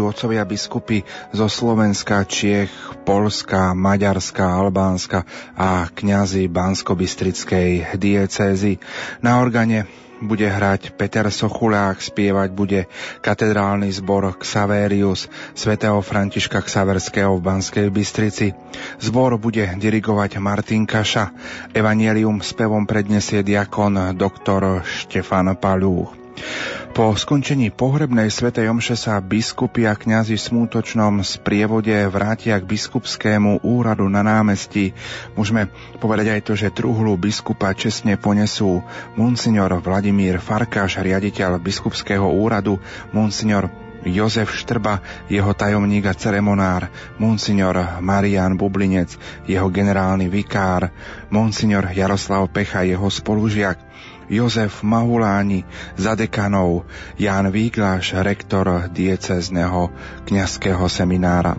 otcovia biskupy zo Slovenska, Čiech, Polska, Maďarska, Albánska a kňazi Bansko-Bystrickej diecézy. Na organe bude hrať Peter Sochulák, spievať bude katedrálny zbor Xaverius svätého Františka Xaverského v Banskej Bystrici. Zbor bude dirigovať Martin Kaša. Evangelium spevom predniesie diakon doktor Štefan Palúch. Po skončení pohrebnej svätej omše sa biskupy a kňazi v smútočnom sprievode vrátia k biskupskému úradu na námestí. Môžeme povedať aj to, že truhlu biskupa čestne ponesú monsignor Vladimír Farkáš, riaditeľ biskupského úradu, monsignor Jozef Štrba, jeho tajomník a ceremonár, monsignor Marian Bublinec, jeho generálny vikár, monsignor Jaroslav Pecha, jeho spolužiak, Jozef Mahuláni za dekanov, Ján Vígláš, rektor diecezneho kňazského seminára.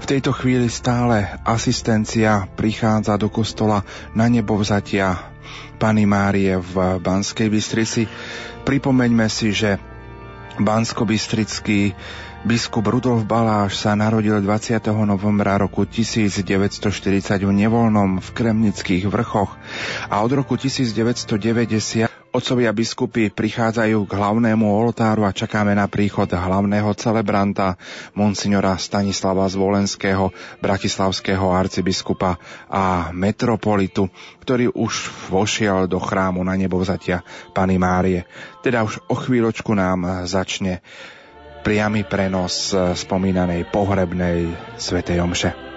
V tejto chvíli stále asistencia prichádza do kostola na nebovzatia Pany Márie v Banskej Bystrici. Pripomeňme si, že Bansko-Bystrický Biskup Rudolf Baláš sa narodil 20. novembra roku 1940 v Nevolnom v Kremnických vrchoch a od roku 1990 Otcovia biskupy prichádzajú k hlavnému oltáru a čakáme na príchod hlavného celebranta, monsignora Stanislava Zvolenského, bratislavského arcibiskupa a metropolitu, ktorý už vošiel do chrámu na nebovzatia Pany Márie. Teda už o chvíľočku nám začne priamy prenos spomínanej pohrebnej svetej omše.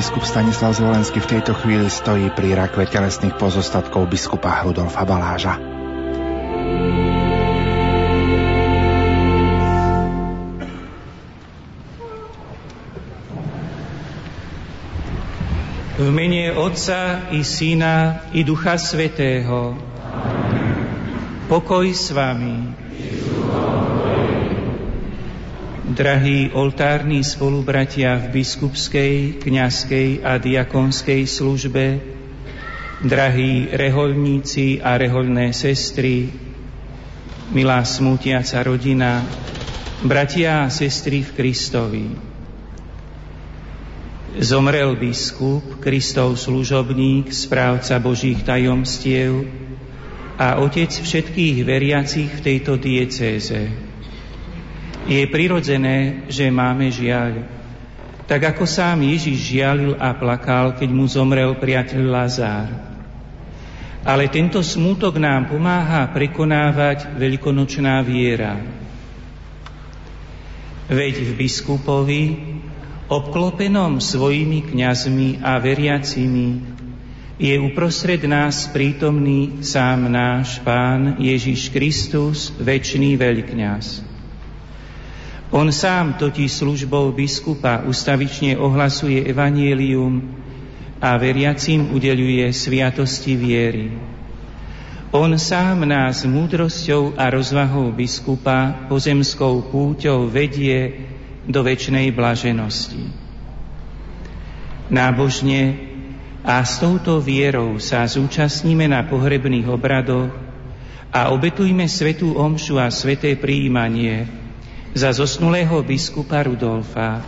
Arcibiskup Stanislav Zvolenský v tejto chvíli stojí pri rakve telesných pozostatkov biskupa Rudolfa Baláža. V mene Otca i Syna i Ducha Svetého. Pokoj s vami. Drahí oltárni spolubratia v biskupskej, kňazskej a diakonskej službe, drahí reholníci a reholné sestry, milá smutiaca rodina, bratia a sestry v Kristovi. Zomrel biskup, Kristov služobník, správca Božích tajomstiev a otec všetkých veriacich v tejto diecéze. Je prirodzené, že máme žiaľ. Tak ako sám Ježiš žialil a plakal, keď mu zomrel priateľ Lazár. Ale tento smútok nám pomáha prekonávať veľkonočná viera. Veď v biskupovi, obklopenom svojimi kňazmi a veriacimi, je uprostred nás prítomný sám náš Pán Ježiš Kristus, väčší veľkňaz. On sám totiž službou biskupa ustavične ohlasuje evanielium a veriacim udeluje sviatosti viery. On sám nás múdrosťou a rozvahou biskupa pozemskou púťou vedie do väčšnej blaženosti. Nábožne a s touto vierou sa zúčastníme na pohrebných obradoch a obetujme svetú omšu a sveté príjmanie, za zosnulého biskupa Rudolfa,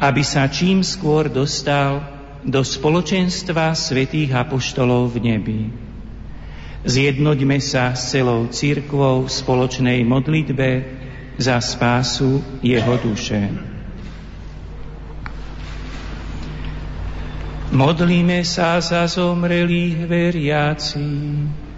aby sa čím skôr dostal do spoločenstva svätých apoštolov v nebi. Zjednoďme sa s celou církvou v spoločnej modlitbe za spásu jeho duše. Modlíme sa za zomrelých veriacich.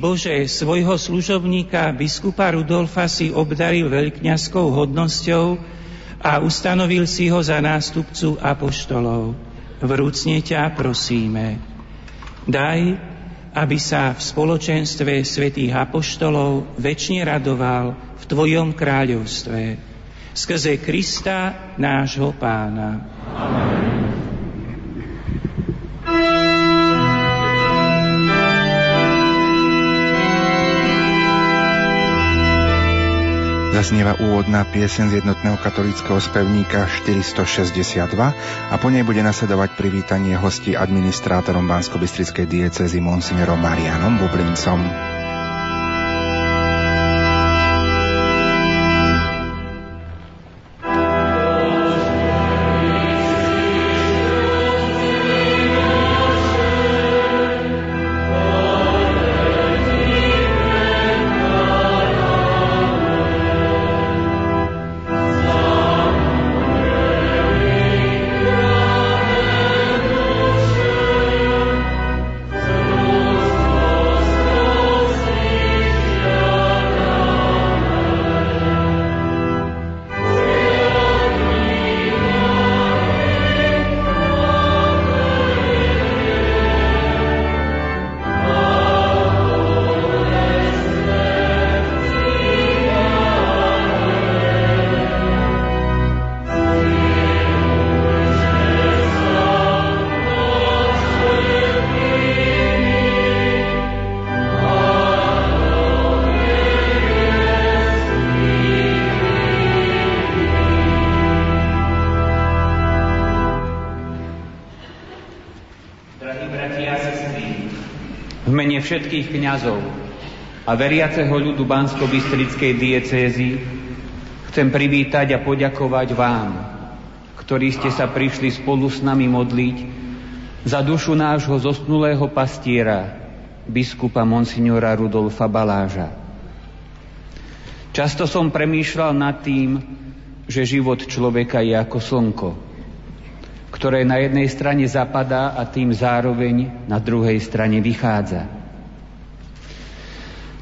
Bože, svojho služobníka biskupa Rudolfa si obdaril veľkňazskou hodnosťou a ustanovil si ho za nástupcu apoštolov. Vrúcne ťa prosíme. Daj, aby sa v spoločenstve svätých apoštolov väčšine radoval v Tvojom kráľovstve. Skrze Krista, nášho pána. Amen. Zaznieva úvodná piesen z jednotného katolického spevníka 462 a po nej bude nasledovať privítanie hostí administrátorom Bansko-Bystrickej diecezy monsignorom Marianom Bublincom. Všetkých kňazov a veriaceho ľudu Bansko-Bystrickej diecézy chcem privítať a poďakovať vám, ktorí ste sa prišli spolu s nami modliť za dušu nášho zosnulého pastiera, biskupa monsignora Rudolfa Baláža. Často som premýšľal nad tým, že život človeka je ako slnko, ktoré na jednej strane zapadá a tým zároveň na druhej strane vychádza.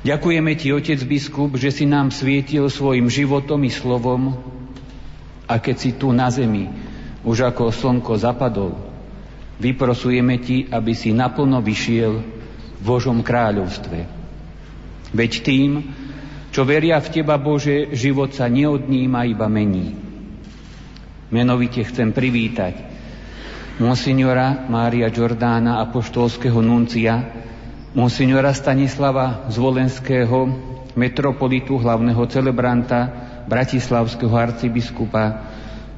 Ďakujeme Ti, Otec biskup, že si nám svietil svojim životom i slovom a keď si tu na zemi už ako slnko zapadol, vyprosujeme Ti, aby si naplno vyšiel v Božom kráľovstve. Veď tým, čo veria v Teba, Bože, život sa neodníma, iba mení. Menovite chcem privítať monsignora Mária Giordána, apoštolského nuncia, monsignora Stanislava Zvolenského, metropolitu, hlavného celebranta, bratislavského arcibiskupa,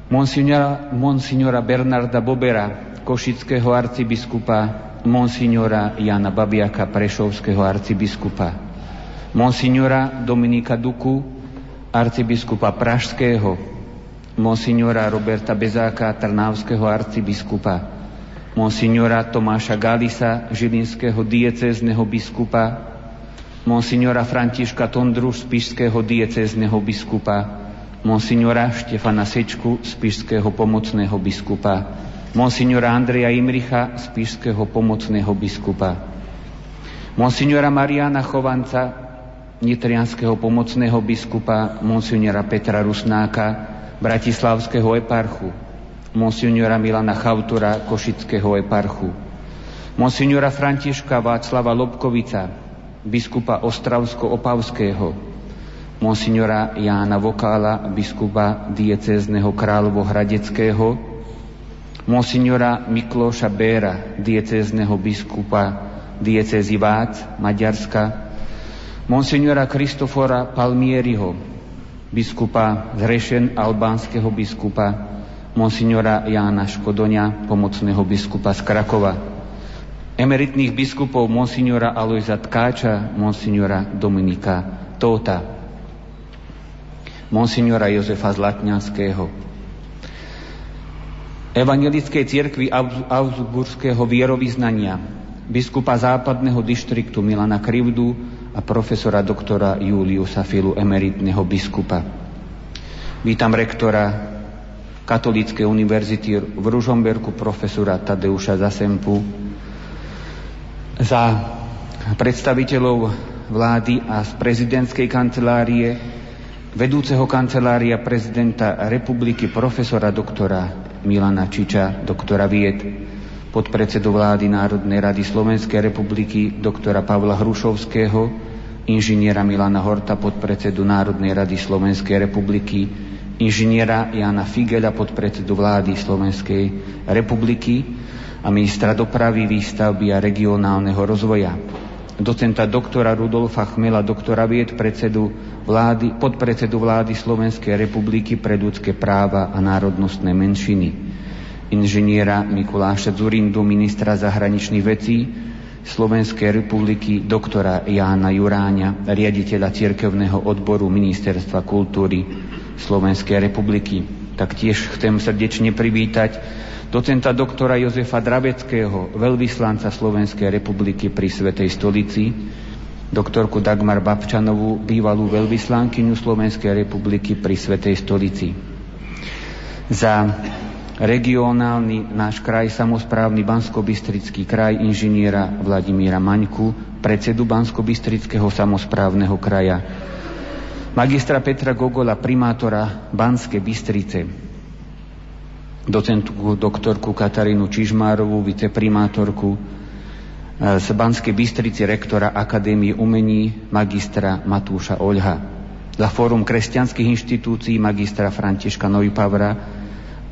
monsignora, monsignora Bernarda Bobera, košického arcibiskupa, monsignora Jana Babiaka, prešovského arcibiskupa monsignora Dominika Duku, arcibiskupa Pražského, monsignora Roberta Bezáka, Trnávského arcibiskupa, monsignora Tomáša Galisa, žilinského diecézneho biskupa, monsignora Františka Tondru, spišského diecézneho biskupa, monsignora Štefana Sečku, spišského pomocného biskupa, monsignora Andreja Imricha, spišského pomocného biskupa, monsignora Mariana Chovanca, nitrianského pomocného biskupa monsignora Petra Rusnáka, bratislavského eparchu, monsignora Milana Chautura, košického eparchu, monsignora Františka Václava Lobkovica, biskupa Ostravsko-Opavského, monsignora Jána Vokála, biskupa diecézneho kráľovo Hradeckého, monsignora Mikloša Béra, diecézneho biskupa diecézy Vác, Maďarska, monsignora Kristofora Palmieriho, biskupa zrešen albánskeho biskupa, monsignora Jána Škodoňa, pomocného biskupa z Krakova, emeritných biskupov monsignora Alojza Tkáča, monsignora Dominika Tóta, monsignora Jozefa Zlatňanského, Evangelickej cirkvi Augsburského vierovýznania, biskupa západného dištriktu Milana Krivdu, a profesora doktora Juliusa Filu, emeritného biskupa. Vítam rektora Katolíckej univerzity v Ružomberku, profesora Tadeuša Zasempu, za predstaviteľov vlády a z prezidentskej kancelárie, vedúceho kancelária prezidenta republiky, profesora doktora Milana Čiča, doktora Vied, podpredsedu vlády Národnej rady Slovenskej republiky doktora Pavla Hrušovského, inžiniera Milana Horta, podpredsedu Národnej rady Slovenskej republiky, inžiniera Jana Figela, podpredsedu vlády Slovenskej republiky a ministra dopravy, výstavby a regionálneho rozvoja. Docenta doktora Rudolfa Chmela, doktora vied predsedu vlády, podpredsedu vlády Slovenskej republiky pre ľudské práva a národnostné menšiny inžiniera Mikuláša Zurindu, ministra zahraničných vecí Slovenskej republiky, doktora Jána Juráňa, riaditeľa cirkevného odboru Ministerstva kultúry Slovenskej republiky. Taktiež chcem srdečne privítať docenta doktora Jozefa Draveckého, veľvyslanca Slovenskej republiky pri Svetej stolici, doktorku Dagmar Babčanovú, bývalú veľvyslankyňu Slovenskej republiky pri Svetej stolici. Za regionálny náš kraj, samozprávny Bansko-Bystrický kraj, inžiniera Vladimíra Maňku, predsedu Bansko-Bystrického samozprávneho kraja, magistra Petra Gogola, primátora Banskej Bystrice, docentku doktorku Katarínu Čižmárovú, viceprimátorku e, z Banskej Bystrici, rektora Akadémie umení, magistra Matúša Oľha. Za Fórum kresťanských inštitúcií magistra Františka Nojpavra,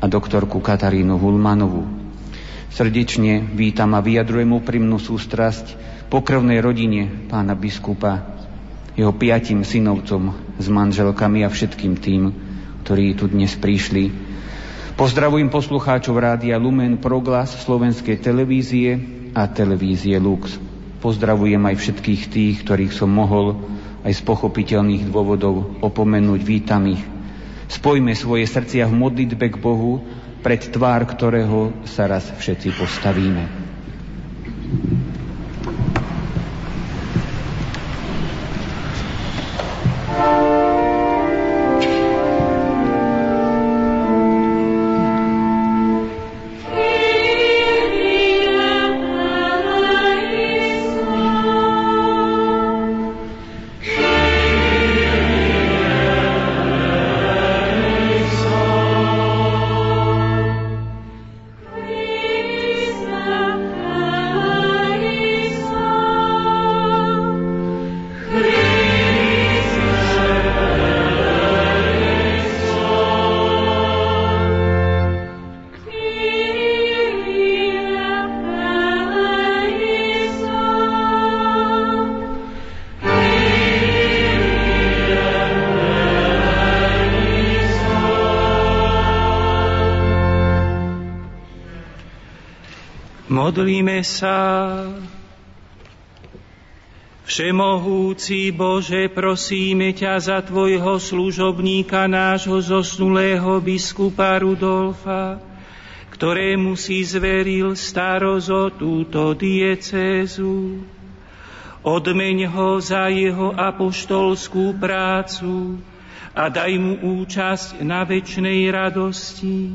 a doktorku Katarínu Hulmanovú. Srdečne vítam a vyjadrujem úprimnú sústrasť pokrvnej rodine pána biskupa, jeho piatim synovcom s manželkami a všetkým tým, ktorí tu dnes prišli. Pozdravujem poslucháčov Rádia Lumen Proglas Slovenskej televízie a televízie Lux. Pozdravujem aj všetkých tých, ktorých som mohol aj z pochopiteľných dôvodov opomenúť. Vítam ich. Spojme svoje srdcia v modlitbe k Bohu, pred tvár ktorého sa raz všetci postavíme. Modlíme sa. Všemohúci Bože, prosíme ťa za Tvojho služobníka, nášho zosnulého biskupa Rudolfa, ktorému si zveril starosť o túto diecézu. Odmeň ho za jeho apoštolskú prácu a daj mu účasť na väčšnej radosti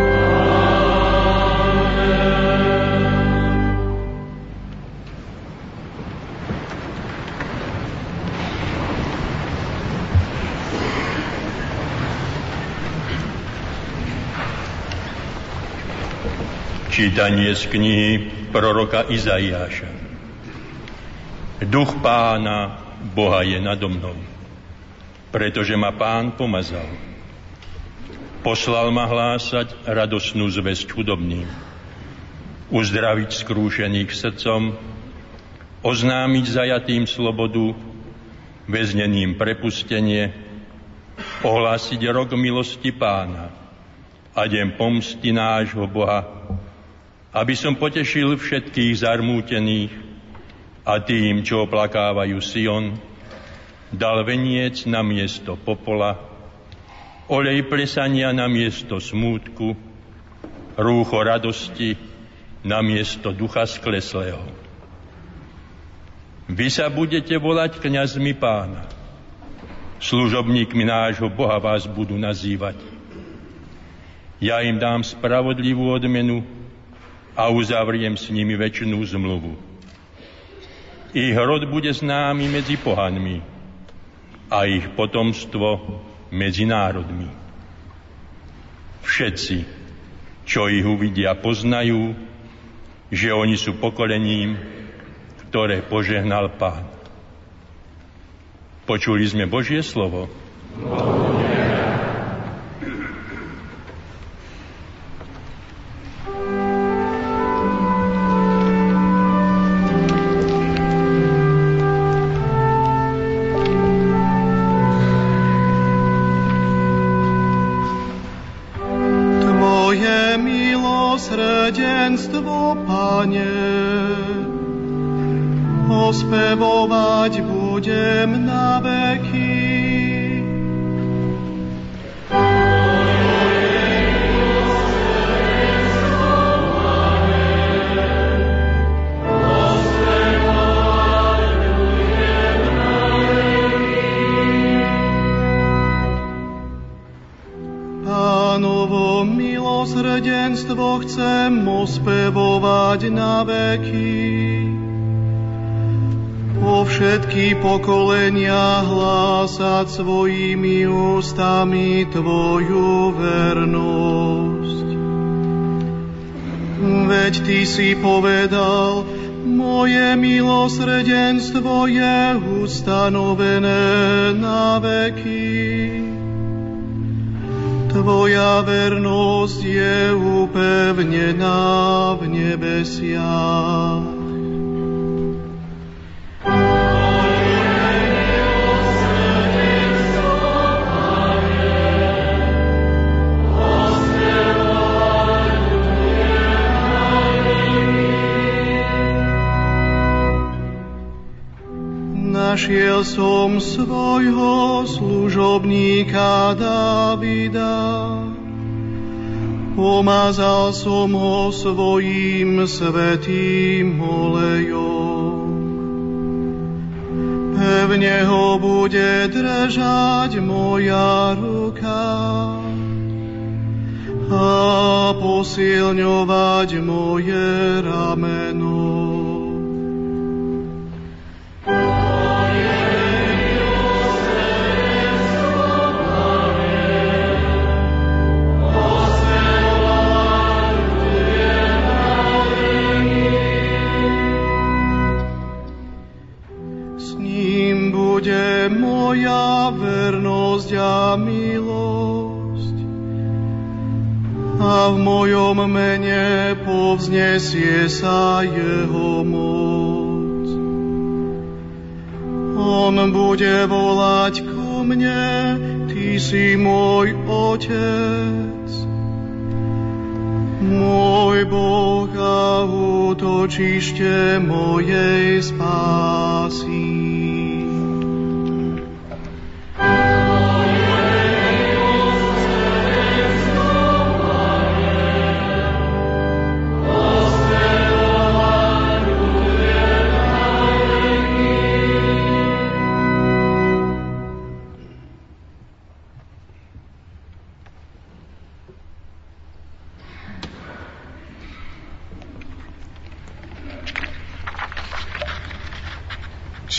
Čítanie z knihy proroka Izaiáša. Duch pána Boha je nado mnou, pretože ma pán pomazal. Poslal ma hlásať radosnú zväzť chudobným, uzdraviť skrúšených srdcom, oznámiť zajatým slobodu, väzneným prepustenie, ohlásiť rok milosti pána a deň pomsty nášho Boha, aby som potešil všetkých zarmútených a tým, čo oplakávajú Sion, dal veniec na miesto popola, olej plesania na miesto smútku, rúcho radosti na miesto ducha skleslého. Vy sa budete volať kňazmi pána. Služobníkmi nášho Boha vás budú nazývať. Ja im dám spravodlivú odmenu, a uzavriem s nimi väčšinu zmluvu. Ich rod bude známy medzi pohanmi a ich potomstvo medzi národmi. Všetci, čo ich uvidia, poznajú, že oni sú pokolením, ktoré požehnal Pán. Počuli sme Božie slovo. Bože. pokolenia hlásať svojimi ústami Tvoju vernosť. Veď Ty si povedal, moje milosrdenstvo je ustanovené na veky. Tvoja vernosť je upevnená v nebesiach. Našiel som svojho služobníka Davida. Pomazal som ho svojím svetým olejom. Pevne ho bude držať moja ruka a posilňovať moje rameno. Moja vernosť a milosť. A v mojom mene povznesie sa jeho moc. On bude volať ku mne, Ty si môj Otec. Môj Boh a útočište mojej spásy.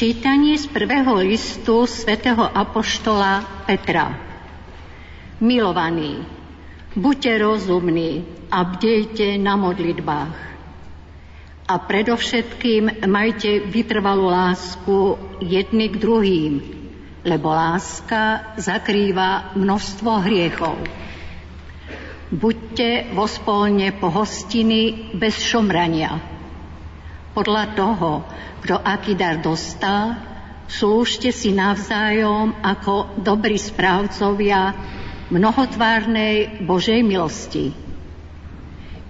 Čítanie z prvého listu svätého Apoštola Petra. Milovaní, buďte rozumní a bdejte na modlitbách. A predovšetkým majte vytrvalú lásku jedny k druhým, lebo láska zakrýva množstvo hriechov. Buďte vo spolne pohostiny bez šomrania. Podľa toho, kto aký dar dostal, slúžte si navzájom ako dobrí správcovia mnohotvárnej Božej milosti.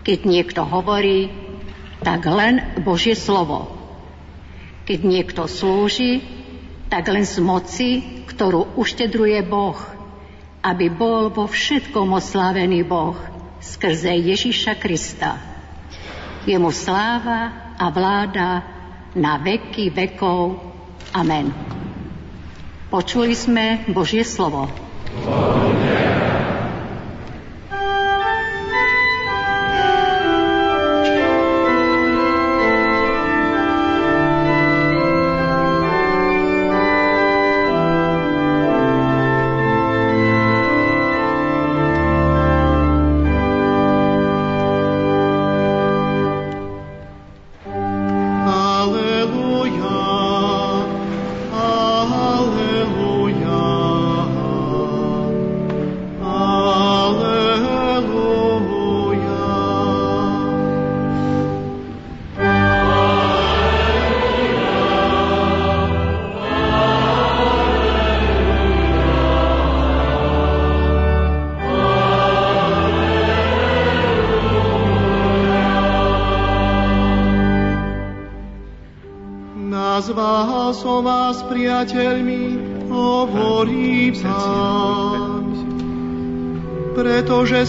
Keď niekto hovorí, tak len Božie slovo. Keď niekto slúži, tak len z moci, ktorú uštedruje Boh, aby bol vo všetkom oslávený Boh skrze Ježiša Krista. Jemu sláva a vláda na veky vekov. Amen. Počuli sme Božie slovo. Amen.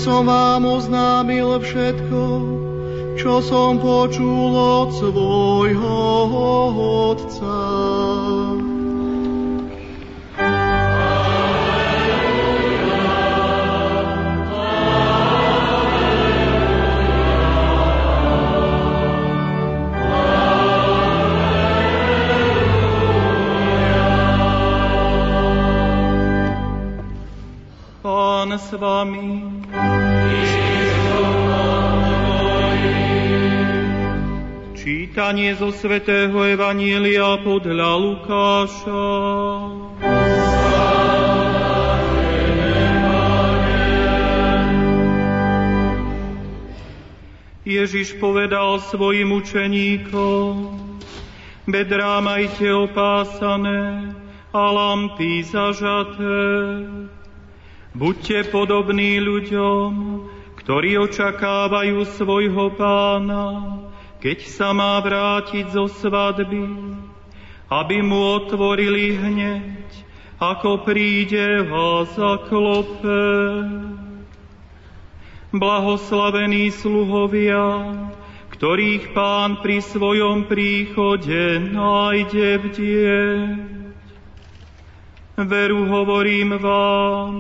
Som vám oznámil všetko, čo som počul od svojho Otca. s vami. Čítanie zo svätého Evanielia podľa Lukáša. Ježiš povedal svojim učeníkom, bedrá majte opásané a lampy zažaté. Buďte podobní ľuďom, ktorí očakávajú svojho pána, keď sa má vrátiť zo svadby, aby mu otvorili hneď, ako príde a zaklope. Blahoslavení sluhovia, ktorých pán pri svojom príchode nájde bdieť. Veru hovorím vám,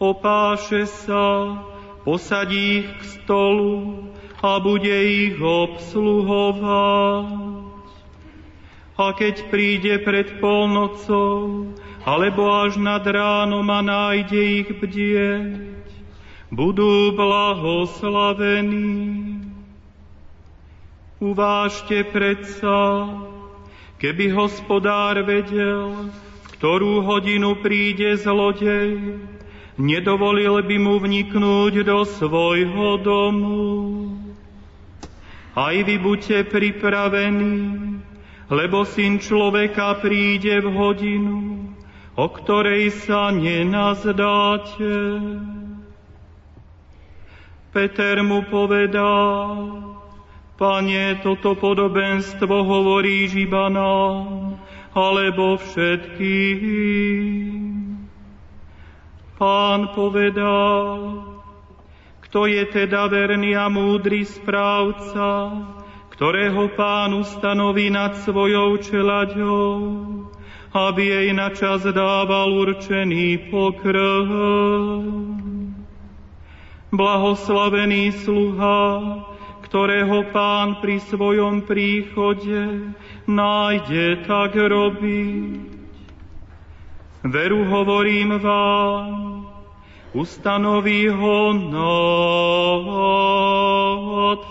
opáše sa, posadí ich k stolu a bude ich obsluhovať. A keď príde pred polnocou, alebo až nad ránom a nájde ich bdieť, budú blahoslavení. Uvážte predsa, keby hospodár vedel, ktorú hodinu príde zlodej, nedovolil by mu vniknúť do svojho domu. Aj vy buďte pripravení, lebo syn človeka príde v hodinu, o ktorej sa nenazdáte. Peter mu povedal, Pane, toto podobenstvo hovoríš iba nám, alebo všetkým. Pán povedal, kto je teda verný a múdry správca, ktorého pán ustanoví nad svojou čelaďou, aby jej na čas dával určený pokrm. Blahoslavený sluha, ktorého pán pri svojom príchode nájde, tak robiť. Veru hovorím vám, ustanoví ho nad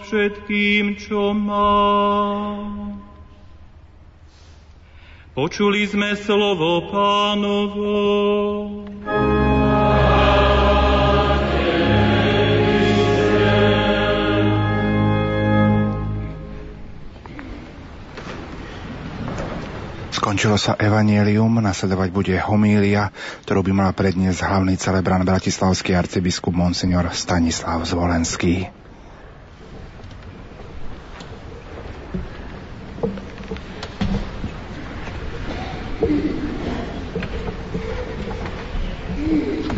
všetkým, čo má. Počuli sme slovo pánovo. Skončilo sa evanielium, nasledovať bude homília, ktorú by mala predniesť hlavný celebrant bratislavský arcibiskup Monsignor Stanislav Zvolenský.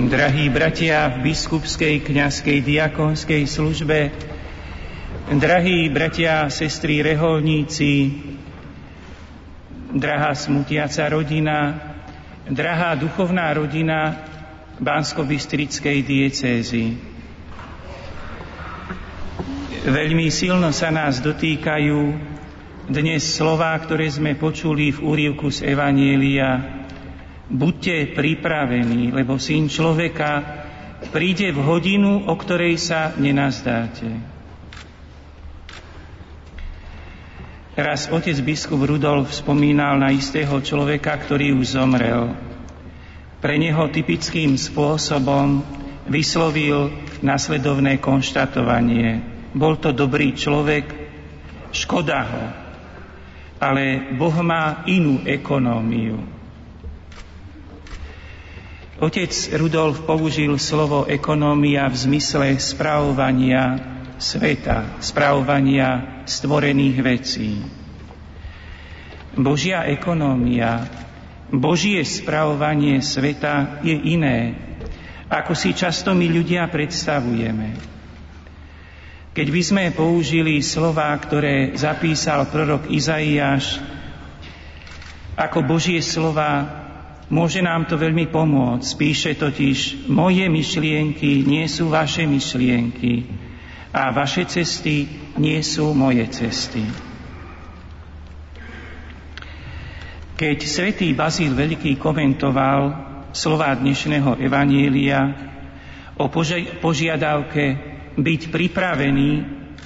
Drahí bratia v biskupskej, kňazskej, diakonskej službe, drahí bratia, sestry, reholníci, drahá smutiaca rodina, drahá duchovná rodina Bansko-Bystrickej diecézy. Veľmi silno sa nás dotýkajú dnes slová, ktoré sme počuli v úrivku z Evanielia. Buďte pripravení, lebo syn človeka príde v hodinu, o ktorej sa nenazdáte. Raz otec biskup Rudolf spomínal na istého človeka, ktorý už zomrel. Pre neho typickým spôsobom vyslovil nasledovné konštatovanie. Bol to dobrý človek, škoda ho, ale Boh má inú ekonómiu. Otec Rudolf použil slovo ekonómia v zmysle spravovania sveta, spravovania stvorených vecí. Božia ekonómia, Božie spravovanie sveta je iné, ako si často my ľudia predstavujeme. Keď by sme použili slova, ktoré zapísal prorok Izaiáš, ako Božie slova, môže nám to veľmi pomôcť. Píše totiž, moje myšlienky nie sú vaše myšlienky, a vaše cesty nie sú moje cesty. Keď svätý Bazíl Veľký komentoval slova dnešného Evanielia o požiadavke byť pripravený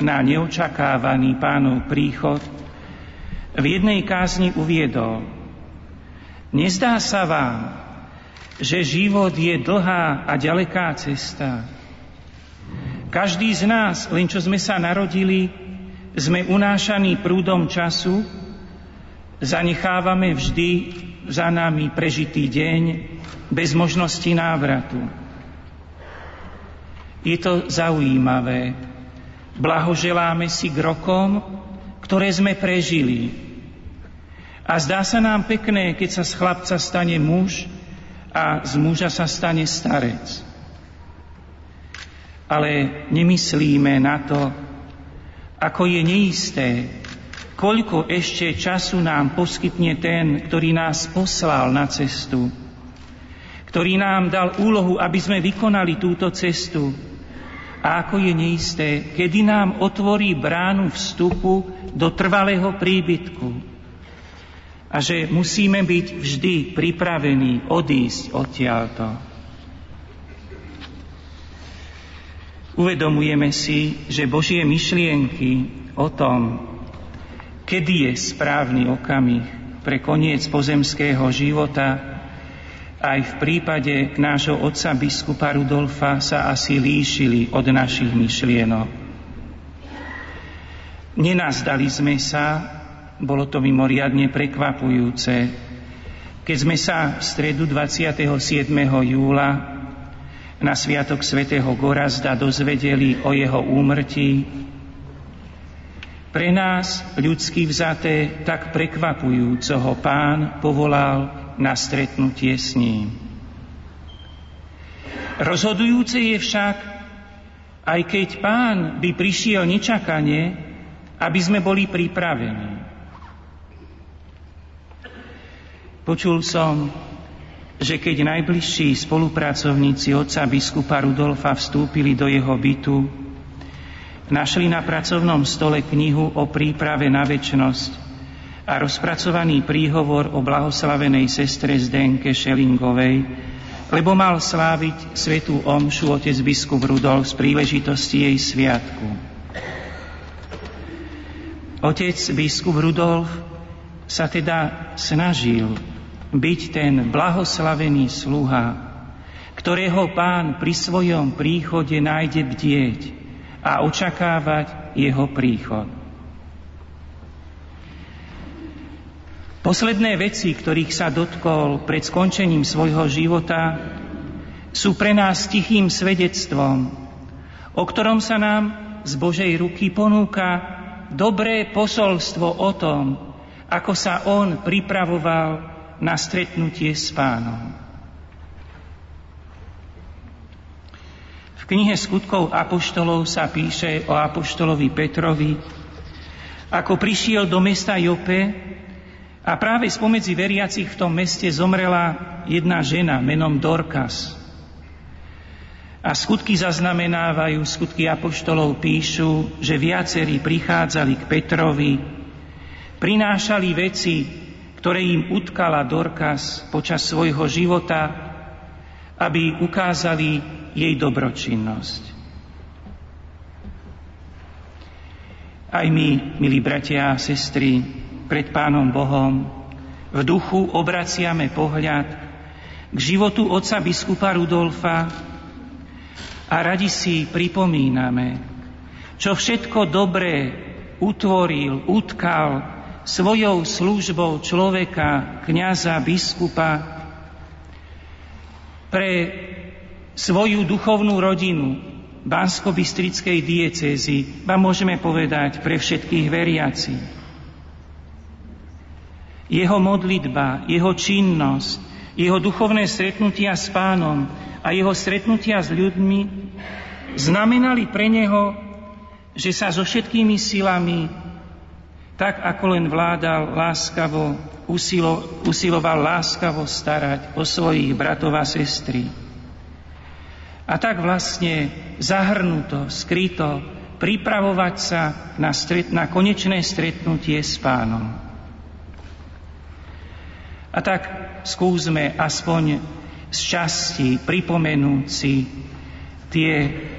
na neočakávaný pánov príchod, v jednej kázni uviedol Nezdá sa vám, že život je dlhá a ďaleká cesta, každý z nás, len čo sme sa narodili, sme unášaní prúdom času, zanechávame vždy za nami prežitý deň bez možnosti návratu. Je to zaujímavé. Blahoželáme si k rokom, ktoré sme prežili. A zdá sa nám pekné, keď sa z chlapca stane muž a z muža sa stane starec. Ale nemyslíme na to, ako je neisté, koľko ešte času nám poskytne ten, ktorý nás poslal na cestu, ktorý nám dal úlohu, aby sme vykonali túto cestu. A ako je neisté, kedy nám otvorí bránu vstupu do trvalého príbytku. A že musíme byť vždy pripravení odísť odtiaľto. Uvedomujeme si, že Božie myšlienky o tom, kedy je správny okamih pre koniec pozemského života, aj v prípade nášho otca biskupa Rudolfa sa asi líšili od našich myšlienok. Nenazdali sme sa, bolo to mimoriadne prekvapujúce, keď sme sa v stredu 27. júla na Sviatok svätého Gorazda dozvedeli o jeho úmrtí pre nás, ľudsky vzaté, tak prekvapujúco ho pán povolal na stretnutie s ním. Rozhodujúce je však, aj keď pán by prišiel nečakane, aby sme boli pripravení. Počul som, že keď najbližší spolupracovníci otca biskupa Rudolfa vstúpili do jeho bytu, Našli na pracovnom stole knihu o príprave na väčnosť a rozpracovaný príhovor o blahoslavenej sestre Zdenke Šelingovej, lebo mal sláviť svetú omšu otec biskup Rudolf z príležitosti jej sviatku. Otec biskup Rudolf sa teda snažil byť ten blahoslavený sluha, ktorého pán pri svojom príchode nájde bdieť, a očakávať jeho príchod. Posledné veci, ktorých sa dotkol pred skončením svojho života, sú pre nás tichým svedectvom, o ktorom sa nám z Božej ruky ponúka dobré posolstvo o tom, ako sa on pripravoval na stretnutie s pánom. V knihe skutkov apoštolov sa píše o apoštolovi Petrovi, ako prišiel do mesta Jope a práve spomedzi veriacich v tom meste zomrela jedna žena menom Dorkas. A skutky zaznamenávajú, skutky apoštolov píšu, že viacerí prichádzali k Petrovi, prinášali veci, ktoré im utkala Dorkas počas svojho života, aby ukázali jej dobročinnosť. Aj my, milí bratia a sestry, pred Pánom Bohom v duchu obraciame pohľad k životu otca biskupa Rudolfa a radi si pripomíname, čo všetko dobré utvoril, utkal svojou službou človeka, kniaza, biskupa pre svoju duchovnú rodinu Bansko-Bystrickej diecézy, vám môžeme povedať pre všetkých veriacich. Jeho modlitba, jeho činnosť, jeho duchovné stretnutia s pánom a jeho stretnutia s ľuďmi znamenali pre neho, že sa so všetkými silami, tak ako len vládal láskavo, usilo, usiloval láskavo starať o svojich bratov a sestry a tak vlastne zahrnuto, skryto, pripravovať sa na, stret, na konečné stretnutie s pánom. A tak skúsme aspoň z časti pripomenúci tie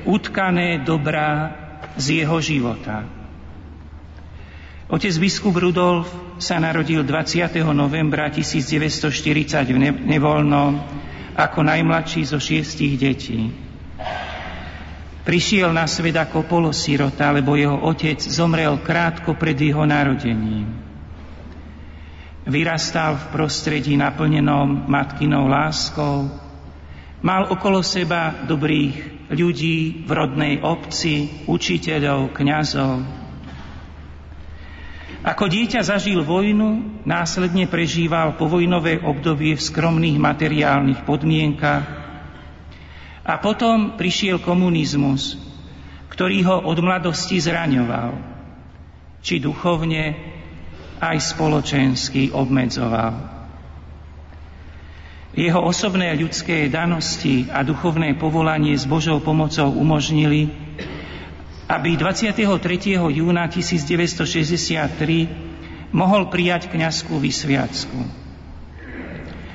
utkané dobrá z jeho života. Otec biskup Rudolf sa narodil 20. novembra 1940 v Nevolnom ako najmladší zo šiestich detí. Prišiel na svet ako polosirota, lebo jeho otec zomrel krátko pred jeho narodením. Vyrastal v prostredí naplnenom matkinou láskou, mal okolo seba dobrých ľudí v rodnej obci, učiteľov, kňazov. Ako dieťa zažil vojnu, následne prežíval povojnové obdobie v skromných materiálnych podmienkach a potom prišiel komunizmus, ktorý ho od mladosti zraňoval, či duchovne, aj spoločensky obmedzoval. Jeho osobné ľudské danosti a duchovné povolanie s Božou pomocou umožnili, aby 23. júna 1963 mohol prijať kňazskú vysviacku.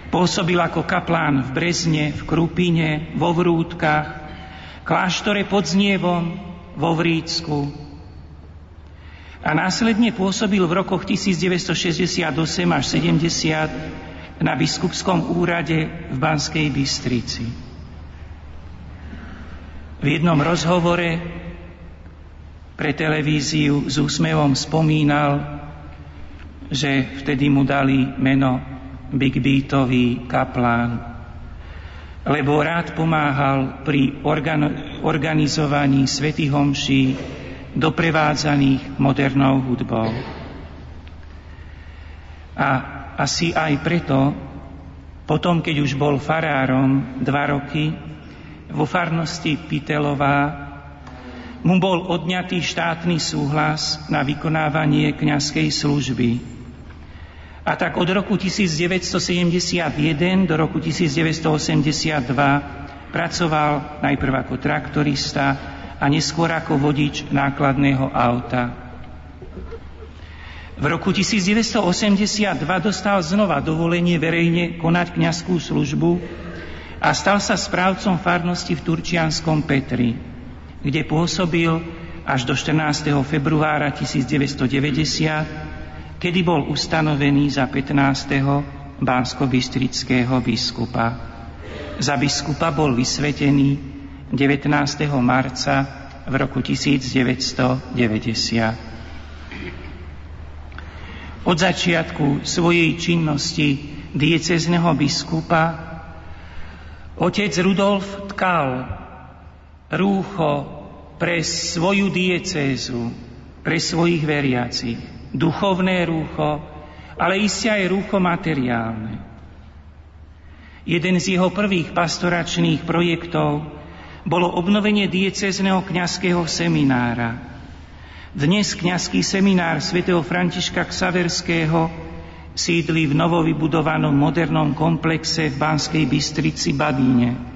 Pôsobil ako kaplán v Brezne, v Krupine, vo Vrútkach, kláštore pod Znievom, vo Vrícku. A následne pôsobil v rokoch 1968 až 70 na biskupskom úrade v Banskej Bystrici. V jednom rozhovore pre televíziu s úsmevom spomínal, že vtedy mu dali meno Big Beatový kaplán, lebo rád pomáhal pri organ- organizovaní svätých homší doprevádzaných modernou hudbou. A asi aj preto, potom, keď už bol farárom dva roky, vo farnosti Pitelová mu bol odňatý štátny súhlas na vykonávanie kňazskej služby. A tak od roku 1971 do roku 1982 pracoval najprv ako traktorista a neskôr ako vodič nákladného auta. V roku 1982 dostal znova dovolenie verejne konať kňazskú službu a stal sa správcom farnosti v Turčianskom Petri kde pôsobil až do 14. februára 1990, kedy bol ustanovený za 15. bánsko-bystrického biskupa. Za biskupa bol vysvetený 19. marca v roku 1990. Od začiatku svojej činnosti diecezneho biskupa otec Rudolf tkal rúcho pre svoju diecézu, pre svojich veriacich. Duchovné rúcho, ale iste aj rúcho materiálne. Jeden z jeho prvých pastoračných projektov bolo obnovenie diecezneho kňazského seminára. Dnes kňazský seminár svätého Františka Ksaverského sídli v novovybudovanom modernom komplexe v Banskej Bystrici Badíne.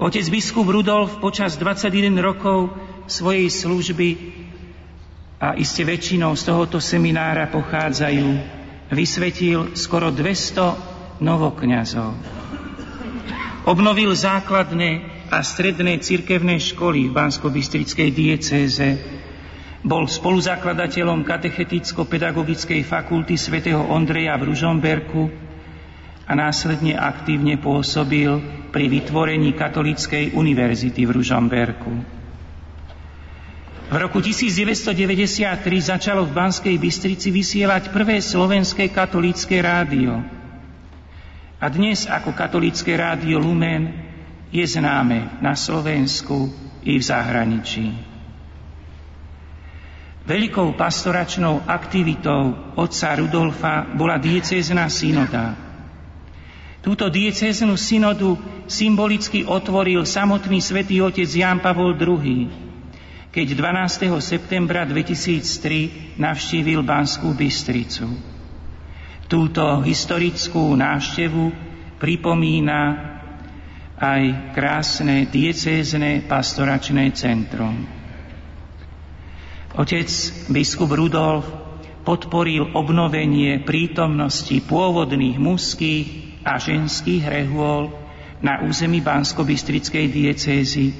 Otec biskup Rudolf počas 21 rokov svojej služby a iste väčšinou z tohoto seminára pochádzajú, vysvetil skoro 200 novokňazov. Obnovil základné a stredné cirkevné školy v Bansko-Bystrickej diecéze, bol spoluzakladateľom katecheticko-pedagogickej fakulty svätého Ondreja v Ružomberku a následne aktívne pôsobil pri vytvorení Katolíckej univerzity v Ružomberku. V roku 1993 začalo v Banskej Bystrici vysielať prvé slovenské katolícke rádio. A dnes ako katolícke rádio Lumen je známe na Slovensku i v zahraničí. Veľkou pastoračnou aktivitou otca Rudolfa bola diecézna synoda, Túto diecéznu synodu symbolicky otvoril samotný svätý otec Ján Pavol II, keď 12. septembra 2003 navštívil Banskú Bystricu. Túto historickú návštevu pripomína aj krásne diecézne pastoračné centrum. Otec biskup Rudolf podporil obnovenie prítomnosti pôvodných mužských a ženských rehôl na území Bansko-Bystrickej diecézy,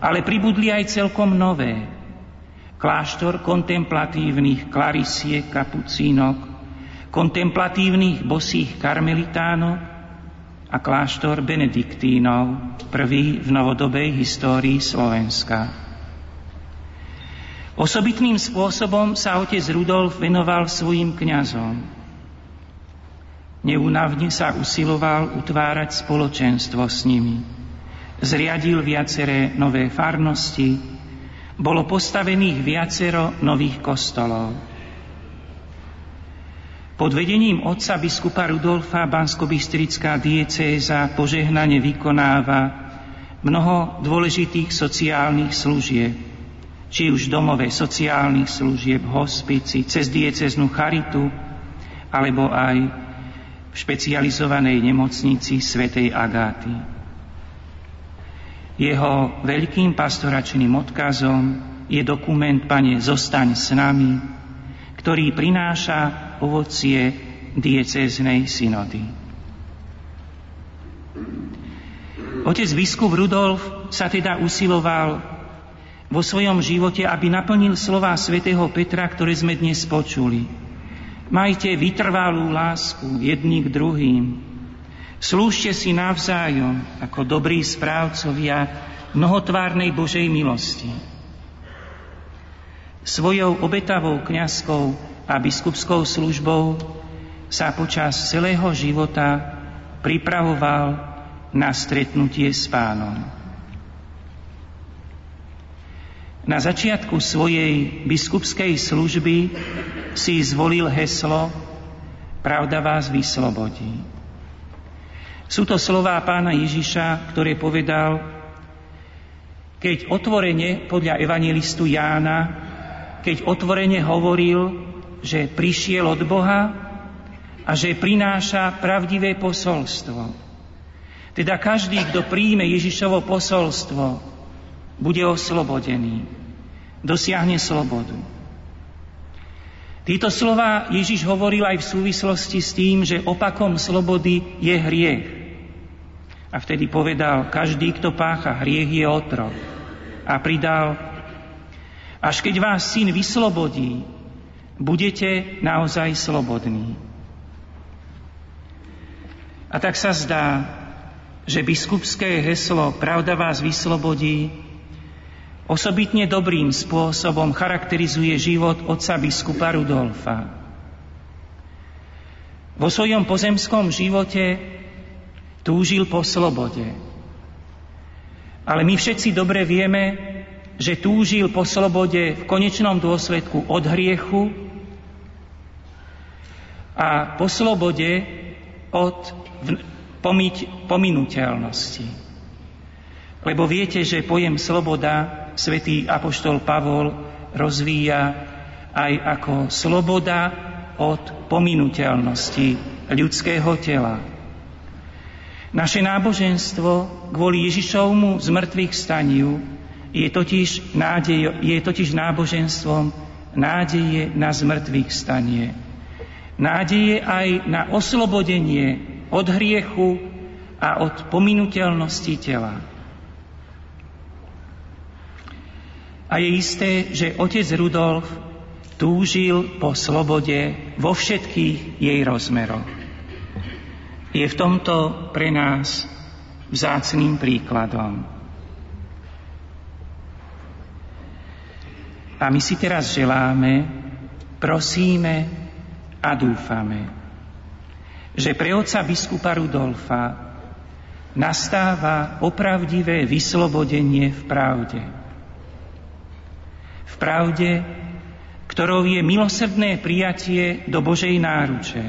ale pribudli aj celkom nové. Kláštor kontemplatívnych klarisiek kapucínok, kontemplatívnych bosých karmelitánok a kláštor benediktínov, prvý v novodobej histórii Slovenska. Osobitným spôsobom sa otec Rudolf venoval svojim kňazom. Neunavne sa usiloval utvárať spoločenstvo s nimi. Zriadil viaceré nové farnosti, bolo postavených viacero nových kostolov. Pod vedením otca biskupa Rudolfa Banskobystrická diecéza požehnane vykonáva mnoho dôležitých sociálnych služieb, či už domové sociálnych služieb, hospici, cez dieceznú charitu, alebo aj v špecializovanej nemocnici svätej Agáty. Jeho veľkým pastoračným odkazom je dokument Pane, zostaň s nami, ktorý prináša ovocie diecéznej synody. Otec biskup Rudolf sa teda usiloval vo svojom živote, aby naplnil slova svätého Petra, ktoré sme dnes počuli. Majte vytrvalú lásku jedni k druhým. Slúžte si navzájom ako dobrí správcovia mnohotvárnej Božej milosti Svojou obetavou kňazskou a biskupskou službou sa počas celého života pripravoval na stretnutie s pánom. Na začiatku svojej biskupskej služby si zvolil heslo Pravda vás vyslobodí. Sú to slová pána Ježiša, ktoré povedal, keď otvorene podľa evangelistu Jána keď otvorene hovoril, že prišiel od Boha a že prináša pravdivé posolstvo. Teda každý, kto príjme Ježišovo posolstvo, bude oslobodený, dosiahne slobodu. Títo slova Ježiš hovoril aj v súvislosti s tým, že opakom slobody je hriech. A vtedy povedal, každý, kto pácha hriech, je otrok. A pridal, až keď vás syn vyslobodí, budete naozaj slobodní. A tak sa zdá, že biskupské heslo Pravda vás vyslobodí osobitne dobrým spôsobom charakterizuje život otca biskupa Rudolfa. Vo svojom pozemskom živote túžil po slobode. Ale my všetci dobre vieme, že túžil po slobode v konečnom dôsledku od hriechu a po slobode od pominuteľnosti. Lebo viete, že pojem sloboda svätý Apoštol Pavol rozvíja aj ako sloboda od pominuteľnosti ľudského tela. Naše náboženstvo kvôli Ježišovmu zmrtvých staniu je totiž, nádej, je totiž náboženstvom nádeje na zmrtvých stanie. Nádeje aj na oslobodenie od hriechu a od pominuteľnosti tela. A je isté, že otec Rudolf túžil po slobode vo všetkých jej rozmeroch. Je v tomto pre nás vzácným príkladom. A my si teraz želáme, prosíme a dúfame, že pre oca biskupa Rudolfa nastáva opravdivé vyslobodenie v pravde. V pravde, ktorou je milosrdné prijatie do Božej náruče,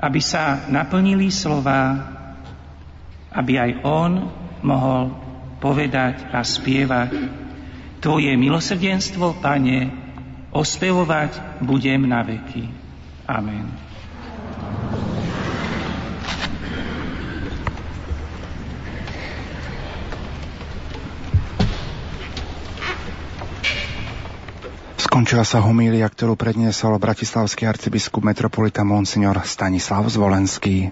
aby sa naplnili slova, aby aj on mohol povedať a spievať Tvoje milosrdenstvo, Pane, ospevovať budem na veky. Amen. Skončila sa homília, ktorú predniesol bratislavský arcibiskup metropolita Monsignor Stanislav Zvolenský.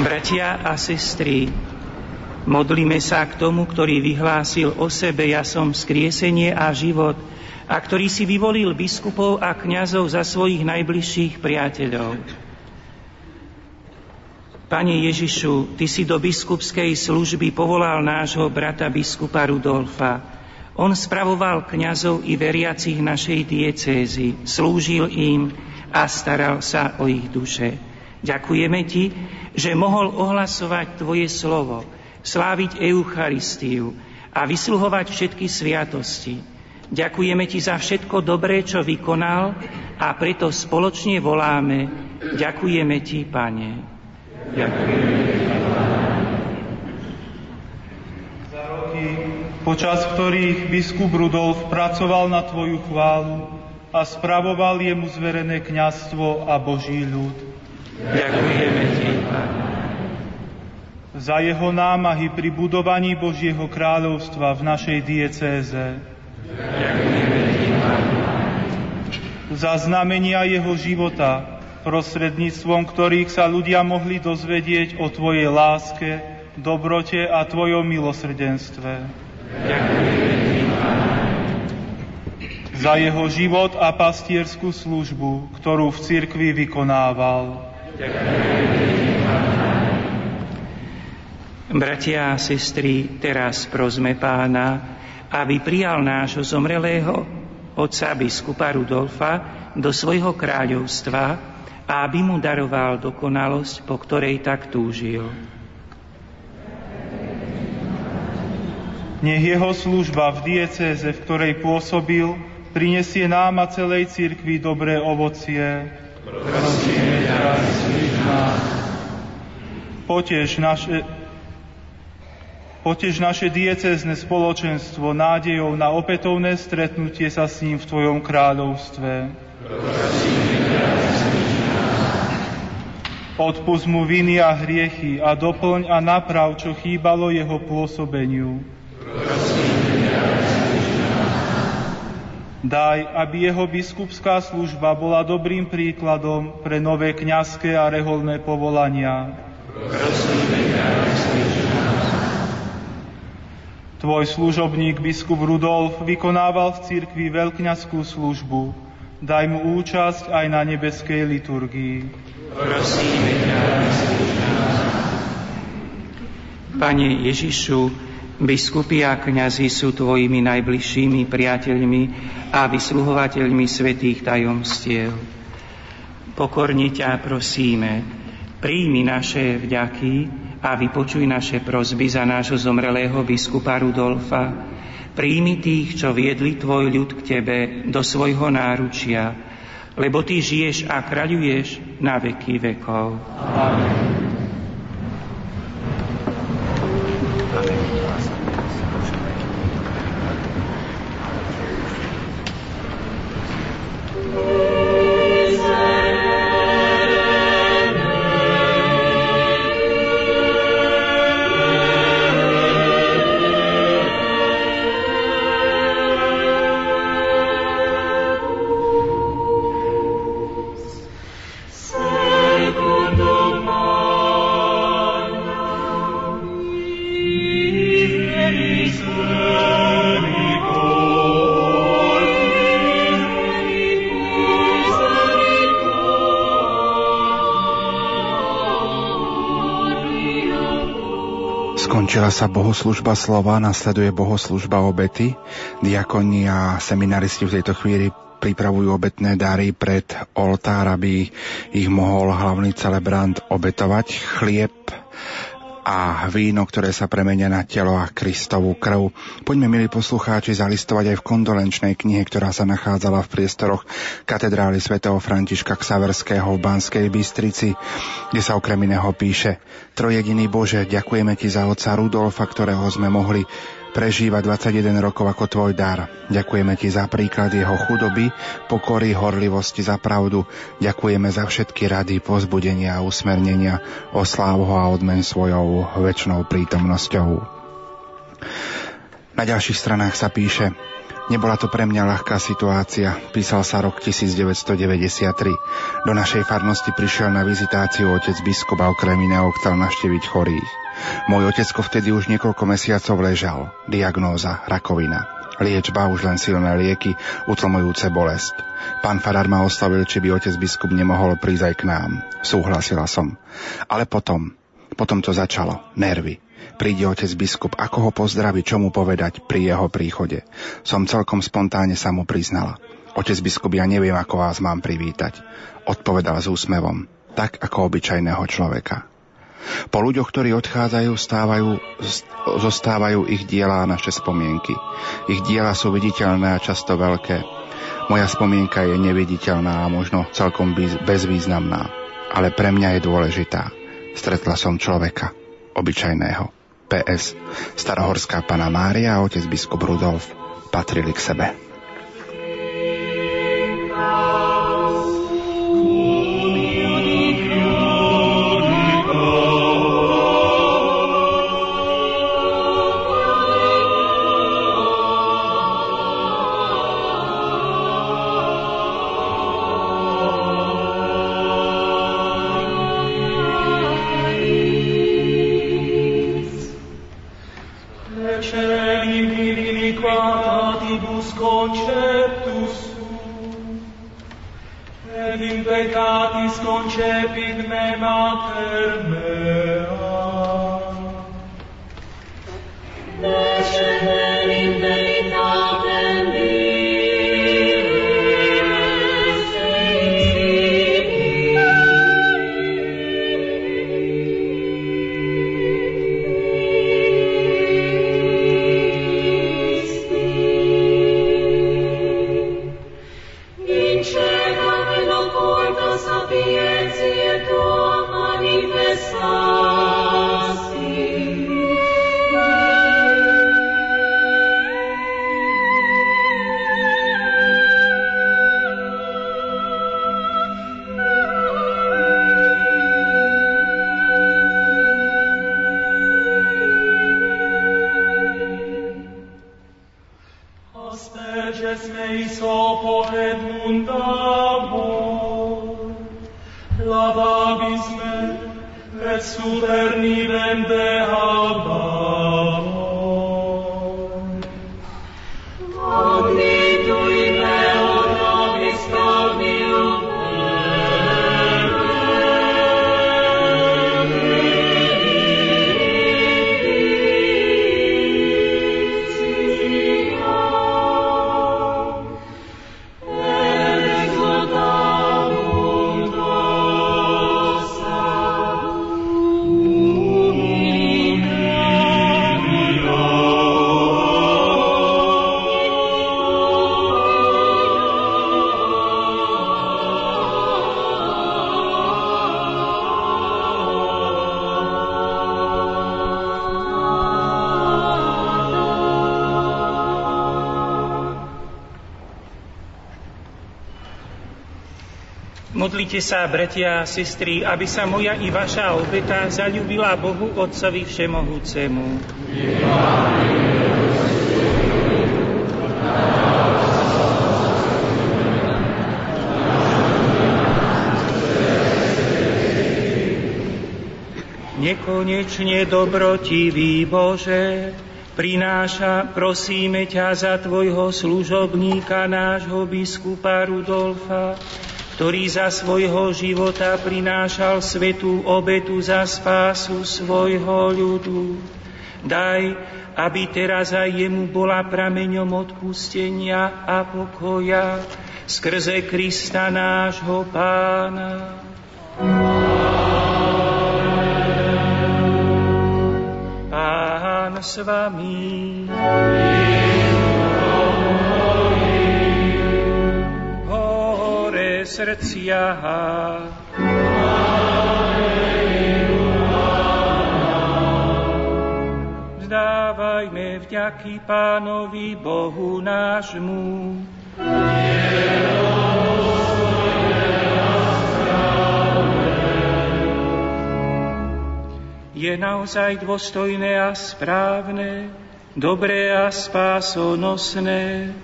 bratia a sestry, modlíme sa k tomu, ktorý vyhlásil o sebe, ja som skriesenie a život, a ktorý si vyvolil biskupov a kňazov za svojich najbližších priateľov. Pane Ježišu, Ty si do biskupskej služby povolal nášho brata biskupa Rudolfa. On spravoval kňazov i veriacich našej diecézy, slúžil im a staral sa o ich duše. Ďakujeme Ti, že mohol ohlasovať Tvoje slovo, sláviť Eucharistiu a vysluhovať všetky sviatosti. Ďakujeme Ti za všetko dobré, čo vykonal a preto spoločne voláme Ďakujeme Ti, Pane. Ďakujeme Ti, Za roky, počas ktorých biskup Rudolf pracoval na Tvoju chválu a spravoval jemu zverené kňazstvo a Boží ľud. Ďakujeme Ti, za jeho námahy pri budovaní Božieho kráľovstva v našej diecéze. Za znamenia jeho života, prostredníctvom ktorých sa ľudia mohli dozvedieť o Tvojej láske, dobrote a Tvojom milosrdenstve. Za jeho život a pastierskú službu, ktorú v cirkvi vykonával. Bratia a sestry, teraz prosme pána, aby prijal nášho zomrelého otca biskupa Rudolfa do svojho kráľovstva a aby mu daroval dokonalosť, po ktorej tak túžil. Nech jeho služba v diecéze, v ktorej pôsobil, prinesie nám a celej cirkvi dobré ovocie. Prosíme ťa, Potež naše, Potež naše diecezne spoločenstvo nádejou na opätovné stretnutie sa s ním v Tvojom kráľovstve. Odpust mu viny a hriechy a doplň a naprav, čo chýbalo jeho pôsobeniu. Daj, aby jeho biskupská služba bola dobrým príkladom pre nové kňazské a reholné povolania. Tvoj služobník biskup Rudolf vykonával v cirkvi veľkňazskú službu. Daj mu účasť aj na nebeskej liturgii. Prosíme ťa, Pane Ježišu, biskupy a kňazi sú tvojimi najbližšími priateľmi a vysluhovateľmi svetých tajomstiev. Pokorne ťa prosíme, príjmi naše vďaky a vypočuj naše prozby za nášho zomrelého biskupa Rudolfa. Príjmi tých, čo viedli tvoj ľud k tebe do svojho náručia, lebo ty žiješ a kráľuješ na veky vekov. Amen. Skončila sa bohoslužba slova, nasleduje bohoslužba obety. Diakoni a seminaristi v tejto chvíli pripravujú obetné dary pred oltár, aby ich mohol hlavný celebrant obetovať. Chlieb a víno, ktoré sa premenia na telo a Kristovú krv. Poďme, milí poslucháči, zalistovať aj v kondolenčnej knihe, ktorá sa nachádzala v priestoroch katedrály svätého Františka Ksaverského v Banskej Bystrici, kde sa okrem iného píše Trojediný Bože, ďakujeme Ti za otca Rudolfa, ktorého sme mohli prežíva 21 rokov ako tvoj dar. Ďakujeme ti za príklad jeho chudoby, pokory, horlivosti za pravdu. Ďakujeme za všetky rady, pozbudenia a usmernenia. Osláv ho a odmen svojou väčšnou prítomnosťou. Na ďalších stranách sa píše Nebola to pre mňa ľahká situácia, písal sa rok 1993. Do našej farnosti prišiel na vizitáciu otec biskup a okrem iného chcel našteviť chorých. Môj otecko vtedy už niekoľko mesiacov ležal. Diagnóza, rakovina. Liečba, už len silné lieky, utlmujúce bolesť. Pán Farár ma oslavil, či by otec biskup nemohol prísť aj k nám. Súhlasila som. Ale potom, potom to začalo. Nervy. Príde otec biskup, ako ho pozdraviť, čo mu povedať pri jeho príchode. Som celkom spontánne sa mu priznala. Otec biskup, ja neviem, ako vás mám privítať. Odpovedal s úsmevom. tak ako obyčajného človeka. Po ľuďoch, ktorí odchádzajú, stávajú, zostávajú ich diela a naše spomienky. Ich diela sú viditeľné a často veľké. Moja spomienka je neviditeľná a možno celkom bezvýznamná, ale pre mňa je dôležitá. Stretla som človeka, obyčajného. PS. Starohorská pana Mária a otec biskup Rudolf patrili k sebe. Modlite sa, bratia a sestry, aby sa moja i vaša obeta zalúbila Bohu Otcovi Všemohúcemu. Nekonečne dobrotivý Bože, prináša, prosíme ťa za tvojho služobníka, nášho biskupa Rudolfa, ktorý za svojho života prinášal svetú obetu za spásu svojho ľudu. Daj, aby teraz aj jemu bola prameňom odpustenia a pokoja skrze Krista nášho Pána. Pán s vami. Srdcia. Vzdávajme vďaky Pánovi Bohu nášmu. Je naozaj dôstojné a správne, dobré a spásonosné,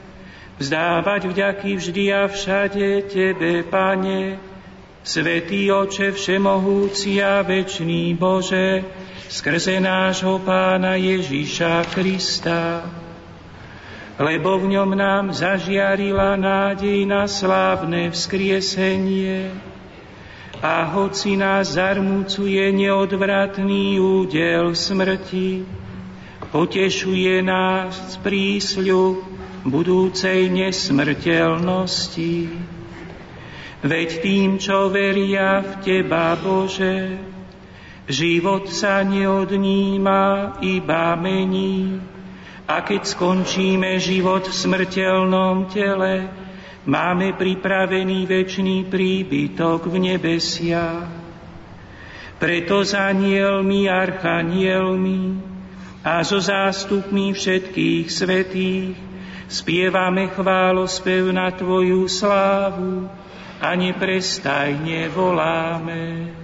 vzdávať vďaky vždy a všade Tebe, Pane, Svetý Oče Všemohúci a Večný Bože, skrze nášho Pána Ježíša Krista, lebo v ňom nám zažiarila nádej na slávne vzkriesenie. A hoci nás zarmúcuje neodvratný údel smrti, potešuje nás prísľub budúcej nesmrteľnosti. Veď tým, čo veria v Teba, Bože, život sa neodníma, iba mení. A keď skončíme život v smrteľnom tele, máme pripravený väčší príbytok v nebesia. Preto s anielmi, archanielmi a so zástupmi všetkých svetých spievame chválospev na Tvoju slávu, a neprestajne voláme.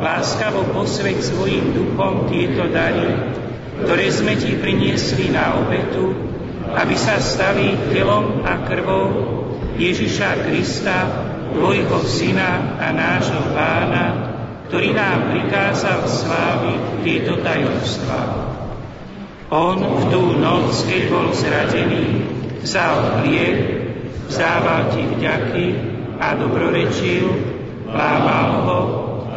láskavo posveď svojim duchom tieto dary, ktoré sme ti priniesli na obetu, aby sa stali telom a krvou Ježiša Krista, tvojho syna a nášho pána, ktorý nám prikázal sláviť tieto tajomstvá. On v tú noc, keď bol zradený, vzal chlieb, vzdával ti vďaky a dobrorečil, lámal ho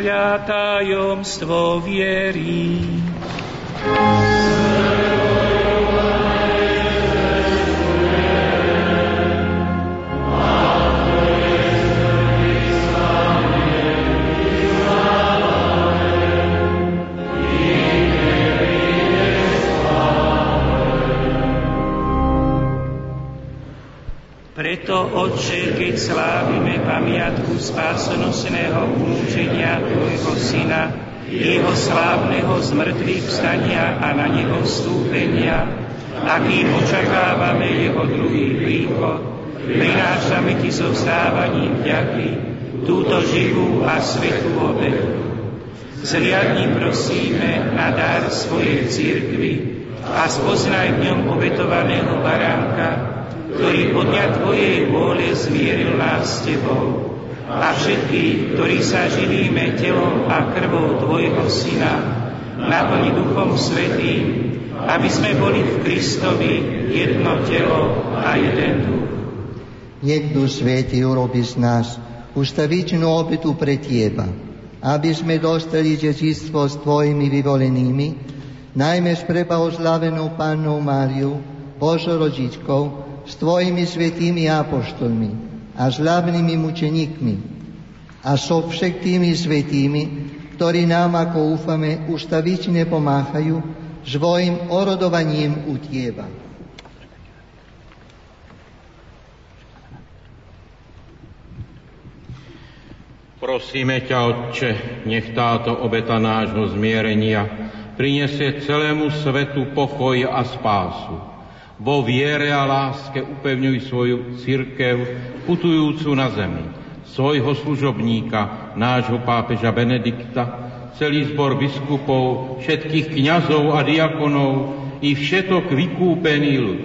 Hľa tajomstvo viery. Preto, Otče, keď slávime pamiatku spásonosného umúčenia Tvojho Syna, jeho slávneho zmrtvých vstania a na neho vstúpenia, akým očakávame jeho druhý príchod, prinášame Ti so vzdávaním vďaky túto živú a svetú obetu. Zriadni prosíme na dar svojej církvy a spoznaj v ňom obetovaného baránka, ktorý podľa Tvojej vôle zmieril nás s Tebou. A všetkých, ktorí sa živíme telom a krvou Tvojho Syna, naplni Duchom Svetým, aby sme boli v Kristovi jedno telo a jeden duch. Nech Duch Svetý urobi z nás ustavičnú obetu pre Teba, aby sme dostali dedičstvo s Tvojimi vyvolenými, najmä s prebahoslavenou Pannou Máriu, Božou rodičkou, s Tvojimi svetými apoštolmi, a s hlavnými mučeníkmi a so všetkými svetými, ktorí nám, ako úfame, ustavične pomáhajú svojim orodovaním u Tieba. Prosíme ťa, Otče, nech táto obeta nášho zmierenia prinesie celému svetu pokoj a spásu. Vo viere a láske upevňuj svoju církev putujúcu na zemi, svojho služobníka, nášho pápeža Benedikta, celý zbor biskupov, všetkých kňazov a diakonov i všetok vykúpený ľud.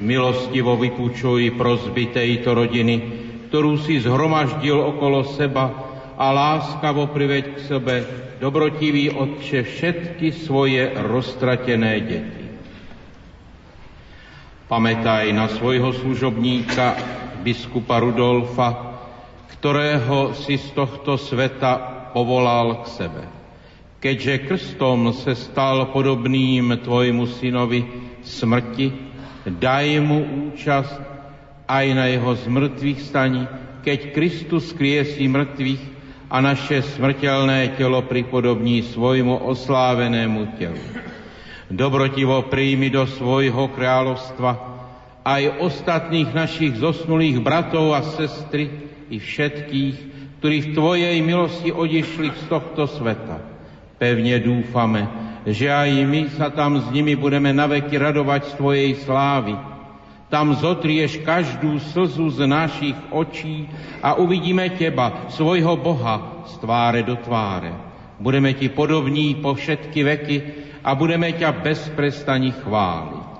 Milostivo vypúčuj prozby tejto rodiny, ktorú si zhromaždil okolo seba a láskavo priveď k sebe, dobrotivý Otče, všetky svoje roztratené deti. Pamätaj na svojho služobníka, biskupa Rudolfa, ktorého si z tohto sveta povolal k sebe. Keďže krstom se stal podobným tvojmu synovi smrti, daj mu účasť aj na jeho zmrtvých staní, keď Kristus kriesí mŕtvych a naše smrteľné telo pripodobní svojmu oslávenému telu. Dobrotivo príjmi do svojho kráľovstva aj ostatných našich zosnulých bratov a sestry i všetkých, ktorí v Tvojej milosti odišli z tohto sveta. Pevne dúfame, že aj my sa tam s nimi budeme naveky radovať z Tvojej slávy, tam zotrieš každú slzu z našich očí a uvidíme Teba, svojho Boha, z tváre do tváre. Budeme Ti podobní po všetky veky a budeme ťa bez prestani chváliť.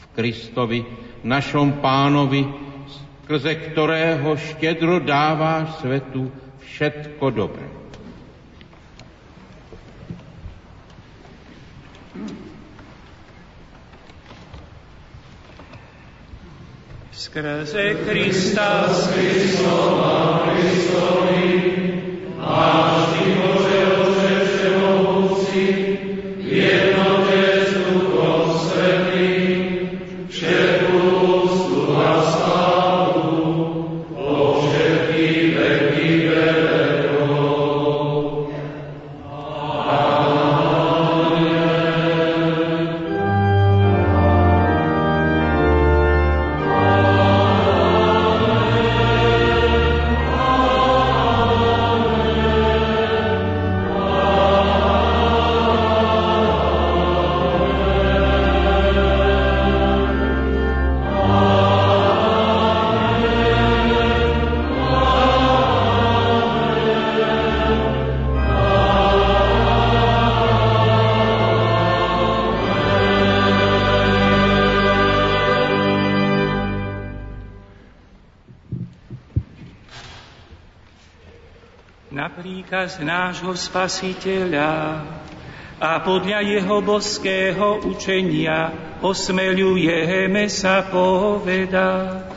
V Kristovi, našom pánovi, skrze ktorého štedro dáváš svetu všetko dobré. skrze Krista, s Kristom a Kristovi, náš Bože, Bože nášho Spasiteľa a podľa jeho boského učenia osmeľujeme sa povedať.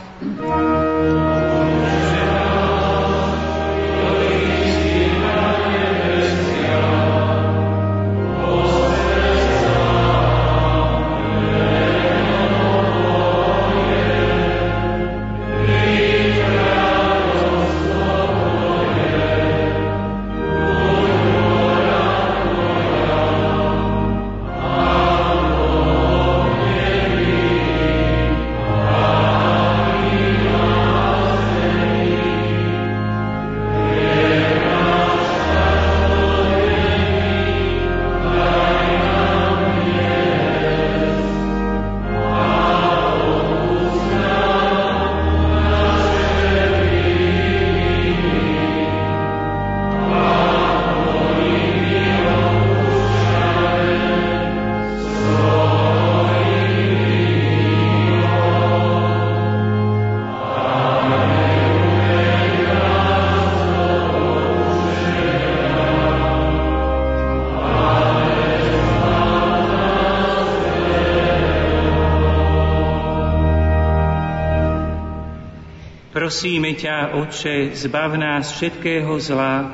Oče, zbav nás všetkého zla,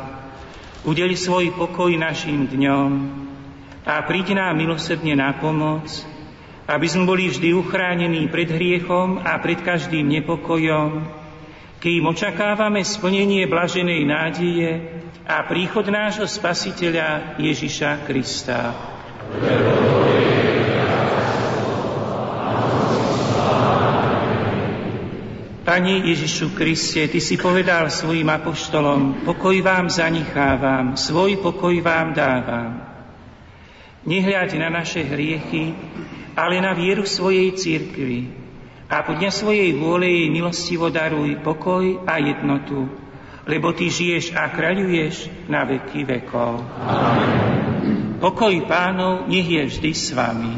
udeli svoj pokoj našim dňom a príď nám milosrdne na pomoc, aby sme boli vždy uchránení pred hriechom a pred každým nepokojom kým očakávame splnenie blaženej nádeje a príchod nášho Spasiteľa Ježiša Krista. Pani Ježišu Kriste, Ty si povedal svojim apoštolom, pokoj vám zanechávam, svoj pokoj vám dávam. Nehľaď na naše hriechy, ale na vieru svojej církvy a podľa svojej vôle jej milostivo daruj pokoj a jednotu, lebo Ty žiješ a kráľuješ na veky vekov. Amen. Pokoj pánov nech je vždy s vami.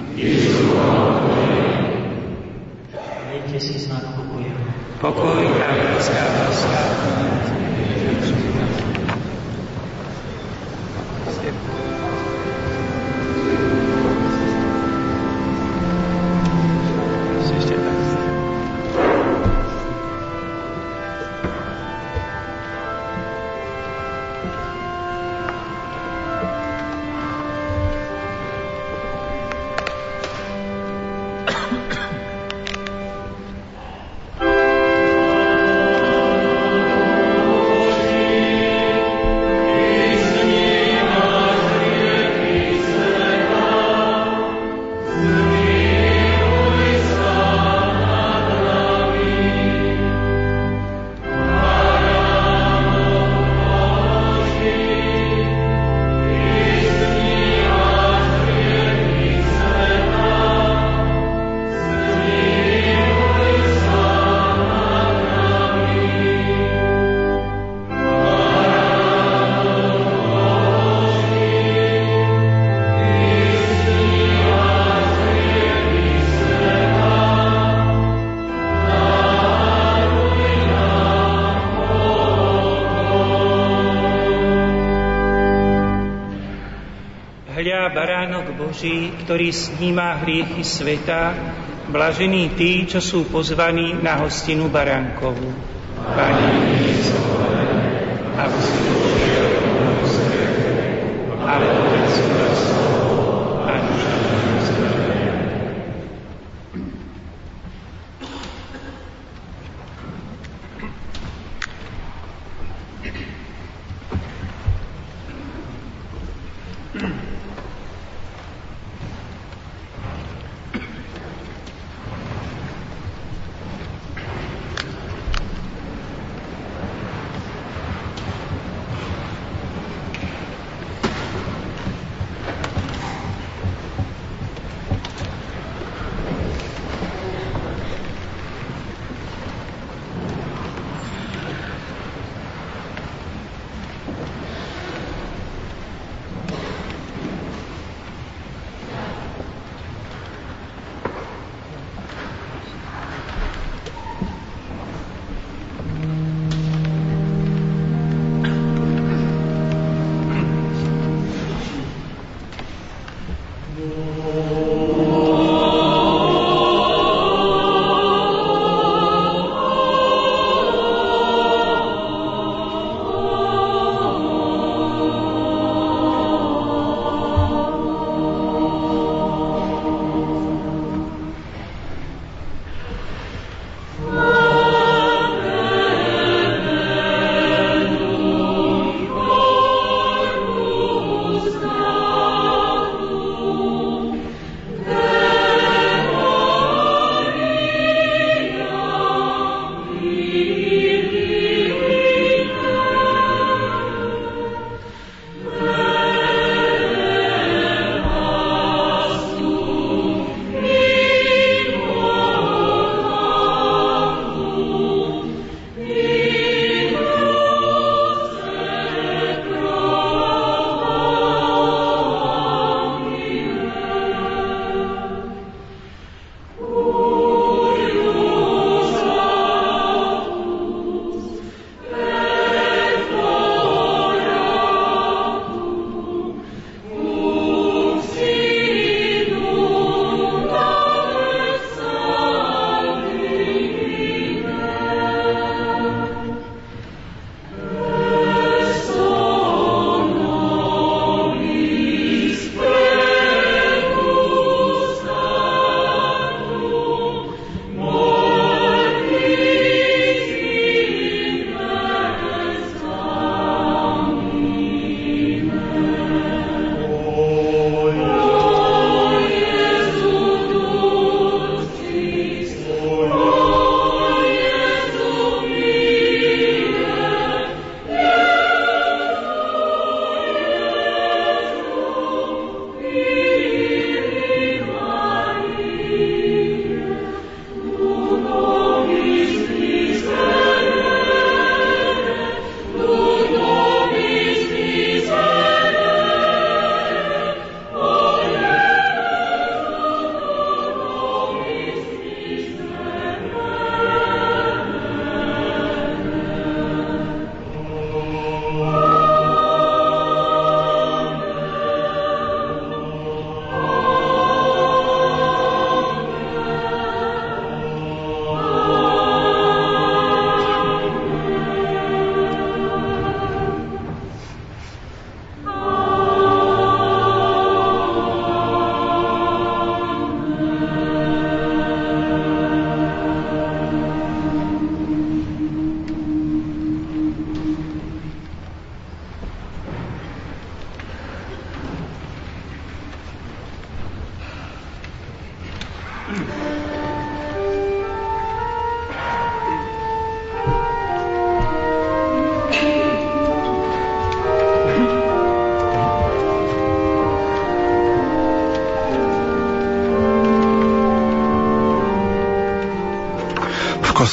Dajte si pokoja. Pokoj a láska ktorý sníma hriechy sveta, blažení tí, čo sú pozvaní na hostinu Baránkovú. Pane, aby si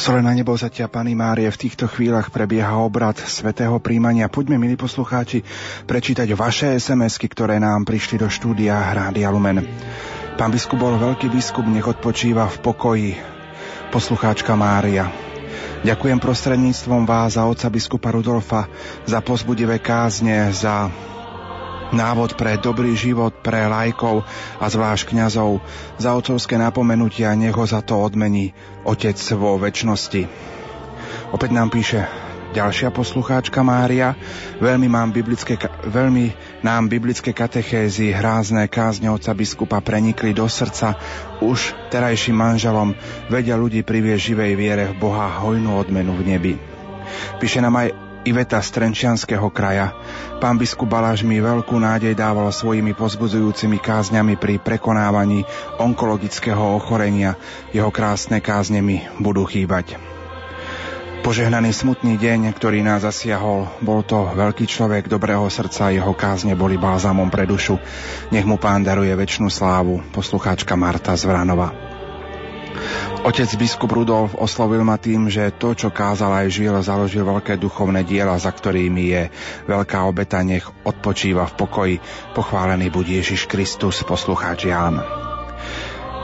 kostole na nebo zatia Pany Márie v týchto chvíľach prebieha obrad svätého príjmania. Poďme, milí poslucháči, prečítať vaše SMS-ky, ktoré nám prišli do štúdia Rádia Lumen. Pán biskup bol veľký biskup, nech odpočíva v pokoji. Poslucháčka Mária. Ďakujem prostredníctvom vás za otca biskupa Rudolfa, za pozbudivé kázne, za návod pre dobrý život pre lajkov a zvlášť kňazov, za otcovské napomenutia, nech ho za to odmení Otec vo väčšnosti. Opäť nám píše ďalšia poslucháčka Mária. Veľmi, mám biblické, veľmi nám biblické katechézy, hrázne kázne otca biskupa prenikli do srdca. Už terajším manželom vedia ľudí privie živej viere v Boha hojnú odmenu v nebi. Píše nám aj Iveta z Trenčianského kraja. Pán biskup Baláš mi veľkú nádej dával svojimi pozbudzujúcimi kázňami pri prekonávaní onkologického ochorenia. Jeho krásne kázne mi budú chýbať. Požehnaný smutný deň, ktorý nás zasiahol, bol to veľký človek dobrého srdca, jeho kázne boli bálzamom pre dušu. Nech mu pán daruje väčšinu slávu, poslucháčka Marta z Vranova. Otec biskup Rudolf oslovil ma tým, že to, čo kázal aj žil, založil veľké duchovné diela, za ktorými je veľká obeta, nech odpočíva v pokoji. Pochválený buď Ježiš Kristus, poslucháč Ján.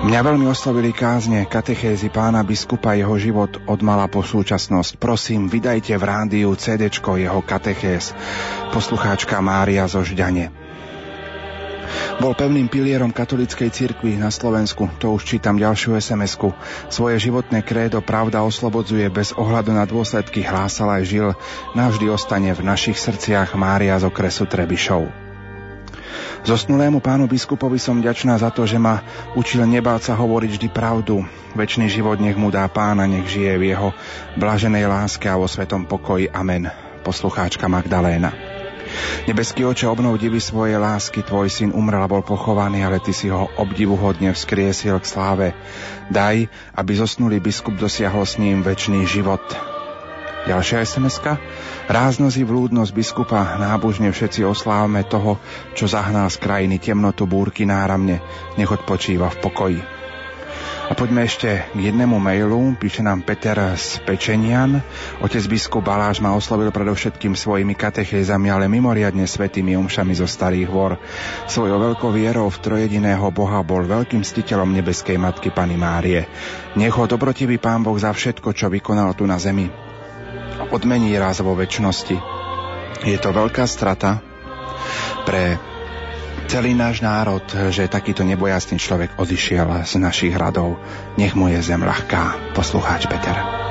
Mňa veľmi oslovili kázne katechézy pána biskupa jeho život od mala po súčasnosť. Prosím, vydajte v rádiu CD jeho katechéz. Poslucháčka Mária zo Žďane. Bol pevným pilierom katolíckej cirkvi na Slovensku, to už čítam ďalšiu SMS-ku. Svoje životné krédo pravda oslobodzuje bez ohľadu na dôsledky hlásal aj žil, navždy ostane v našich srdciach Mária z okresu Trebišov. Zosnulému pánu biskupovi som ďačná za to, že ma učil nebáť sa hovoriť vždy pravdu. Večný život nech mu dá pána, nech žije v jeho blaženej láske a vo svetom pokoji. Amen. Poslucháčka Magdaléna. Nebeský oče, obnov divy svoje lásky, tvoj syn umrel a bol pochovaný, ale ty si ho obdivuhodne vzkriesil k sláve. Daj, aby zosnulý biskup dosiahol s ním väčší život. Ďalšia sms Ráznosť i vlúdnosť biskupa nábožne všetci oslávme toho, čo zahnal z krajiny temnotu búrky náramne. Nech odpočíva v pokoji. A poďme ešte k jednému mailu. Píše nám Peter z Pečenian. Otec biskup Baláš ma oslovil predovšetkým svojimi katechézami, ale mimoriadne svetými umšami zo starých hôr. Svojou veľkou vierou v trojediného Boha bol veľkým stiteľom nebeskej Matky Pany Márie. Nech ho dobrotivý Pán Boh za všetko, čo vykonal tu na zemi, odmení raz vo väčšnosti. Je to veľká strata pre celý náš národ, že takýto nebojastný človek odišiel z našich radov. Nech mu je zem ľahká. Poslucháč Peter.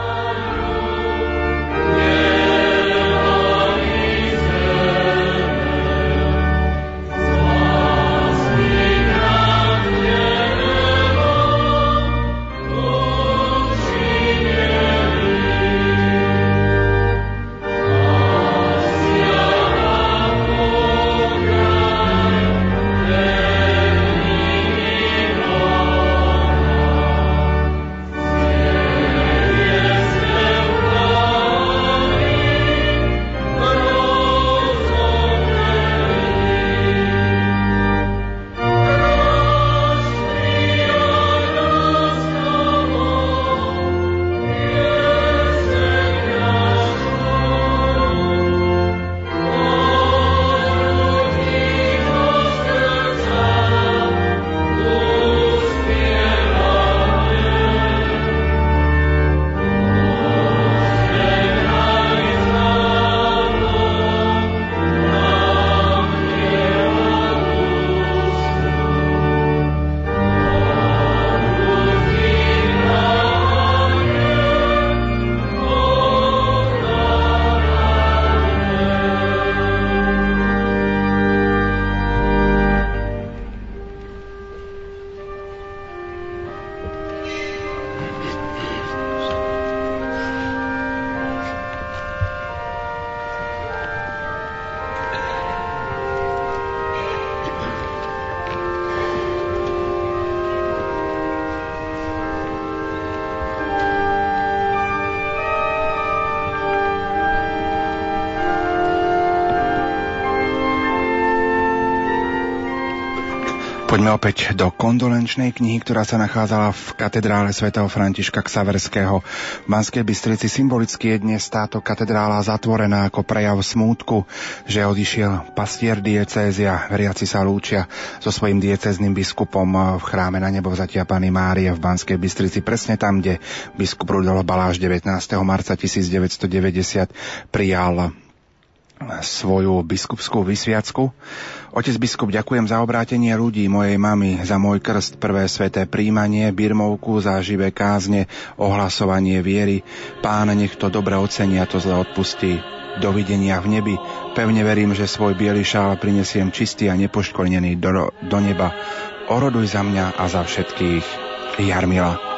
Poďme opäť do kondolenčnej knihy, ktorá sa nachádzala v katedrále svätého Františka Ksaverského v Banskej Bystrici. Symbolicky je dnes táto katedrála zatvorená ako prejav smútku, že odišiel pastier diecézia, veriaci sa lúčia so svojím diecézným biskupom v chráme na nebo vzatia Pany Márie v Banskej Bystrici, presne tam, kde biskup Rudolf Baláš 19. marca 1990 prijal svoju biskupskú vysviacku. Otec biskup, ďakujem za obrátenie ľudí, mojej mamy, za môj krst, prvé sveté príjmanie, birmovku, za živé kázne, ohlasovanie viery. Pán, nech to dobre ocenia, to zle odpustí. Dovidenia v nebi. Pevne verím, že svoj biely šál prinesiem čistý a nepoškvrnený do, do neba. Oroduj za mňa a za všetkých. Jarmila.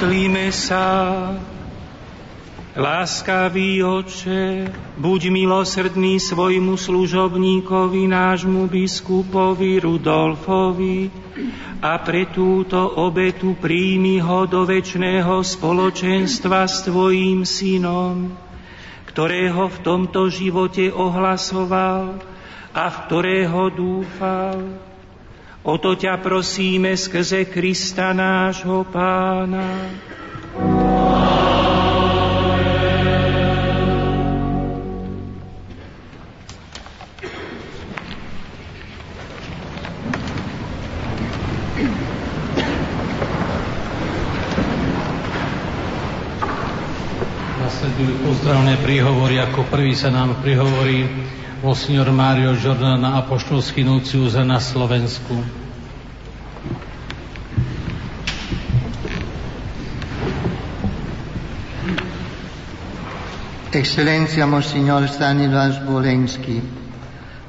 Modlíme sa. Láskavý oče, buď milosrdný svojmu služobníkovi, nášmu biskupovi Rudolfovi a pre túto obetu príjmi ho do väčšného spoločenstva s tvojím synom, ktorého v tomto živote ohlasoval a v ktorého dúfal O to ťa prosíme skrze Krista nášho Pána. Nasledujú pozdravné príhovory. Ako prvý sa nám prihovorí Monsignor Mário Jordan na apoštolský núcius na Slovensku. Excelencia Monsignor Stanislav Volenský,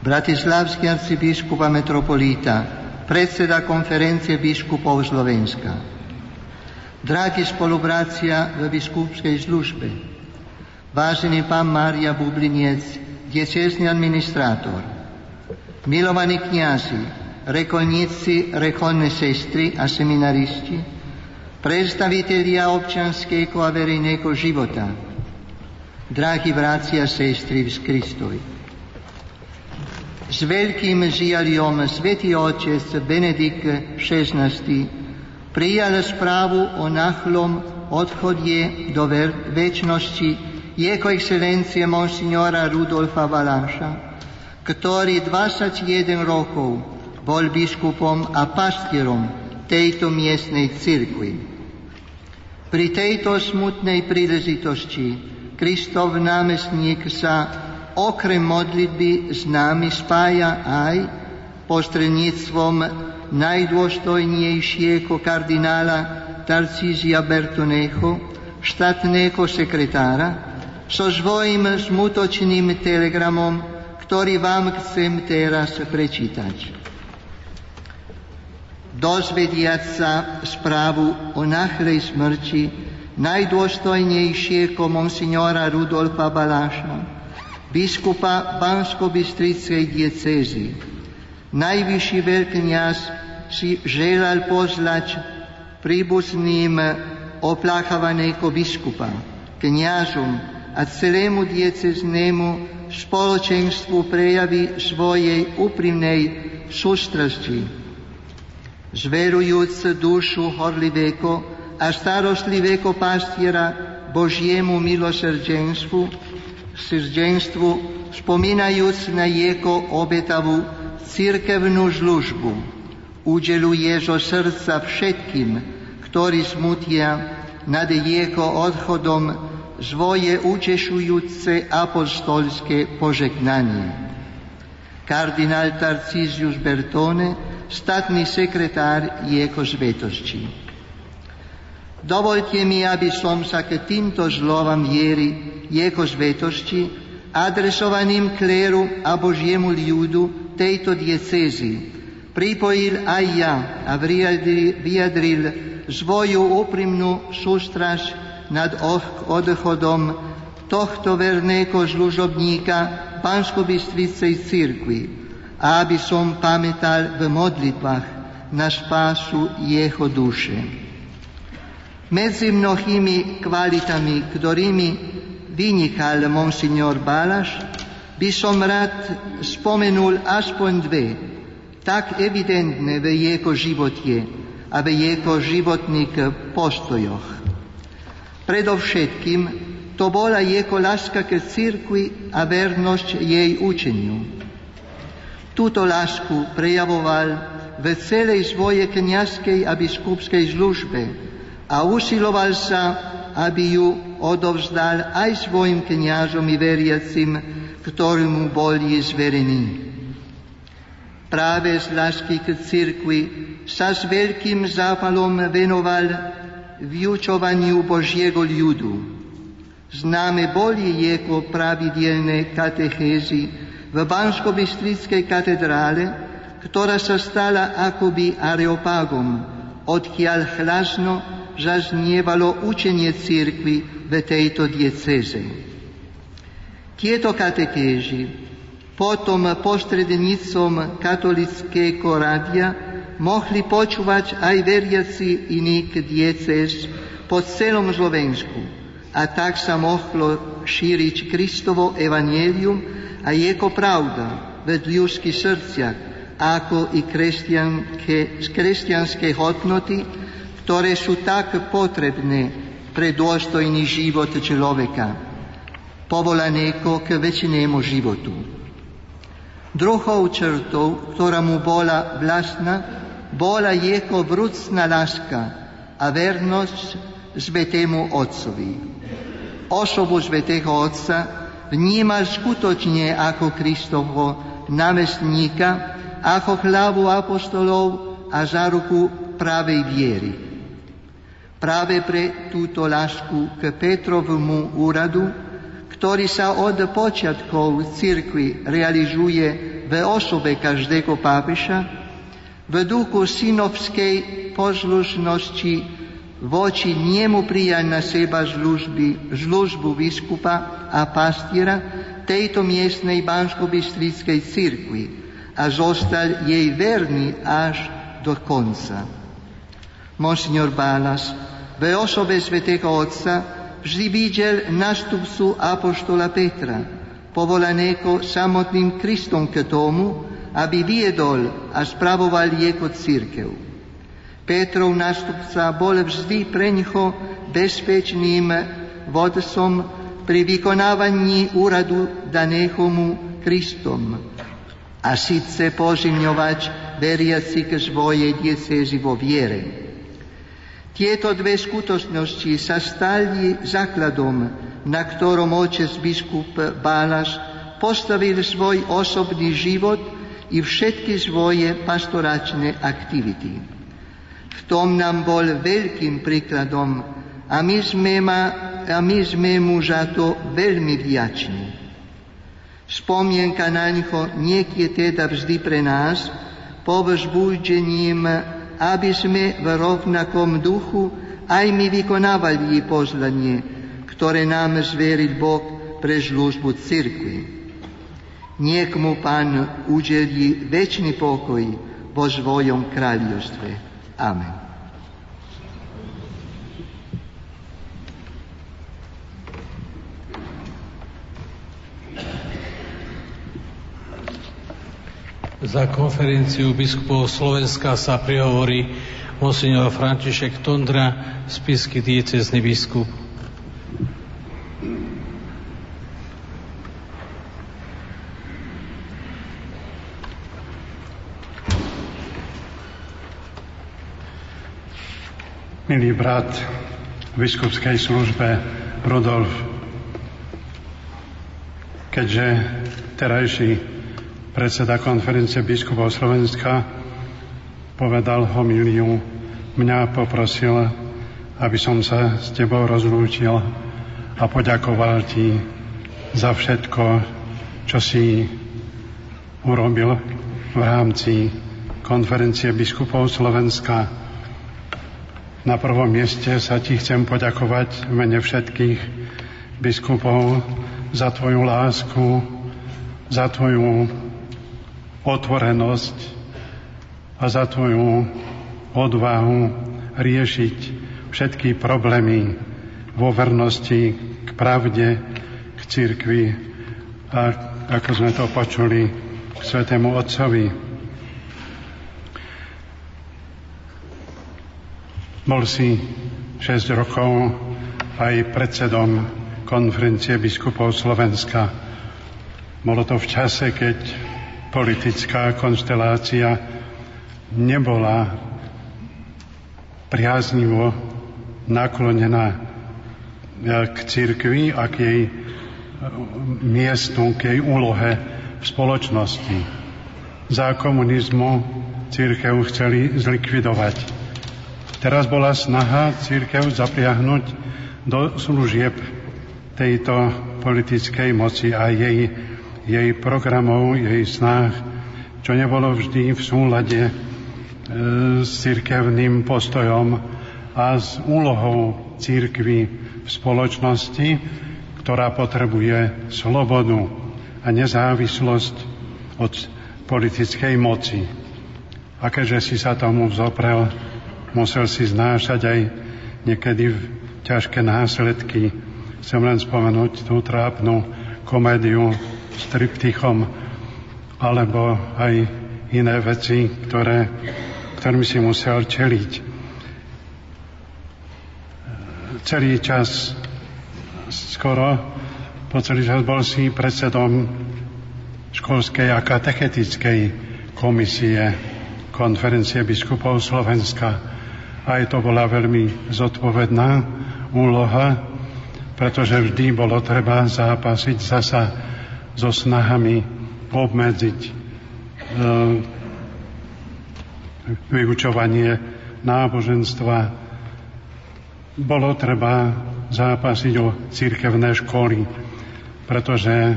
Bratislavský arcibiskup a metropolita, predseda konferencie biskupov Slovenska. Dragi spolubrácia v biskupskej službe, vážený pán Mária Bubliniec, diecézny administrátor, milovaní kniazy, rekolníci, rekolné sestry a seminaristi, predstavitelia občanského a verejného života, drahí bratci a sestry v Kristovi. S veľkým žialiom Svetý Otec Benedikt XVI prijal správu o nachlom odchodie do väčšnosti jeho excelencie monsignora Rudolfa Valáša, ktorý 21 rokov bol biskupom a pastierom tejto miestnej cirkvi. Pri tejto smutnej príležitosti Kristov námestník sa okrem modlitby s nami spája aj postredníctvom najdôstojnejšieho kardinála Tarcízia Bertoneho, štátneho sekretára, so svojím smutočným telegramom, ktorý vám chcem teraz prečítať. Dozvediať sa správu o nachlej smrti najdôstojnejšieho monsignora Rudolfa Baláša, biskupa Bansko-Bystrickej diecézy. Najvyšší veľkňaz si želal pozlať príbuzným opláchavaného biskupa, kniažom a celému dieceznému spoločenstvu prejaví svojej úprimnej sústrasti. Zverujúc dušu horlivého a starostlivého pastiera Božiemu milosrdenstvu, srdenstvu, spomínajúc na jeho obetavú cirkevnú službu, udeluje zo srdca všetkým, ktorí smutia nad jeho odchodom svoje utešujúce apostolské požegnanie. Kardinál Tarcisius Bertone, statný sekretár jeho svetosti. Dovolte mi, aby som sa k týmto zlovám viery jeho svetosti, adresovaným kléru a Božiemu ľudu tejto diecézy, pripojil aj ja a vyjadril svoju úprimnú sústraž nad odchodom tohto verného služobníka Bansko-Bystricej církvy a aby som pamätal v modlitbách na spásu jeho duše. Medzi mnohými kvalitami, ktorými vynikal monsignor Balaš, by som rád spomenul aspoň dve, tak evidentné v jeho živote a v jeho životných postojoch. Predovšetkým to bola jeho láska k cirkvi a vernosť jej učeniu. Túto lásku prejavoval v celej svojej kniazkej a biskupskej službe a usiloval sa, aby ju odovzdal aj svojim kniazom i veriacim, ktorí mu boli zverení. Práve z lásky k cirkvi sa s veľkým zápalom venoval vyučovaniu Božiego ľudu. Známe boli jeho pravidelné katechézy v Bansko-Bystrickej katedrále, ktorá sa stala akoby areopagom, odkiaľ hlasno zaznievalo učenie cirkvi v tejto dieceze. Tieto katekézy potom postredníctvom katolického rádia mohli počúvať aj veriaci iných diecez po celom Slovensku. A tak sa mohlo šíriť Kristovo evanielium a jeho pravda v ľudských srdciach, ako i kresťanské, kresťanské hodnoty, ktoré sú tak potrebné pre dôstojný život človeka, povolaného k väčšinému životu. Druhou črtou, ktorá mu bola vlastná, bola jeho vrúcna láska a vernosť Svetému Otcovi. Osobu Svetého Otca vnímal skutočne ako Kristovho námestníka, ako hlavu apostolov a záruku pravej viery. Práve pre túto lásku k Petrovmu úradu ktorý sa od počiatkov cirkvi realizuje v osobe každého pápeša, v duchu synovskej poslušnosti voči niemu prijať na seba služby, službu biskupa a pastiera tejto miestnej bansko-bystrickej cirkvi a zostal jej verný až do konca. Monsignor Balas v osobe svätého Otca vždy videl nástupcu apoštola Petra, povolaného samotným Kristom k tomu, aby viedol a spravoval jeho církev. Petrov nástupca bol vždy pre neho bezpečným vodcom pri vykonávaní úradu daného mu Kristom a síce poživňovať veriaci k svojej diecézi vo viere. Tieto dve skutočnosti sa stali základom, na ktorom otec biskup Bálaš postavil svoj osobný život i všetky svoje pastoračné aktivity. V tom nám bol veľkým príkladom a my sme, ma, a my sme mu za to veľmi vďační. Spomienka na ňo je teda vždy pre nás povzbudžením aby sme v rovnakom duchu aj my vykonávali pozvanie, ktoré nám zveril Boh pre službu cirkvi. Niek mu Pán udelí väčší pokoj vo svojom kráľovstve. Amen. Za konferenciu biskupov Slovenska sa prihovorí monsignor František Tondra, spisky diecezny biskup. Milý brat v biskupskej službe Rudolf keďže terajší predseda konferencie biskupov Slovenska povedal homiliu, mňa poprosil, aby som sa s tebou rozlúčil a poďakoval ti za všetko, čo si urobil v rámci konferencie biskupov Slovenska. Na prvom mieste sa ti chcem poďakovať v mene všetkých biskupov za tvoju lásku, za tvoju otvorenosť a za tvoju odvahu riešiť všetky problémy vo vernosti k pravde, k cirkvi a ako sme to počuli k Svetému Otcovi. Bol si 6 rokov aj predsedom konferencie biskupov Slovenska. Bolo to v čase, keď politická konštelácia nebola priaznivo naklonená k cirkvi a k jej miestu, k jej úlohe v spoločnosti. Za komunizmu církev chceli zlikvidovať Teraz bola snaha církev zapriahnuť do služieb tejto politickej moci a jej, jej programov, jej snah, čo nebolo vždy v súlade e, s církevným postojom a s úlohou církvy v spoločnosti, ktorá potrebuje slobodu a nezávislosť od politickej moci. A keďže si sa tomu vzoprel, musel si znášať aj niekedy ťažké následky. Chcem len spomenúť tú trápnu komédiu s triptychom, alebo aj iné veci, ktoré, ktorým si musel čeliť. Celý čas, skoro po celý čas bol si predsedom školskej a katechetickej komisie konferencie biskupov Slovenska aj to bola veľmi zodpovedná úloha, pretože vždy bolo treba zápasiť zasa so snahami obmedziť e, vyučovanie náboženstva. Bolo treba zápasiť o církevné školy, pretože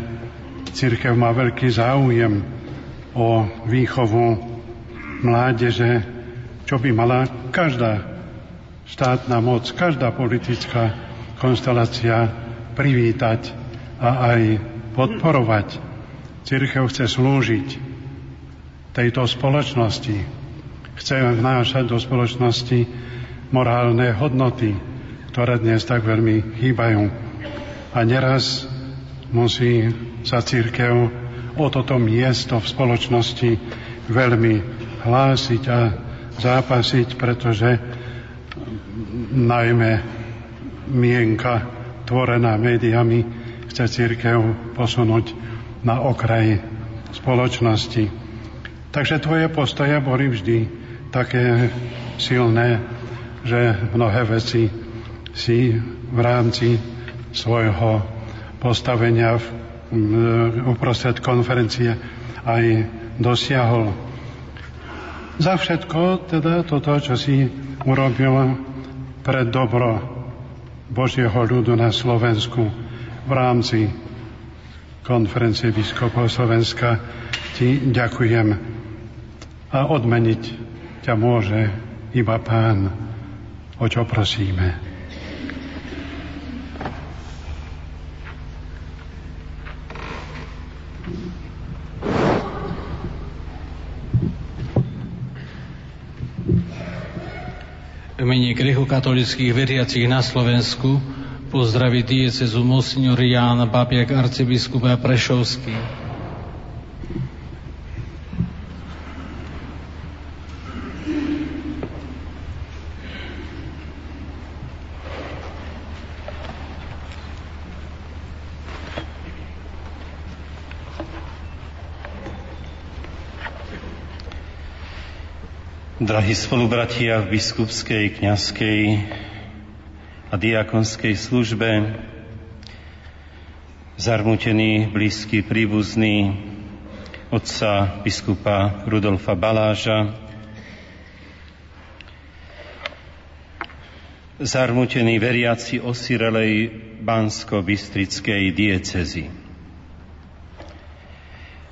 církev má veľký záujem o výchovu mládeže, čo by mala každá štátna moc, každá politická konstelácia privítať a aj podporovať. Církev chce slúžiť tejto spoločnosti. Chce vnášať do spoločnosti morálne hodnoty, ktoré dnes tak veľmi chýbajú. A neraz musí sa církev o toto miesto v spoločnosti veľmi hlásiť a zápasiť, pretože najmä mienka tvorená médiami chce církev posunúť na okraj spoločnosti. Takže tvoje postoje boli vždy také silné, že mnohé veci si v rámci svojho postavenia v, uprostred konferencie aj dosiahol. Za všetko teda toto, čo si urobil pre dobro Božieho ľudu na Slovensku v rámci konferencie biskupov Slovenska, ti ďakujem. A odmeniť ťa môže iba Pán, o čo prosíme. mene grekokatolických veriacich na Slovensku pozdraví diecezu Monsignor Ján Babiak, arcibiskup a Prešovský. Drahí spolubratia v biskupskej, kňazskej a diakonskej službe, zarmutený blízky príbuzný otca biskupa Rudolfa Baláža, zarmutení veriaci osirelej Bansko-Bystrickej diecezy.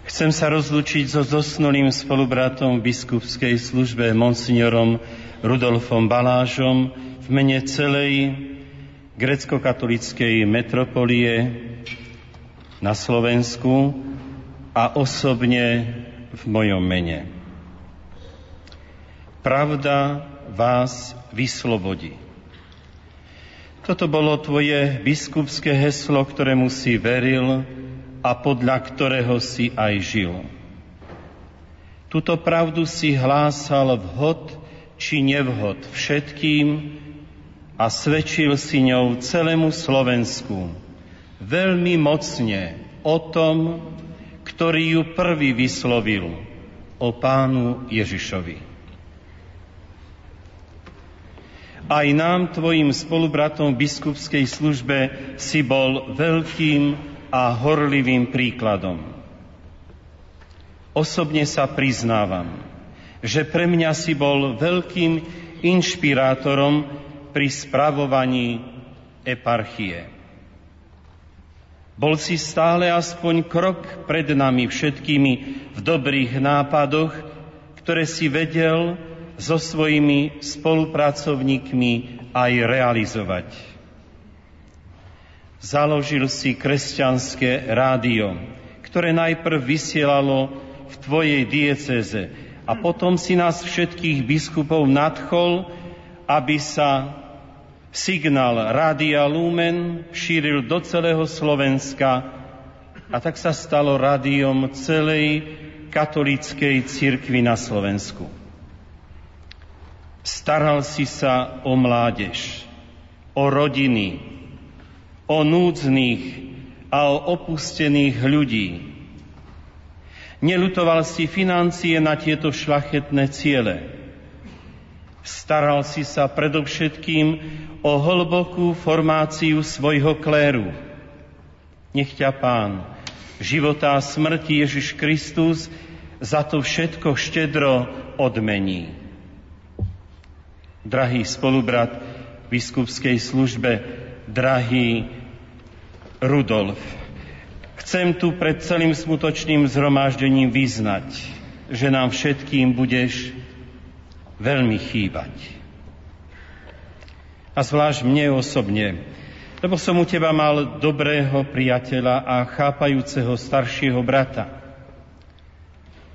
Chcem sa rozlučiť so zosnulým spolubratom v biskupskej službe monsignorom Rudolfom Balážom v mene celej grecko-katolickej metropolie na Slovensku a osobne v mojom mene. Pravda vás vyslobodí. Toto bolo tvoje biskupské heslo, ktorému si veril a podľa ktorého si aj žil. Tuto pravdu si hlásal vhod či nevhod všetkým a svedčil si ňou celému Slovensku veľmi mocne o tom, ktorý ju prvý vyslovil o pánu Ježišovi. Aj nám, tvojim spolubratom v biskupskej službe, si bol veľkým a horlivým príkladom. Osobne sa priznávam, že pre mňa si bol veľkým inšpirátorom pri spravovaní eparchie. Bol si stále aspoň krok pred nami všetkými v dobrých nápadoch, ktoré si vedel so svojimi spolupracovníkmi aj realizovať. Založil si kresťanské rádio, ktoré najprv vysielalo v tvojej dieceze a potom si nás všetkých biskupov nadchol, aby sa signál Rádia Lumen šíril do celého Slovenska a tak sa stalo rádiom celej katolíckej cirkvi na Slovensku. Staral si sa o mládež, o rodiny, o núdznych a o opustených ľudí. Nelutoval si financie na tieto šlachetné ciele Staral si sa predovšetkým o hlbokú formáciu svojho kléru. Nech ťa Pán, života a smrti Ježiš Kristus za to všetko štedro odmení. Drahý spolubrat v biskupskej službe, drahý Rudolf, chcem tu pred celým smutočným zhromaždením vyznať, že nám všetkým budeš veľmi chýbať. A zvlášť mne osobne, lebo som u teba mal dobrého priateľa a chápajúceho staršieho brata.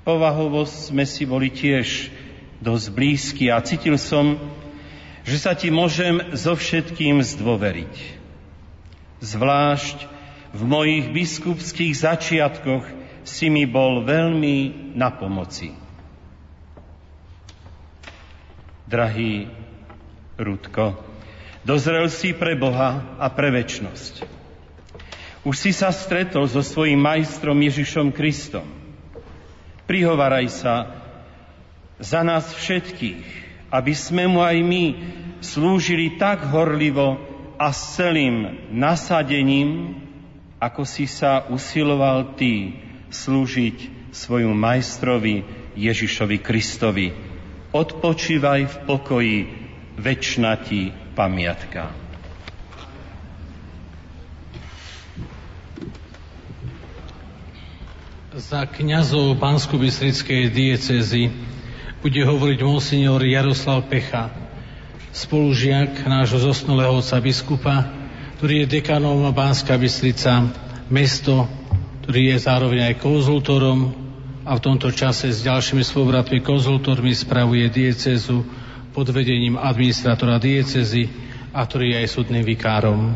Povahovo sme si boli tiež dosť blízky a cítil som, že sa ti môžem so všetkým zdôveriť. Zvlášť v mojich biskupských začiatkoch si mi bol veľmi na pomoci drahý Rudko, dozrel si pre Boha a pre väčnosť. Už si sa stretol so svojím majstrom Ježišom Kristom. Prihovaraj sa za nás všetkých, aby sme mu aj my slúžili tak horlivo a s celým nasadením, ako si sa usiloval ty slúžiť svojmu majstrovi Ježišovi Kristovi, Odpočívaj v pokoji, väčšina ti pamiatka. Za kňazov Bansko-Bystrickej diecezy bude hovoriť monsignor Jaroslav Pecha, spolužiak nášho zosnulého oca biskupa, ktorý je dekanom Banská Bystrica, mesto, ktorý je zároveň aj konzultorom a v tomto čase s ďalšími spolubratmi konzultormi spravuje diecezu pod vedením administratora diecezy a ktorý je aj súdnym vikárom.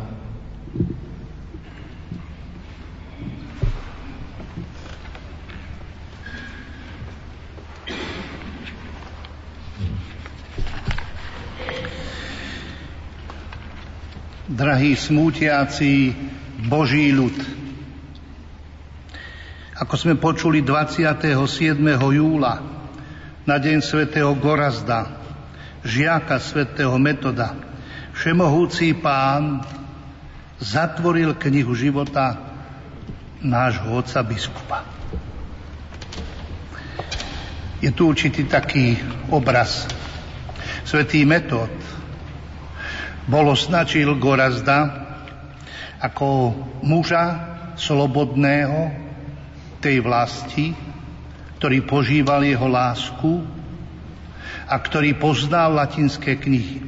Drahí smútiaci Boží ľud, ako sme počuli 27. júla na deň svätého Gorazda, žiaka svätého Metoda, všemohúci pán zatvoril knihu života nášho otca biskupa. Je tu určitý taký obraz. Svetý Metod bol označil Gorazda ako muža slobodného tej vlasti, ktorý požíval jeho lásku a ktorý poznal latinské knihy.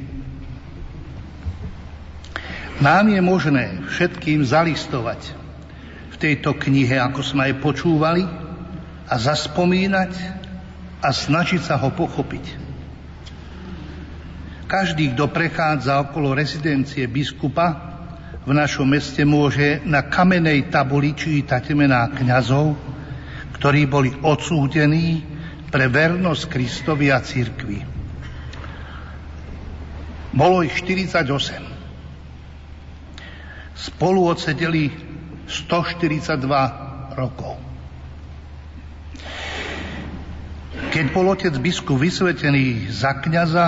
Nám je možné všetkým zalistovať v tejto knihe, ako sme aj počúvali, a zaspomínať a snažiť sa ho pochopiť. Každý, kto prechádza okolo rezidencie biskupa v našom meste, môže na kamenej tabuli čítať mená kňazov, ktorí boli odsúdení pre vernosť Kristovi a církvi. Bolo ich 48. Spolu odsedeli 142 rokov. Keď bol otec biskup vysvetený za kňaza,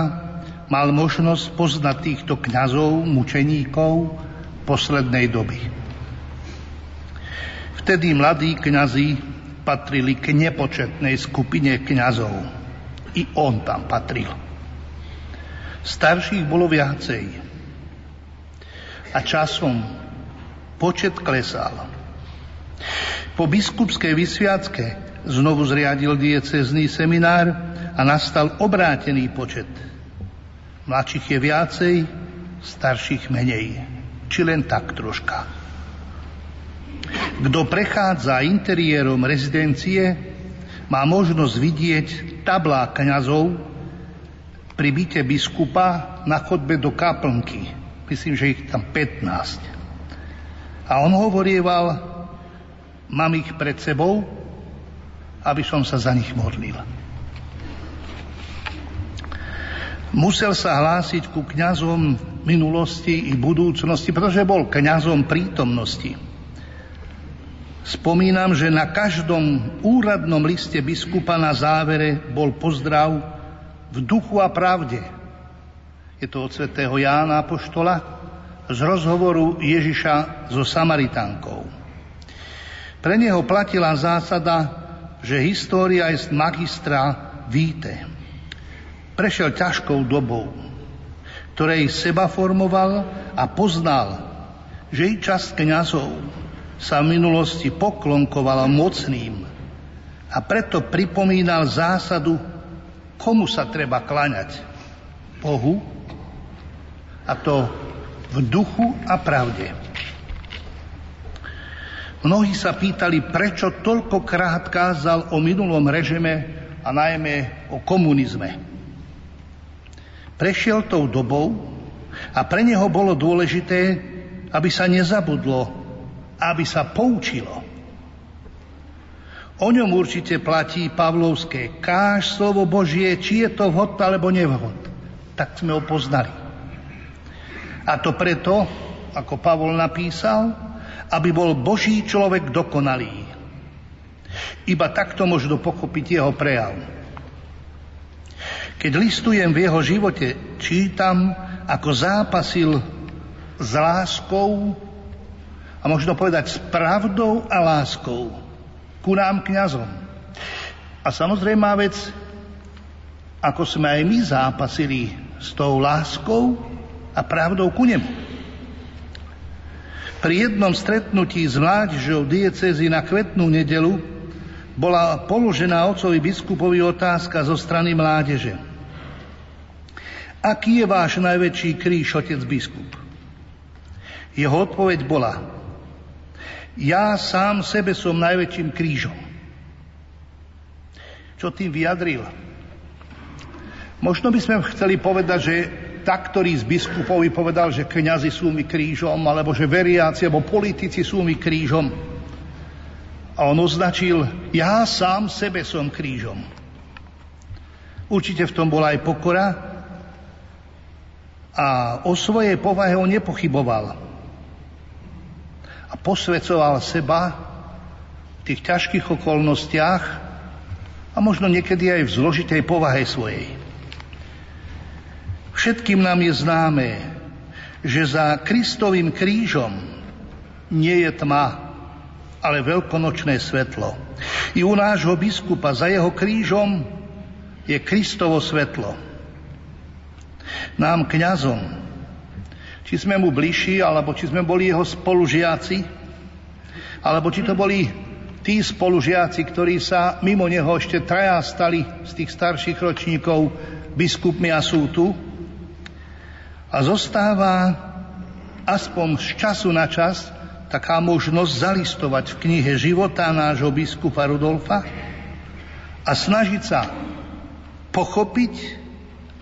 mal možnosť poznať týchto kňazov, mučeníkov poslednej doby. Vtedy mladí kňazi patrili k nepočetnej skupine kňazov. I on tam patril. Starších bolo viacej. A časom počet klesal. Po biskupskej vysviacke znovu zriadil diecezný seminár a nastal obrátený počet – Mladších je viacej, starších menej. Či len tak troška. Kto prechádza interiérom rezidencie, má možnosť vidieť tablá kňazov pri byte biskupa na chodbe do kaplnky. Myslím, že ich tam 15. A on hovorieval, mám ich pred sebou, aby som sa za nich modlil. Musel sa hlásiť ku kňazom minulosti i budúcnosti, pretože bol kňazom prítomnosti. Spomínam, že na každom úradnom liste biskupa na závere bol pozdrav v duchu a pravde. Je to od svätého Jána Apoštola z rozhovoru Ježiša so Samaritánkou. Pre neho platila zásada, že história je magistra víte prešiel ťažkou dobou, ktorej seba formoval a poznal, že i časť kniazov sa v minulosti poklonkovala mocným a preto pripomínal zásadu, komu sa treba klaňať. Bohu a to v duchu a pravde. Mnohí sa pýtali, prečo toľkokrát kázal o minulom režime a najmä o komunizme. Prešiel tou dobou a pre neho bolo dôležité, aby sa nezabudlo, aby sa poučilo. O ňom určite platí Pavlovské. Káž slovo Božie, či je to vhod alebo nevhod. Tak sme ho poznali. A to preto, ako Pavol napísal, aby bol Boží človek dokonalý. Iba takto možno pochopiť jeho prejav. Keď listujem v jeho živote, čítam, ako zápasil s láskou a možno povedať s pravdou a láskou ku nám kňazom. A samozrejme vec, ako sme aj my zápasili s tou láskou a pravdou ku nemu. Pri jednom stretnutí s mládežou diecezy na kvetnú nedelu bola položená otcovi biskupovi otázka zo strany mládeže. Aký je váš najväčší kríž, otec biskup? Jeho odpoveď bola, ja sám sebe som najväčším krížom. Čo tým vyjadril? Možno by sme chceli povedať, že tak, ktorý z biskupovi povedal, že kňazi sú mi krížom, alebo že veriaci, alebo politici sú mi krížom. A on označil, ja sám sebe som krížom. Určite v tom bola aj pokora, a o svojej povahe on nepochyboval. A posvedcoval seba v tých ťažkých okolnostiach a možno niekedy aj v zložitej povahe svojej. Všetkým nám je známe, že za Kristovým krížom nie je tma, ale veľkonočné svetlo. I u nášho biskupa za jeho krížom je Kristovo svetlo. Nám kňazom, či sme mu bližší, alebo či sme boli jeho spolužiaci, alebo či to boli tí spolužiaci, ktorí sa mimo neho ešte traja stali z tých starších ročníkov biskupmi a sú tu. A zostáva aspoň z času na čas taká možnosť zalistovať v knihe života nášho biskupa Rudolfa a snažiť sa pochopiť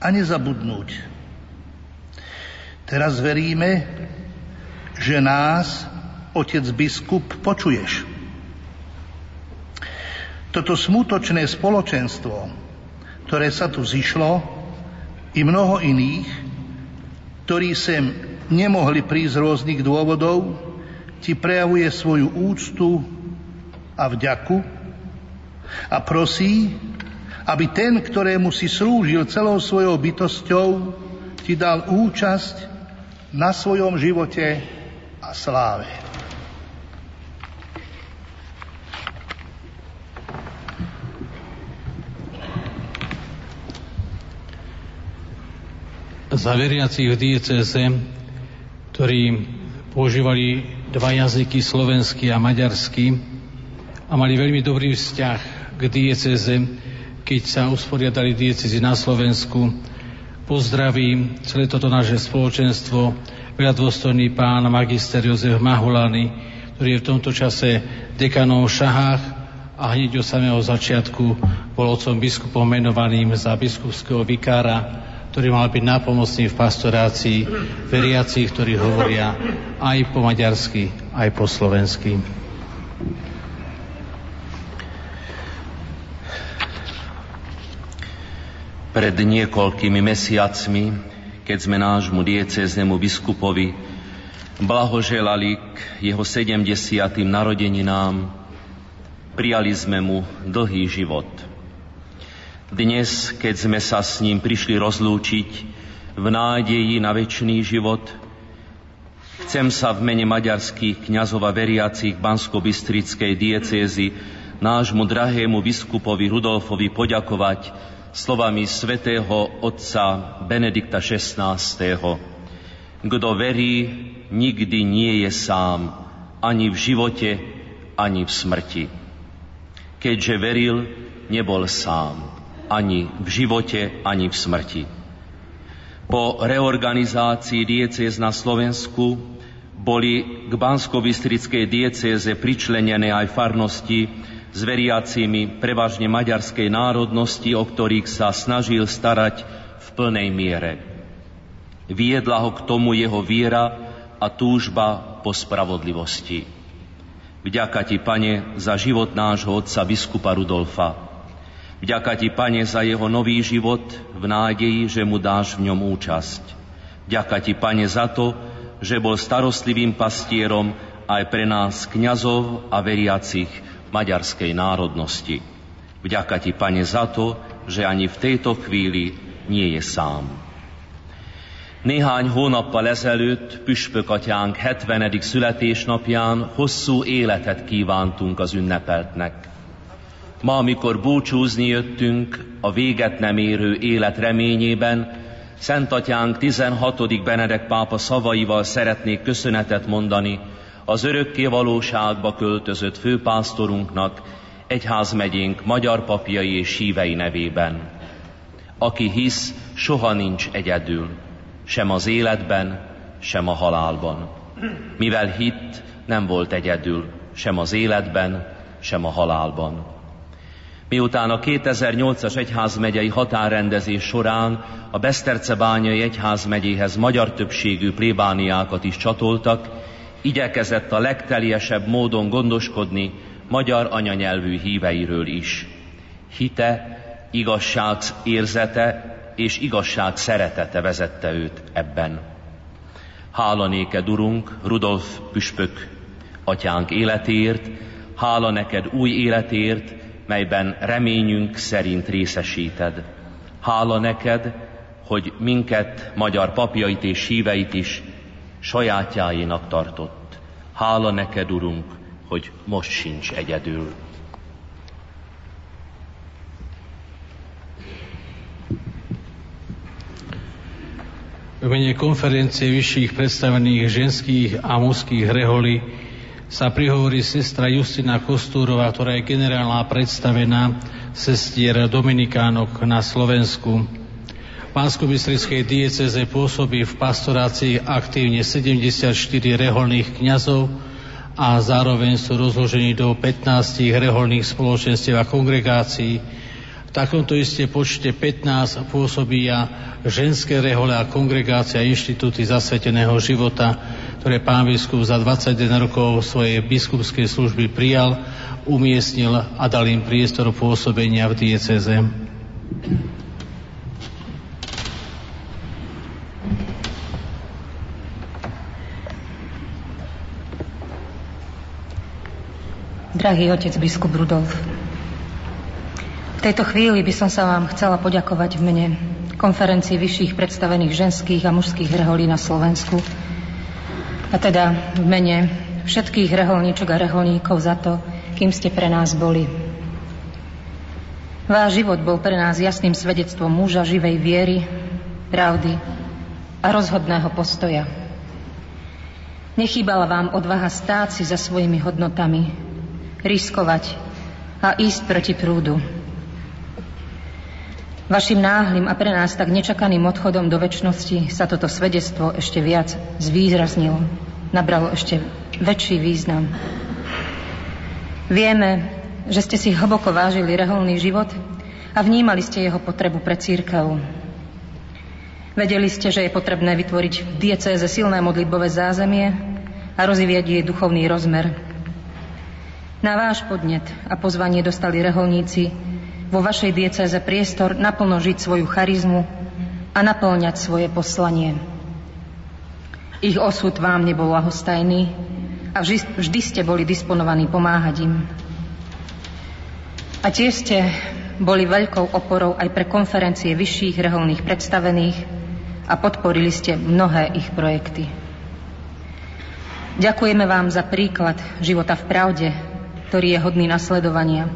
a nezabudnúť. Teraz veríme, že nás, otec biskup, počuješ. Toto smutočné spoločenstvo, ktoré sa tu zišlo, i mnoho iných, ktorí sem nemohli prísť z rôznych dôvodov, ti prejavuje svoju úctu a vďaku a prosí, aby ten, ktorému si slúžil celou svojou bytosťou, ti dal účasť na svojom živote a sláve. Za veriacich v dieceze, ktorí používali dva jazyky, slovenský a maďarský, a mali veľmi dobrý vzťah k dieceze, keď sa usporiadali diecezy na Slovensku. Pozdraví celé toto naše spoločenstvo veľa dôstojný pán magister Jozef Mahulany, ktorý je v tomto čase dekanom v Šahách a hneď od samého začiatku bol otcom biskupom menovaným za biskupského vikára ktorý mal byť nápomocný v pastorácii veriacich, ktorí hovoria aj po maďarsky, aj po slovensky. Pred niekoľkými mesiacmi, keď sme nášmu diecéznemu biskupovi blahoželali k jeho 70. narodeninám, prijali sme mu dlhý život – dnes, keď sme sa s ním prišli rozlúčiť v nádeji na väčší život, chcem sa v mene maďarských kňazov a veriacich Bansko-Bystrickej diecézy nášmu drahému biskupovi Rudolfovi poďakovať slovami svätého otca Benedikta XVI. Kto verí, nikdy nie je sám, ani v živote, ani v smrti. Keďže veril, nebol sám ani v živote, ani v smrti. Po reorganizácii diecéz na Slovensku boli k bansko diecéze pričlenené aj farnosti s veriacimi prevažne maďarskej národnosti, o ktorých sa snažil starať v plnej miere. Viedla ho k tomu jeho viera a túžba po spravodlivosti. Vďaka ti, pane, za život nášho otca biskupa Rudolfa. Vďaka ti, Pane, za jeho nový život v nádeji, že mu dáš v ňom účasť. Vďaka ti, Pane, za to, že bol starostlivým pastierom aj pre nás, kňazov a veriacich maďarskej národnosti. Vďaka ti, Pane, za to, že ani v tejto chvíli nie je sám. Néhány hónappal ezelőtt Püspök atyánk 70. születésnapján hosszú életet kívántunk az ünnepeltnek. Ma, amikor búcsúzni jöttünk a véget nem érő élet reményében, Szent Atyánk 16. Benedek pápa szavaival szeretnék köszönetet mondani az örökké valóságba költözött főpásztorunknak, egyházmegyénk magyar papjai és hívei nevében. Aki hisz, soha nincs egyedül, sem az életben, sem a halálban. Mivel hitt, nem volt egyedül, sem az életben, sem a halálban. Miután a 2008-as egyházmegyei határrendezés során a Besztercebányai egyházmegyéhez magyar többségű plébániákat is csatoltak, igyekezett a legteljesebb módon gondoskodni magyar anyanyelvű híveiről is. Hite, igazság érzete és igazság szeretete vezette őt ebben. Hála néked, Urunk, Rudolf püspök atyánk életért, hála neked új életért, melyben reményünk szerint részesíted. Hála neked, hogy minket, magyar papjait és híveit is sajátjáénak tartott. Hála neked, Urunk, hogy most sincs egyedül. V mene konferencie vyšších predstavených ženských a mužských reholí sa prihovorí sestra Justina Kostúrová, ktorá je generálna predstavená sestier Dominikánok na Slovensku. V pánsko dieceze pôsobí v pastorácii aktívne 74 reholných kňazov a zároveň sú rozložení do 15 reholných spoločenstiev a kongregácií, takomto isté počte 15 pôsobia ženské rehole a kongregácia inštitúty zasveteného života, ktoré pán biskup za 21 rokov svojej biskupskej služby prijal, umiestnil a dal im priestor pôsobenia v dieceze. Drahý otec biskup Rudolf, tejto chvíli by som sa vám chcela poďakovať v mene konferencii vyšších predstavených ženských a mužských reholí na Slovensku a teda v mene všetkých reholníčok a reholníkov za to, kým ste pre nás boli. Váš život bol pre nás jasným svedectvom muža živej viery, pravdy a rozhodného postoja. Nechýbala vám odvaha stáť si za svojimi hodnotami, riskovať a ísť proti prúdu. Vašim náhlým a pre nás tak nečakaným odchodom do väčšnosti sa toto svedectvo ešte viac zvýraznilo, nabralo ešte väčší význam. Vieme, že ste si hlboko vážili reholný život a vnímali ste jeho potrebu pre církev. Vedeli ste, že je potrebné vytvoriť v diecéze silné modlitbové zázemie a rozvíjať jej duchovný rozmer. Na váš podnet a pozvanie dostali reholníci vo vašej diecéze priestor naplno žiť svoju charizmu a naplňať svoje poslanie. Ich osud vám nebol lahostajný a vždy, vždy ste boli disponovaní pomáhať im. A tiež ste boli veľkou oporou aj pre konferencie vyšších reholných predstavených a podporili ste mnohé ich projekty. Ďakujeme vám za príklad života v pravde, ktorý je hodný nasledovania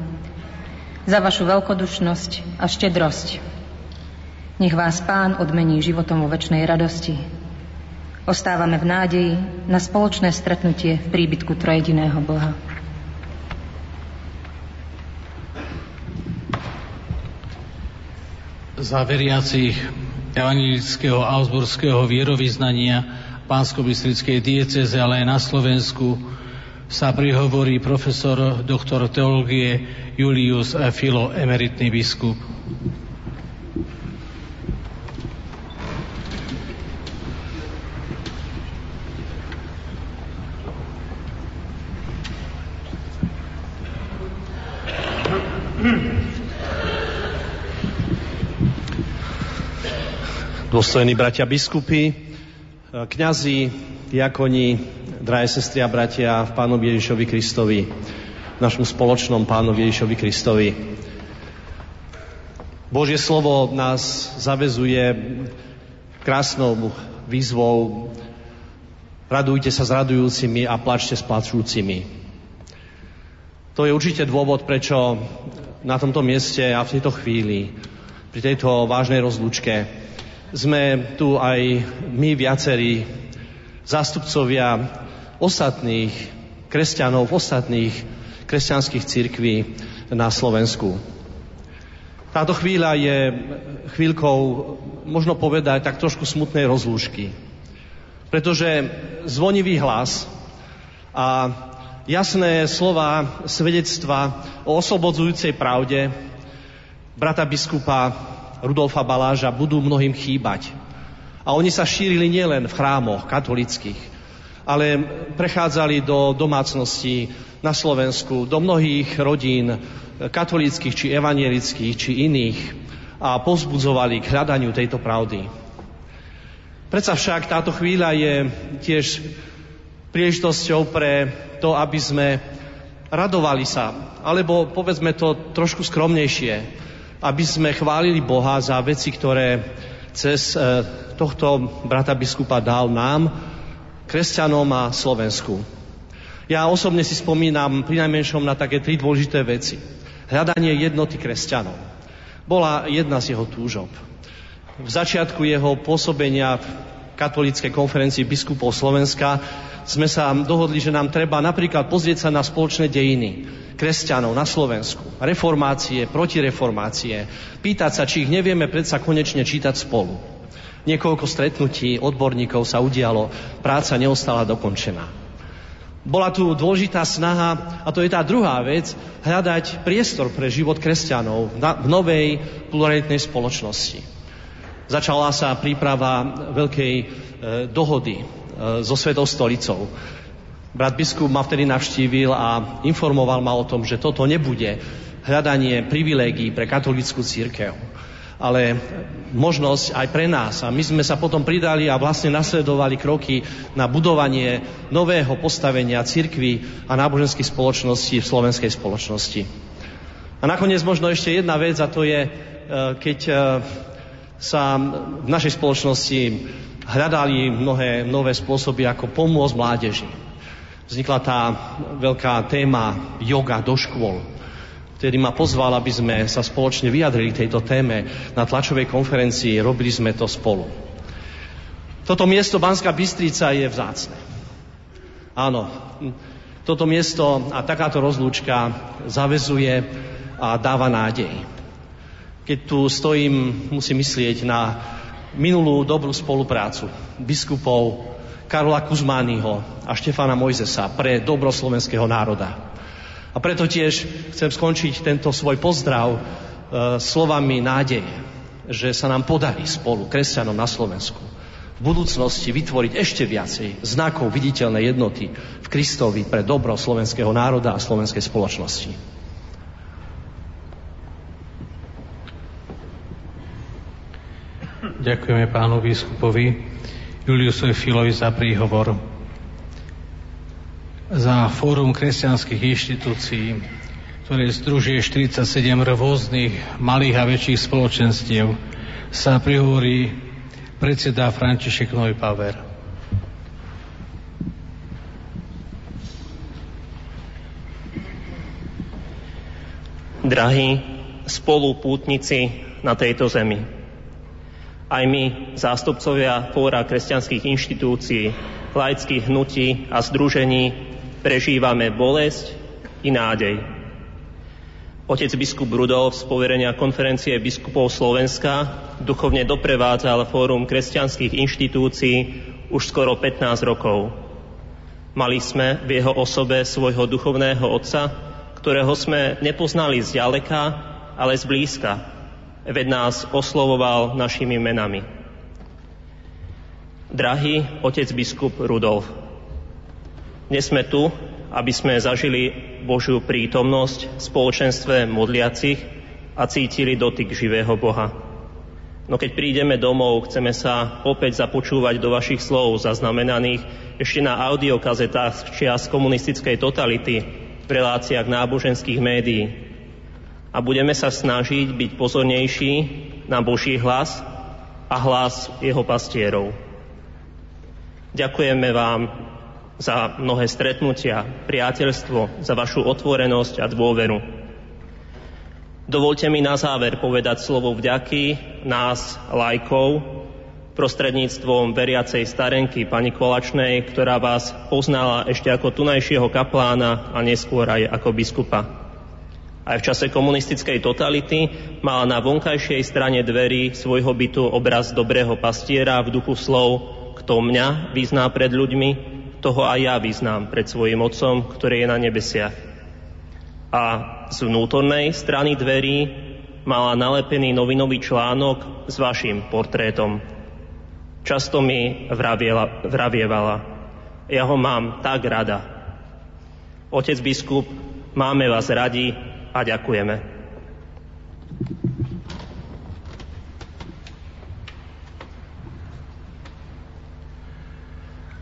za vašu veľkodušnosť a štedrosť. Nech vás Pán odmení životom vo väčšnej radosti. Ostávame v nádeji na spoločné stretnutie v príbytku trojediného Boha. Za veriacich evangelického Augsburského vierovýznania pánsko-bystrickej dieceze, ale aj na Slovensku sa prihovorí profesor doktor teológie Julius Filo, emeritný biskup. Dôstojní bratia biskupy, kňazi, diakoni, drahé sestry a bratia v Pánovi Ježišovi Kristovi, našom spoločnom Pánovi Ježišovi Kristovi. Božie slovo nás zavezuje krásnou výzvou radujte sa s radujúcimi a plačte s plačúcimi. To je určite dôvod, prečo na tomto mieste a v tejto chvíli, pri tejto vážnej rozlúčke, sme tu aj my viacerí zástupcovia ostatných kresťanov, ostatných kresťanských církví na Slovensku. Táto chvíľa je chvíľkou, možno povedať, tak trošku smutnej rozlúšky. Pretože zvonivý hlas a jasné slova svedectva o oslobodzujúcej pravde brata biskupa Rudolfa Baláža budú mnohým chýbať. A oni sa šírili nielen v chrámoch katolických, ale prechádzali do domácností na Slovensku, do mnohých rodín katolíckých či evanielických či iných a pozbudzovali k hľadaniu tejto pravdy. Predsa však táto chvíľa je tiež príležitosťou pre to, aby sme radovali sa, alebo povedzme to trošku skromnejšie, aby sme chválili Boha za veci, ktoré cez eh, tohto brata biskupa dal nám kresťanom a Slovensku. Ja osobne si spomínam pri najmenšom na také tri dôležité veci. Hľadanie jednoty kresťanov. Bola jedna z jeho túžob. V začiatku jeho pôsobenia v katolíckej konferencii biskupov Slovenska sme sa dohodli, že nám treba napríklad pozrieť sa na spoločné dejiny kresťanov na Slovensku, reformácie, protireformácie, pýtať sa, či ich nevieme predsa konečne čítať spolu. Niekoľko stretnutí odborníkov sa udialo, práca neostala dokončená. Bola tu dôležitá snaha, a to je tá druhá vec, hľadať priestor pre život kresťanov v novej pluralitnej spoločnosti. Začala sa príprava veľkej e, dohody e, so Svetou stolicou. Brat biskup ma vtedy navštívil a informoval ma o tom, že toto nebude hľadanie privilégií pre katolickú církev ale možnosť aj pre nás. A my sme sa potom pridali a vlastne nasledovali kroky na budovanie nového postavenia cirkvy a náboženských spoločností v slovenskej spoločnosti. A nakoniec možno ešte jedna vec a to je, e, keď e, sa v našej spoločnosti hľadali mnohé nové spôsoby, ako pomôcť mládeži. Vznikla tá veľká téma yoga do škôl ktorý ma pozval, aby sme sa spoločne vyjadrili tejto téme na tlačovej konferencii. Robili sme to spolu. Toto miesto Banská Bystrica je vzácne. Áno, toto miesto a takáto rozlúčka zavezuje a dáva nádej. Keď tu stojím, musím myslieť na minulú dobrú spoluprácu biskupov Karola Kuzmányho a Štefana Mojzesa pre dobro slovenského národa. A preto tiež chcem skončiť tento svoj pozdrav e, slovami nádeje, že sa nám podarí spolu, kresťanom na Slovensku, v budúcnosti vytvoriť ešte viacej znakov viditeľnej jednoty v Kristovi pre dobro slovenského národa a slovenskej spoločnosti. Ďakujeme pánu biskupovi Juliusovi Filovi za príhovor za Fórum kresťanských inštitúcií, ktoré združuje 47 rôznych malých a väčších spoločenstiev, sa prihovorí predseda František Neupaver. Drahí spolupútnici na tejto zemi, aj my, zástupcovia Fóra kresťanských inštitúcií, laických hnutí a združení, prežívame bolesť i nádej. Otec biskup Rudolf z poverenia konferencie biskupov Slovenska duchovne doprevádzal fórum kresťanských inštitúcií už skoro 15 rokov. Mali sme v jeho osobe svojho duchovného otca, ktorého sme nepoznali zďaleka, ale zblízka, veď nás oslovoval našimi menami. Drahý otec biskup Rudolf, dnes sme tu, aby sme zažili Božiu prítomnosť v spoločenstve modliacich a cítili dotyk živého Boha. No keď prídeme domov, chceme sa opäť započúvať do vašich slov zaznamenaných ešte na audiokazetách čias komunistickej totality v reláciách náboženských médií. A budeme sa snažiť byť pozornejší na Boží hlas a hlas jeho pastierov. Ďakujeme vám za mnohé stretnutia, priateľstvo, za vašu otvorenosť a dôveru. Dovolte mi na záver povedať slovo vďaky nás, lajkov, prostredníctvom veriacej starenky pani Kolačnej, ktorá vás poznala ešte ako tunajšieho kaplána a neskôr aj ako biskupa. Aj v čase komunistickej totality mala na vonkajšej strane dverí svojho bytu obraz dobrého pastiera v duchu slov, kto mňa vyzná pred ľuďmi, toho aj ja vyznám pred svojim Otcom, ktorý je na nebesiach. A z vnútornej strany dverí mala nalepený novinový článok s vašim portrétom. Často mi vraviela, vravievala, ja ho mám tak rada. Otec biskup, máme vás radi a ďakujeme.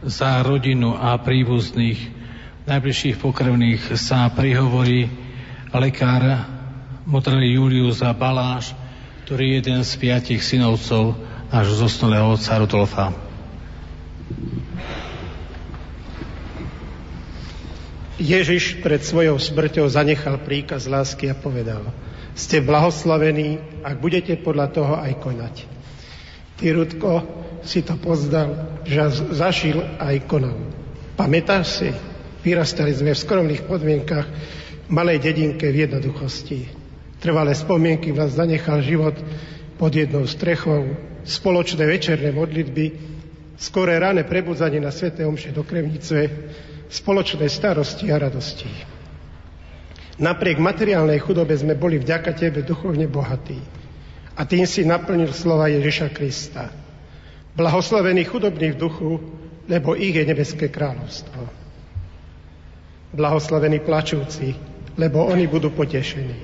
Za rodinu a príbuzných najbližších pokrevných sa prihovorí lekár Motreli Julius a Baláš, ktorý je jeden z piatich synovcov nášho zosnulého otca Rudolfa. Ježiš pred svojou smrťou zanechal príkaz lásky a povedal Ste blahoslavení, ak budete podľa toho aj konať. Ty, Rudko, si to pozdal, že zašil aj konal. Pamätáš si? Vyrastali sme v skromných podmienkach v malej dedinke v jednoduchosti. Trvalé spomienky vás zanechal život pod jednou strechou, spoločné večerné modlitby, skoré ráne prebudzanie na Svete Omše do Krevnice, spoločné starosti a radosti. Napriek materiálnej chudobe sme boli vďaka Tebe duchovne bohatí. A tým si naplnil slova Ježiša Krista. Blahoslavení chudobní v duchu, lebo ich je nebeské kráľovstvo. Blahoslavení plačúci, lebo oni budú potešení.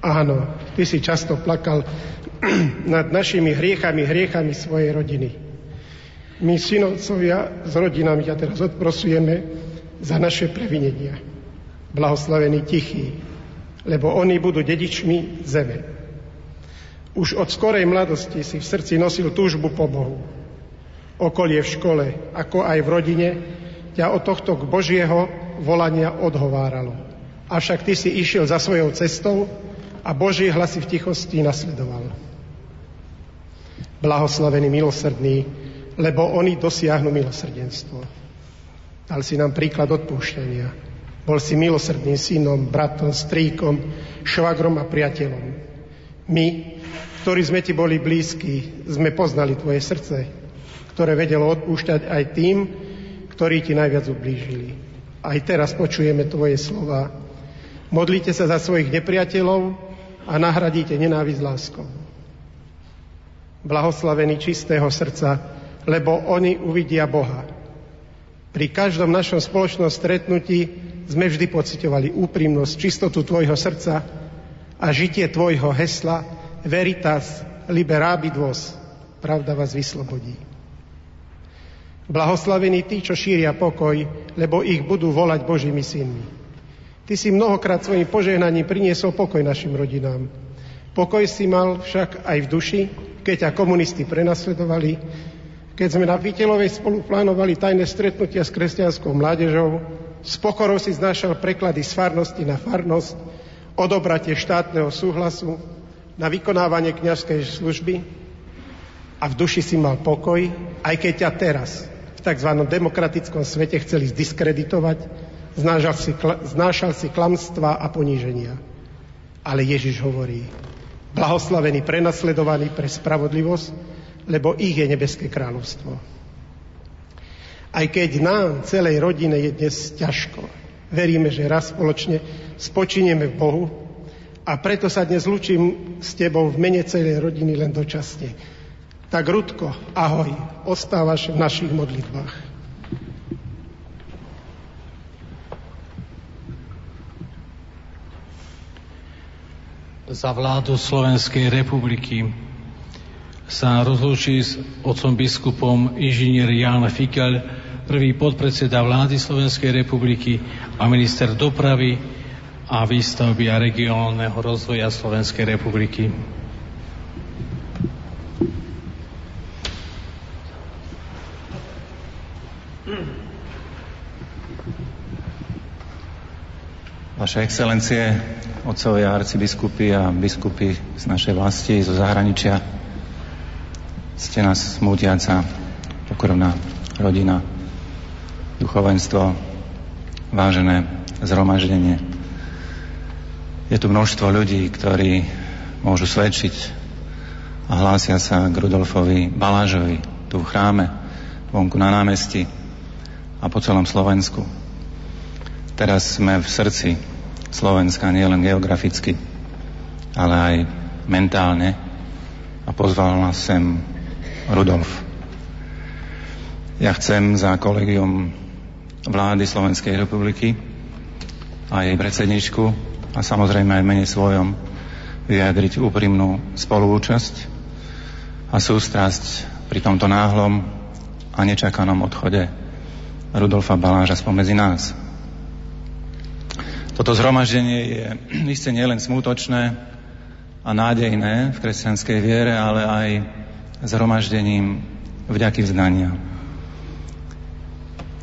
Áno, ty si často plakal nad našimi hriechami, hriechami svojej rodiny. My, synovcovia, s rodinami ťa teraz odprosujeme za naše previnenia. Blahoslavení tichí, lebo oni budú dedičmi zeme. Už od skorej mladosti si v srdci nosil túžbu po Bohu. Okolie v škole, ako aj v rodine, ťa od tohto k Božieho volania odhováralo. Avšak ty si išiel za svojou cestou a Boží hlasy v tichosti nasledoval. Blahoslavený milosrdný, lebo oni dosiahnu milosrdenstvo. Dal si nám príklad odpúšťania. Bol si milosrdným synom, bratom, strýkom, švagrom a priateľom. My, ktorí sme ti boli blízki, sme poznali tvoje srdce, ktoré vedelo odpúšťať aj tým, ktorí ti najviac ublížili. Aj teraz počujeme tvoje slova. Modlite sa za svojich nepriateľov, a nahradíte nenávisť láskou. Blahoslavení čistého srdca, lebo oni uvidia Boha. Pri každom našom spoločnom stretnutí sme vždy pocitovali úprimnosť, čistotu tvojho srdca a žitie tvojho hesla Veritas liberabidvos, pravda vás vyslobodí. Blahoslavení tí, čo šíria pokoj, lebo ich budú volať Božími synmi. Ty si mnohokrát svojim požehnaním priniesol pokoj našim rodinám. Pokoj si mal však aj v duši, keď ťa komunisti prenasledovali, keď sme na Vitelovej spolu plánovali tajné stretnutia s kresťanskou mládežou, s pokorou si znášal preklady z farnosti na farnosť, odobratie štátneho súhlasu, na vykonávanie kňažskej služby a v duši si mal pokoj, aj keď ťa teraz v tzv. demokratickom svete chceli zdiskreditovať, znášal si, znášal si klamstva a poníženia. Ale Ježiš hovorí, blahoslavení prenasledovaní pre spravodlivosť, lebo ich je nebeské kráľovstvo. Aj keď nám, celej rodine, je dnes ťažko, veríme, že raz spoločne spočinieme v Bohu a preto sa dnes lučím s tebou v mene celej rodiny len dočasne. Tak Rudko, ahoj, ostávaš v našich modlitbách. za vládu Slovenskej republiky sa rozlúči s otcom biskupom inžinier Jan Fikel, prvý podpredseda vlády Slovenskej republiky a minister dopravy a výstavby a regionálneho rozvoja Slovenskej republiky. Vaše excelencie, otcovia arcibiskupy a biskupy z našej vlasti, zo zahraničia, ste nás smútiaca, pokorná rodina, duchovenstvo, vážené zhromaždenie. Je tu množstvo ľudí, ktorí môžu svedčiť a hlásia sa k Rudolfovi Balážovi tu v chráme, vonku na námestí a po celom Slovensku. Teraz sme v srdci Slovenska nielen geograficky, ale aj mentálne a pozval nás sem Rudolf. Ja chcem za kolegium vlády Slovenskej republiky a jej predsedničku a samozrejme aj mene svojom vyjadriť úprimnú spoluúčasť a sústrasť pri tomto náhlom a nečakanom odchode Rudolfa Baláža spomedzi nás. Toto zhromaždenie je isté nielen smutočné a nádejné v kresťanskej viere, ale aj zhromaždením vďaky vzdania.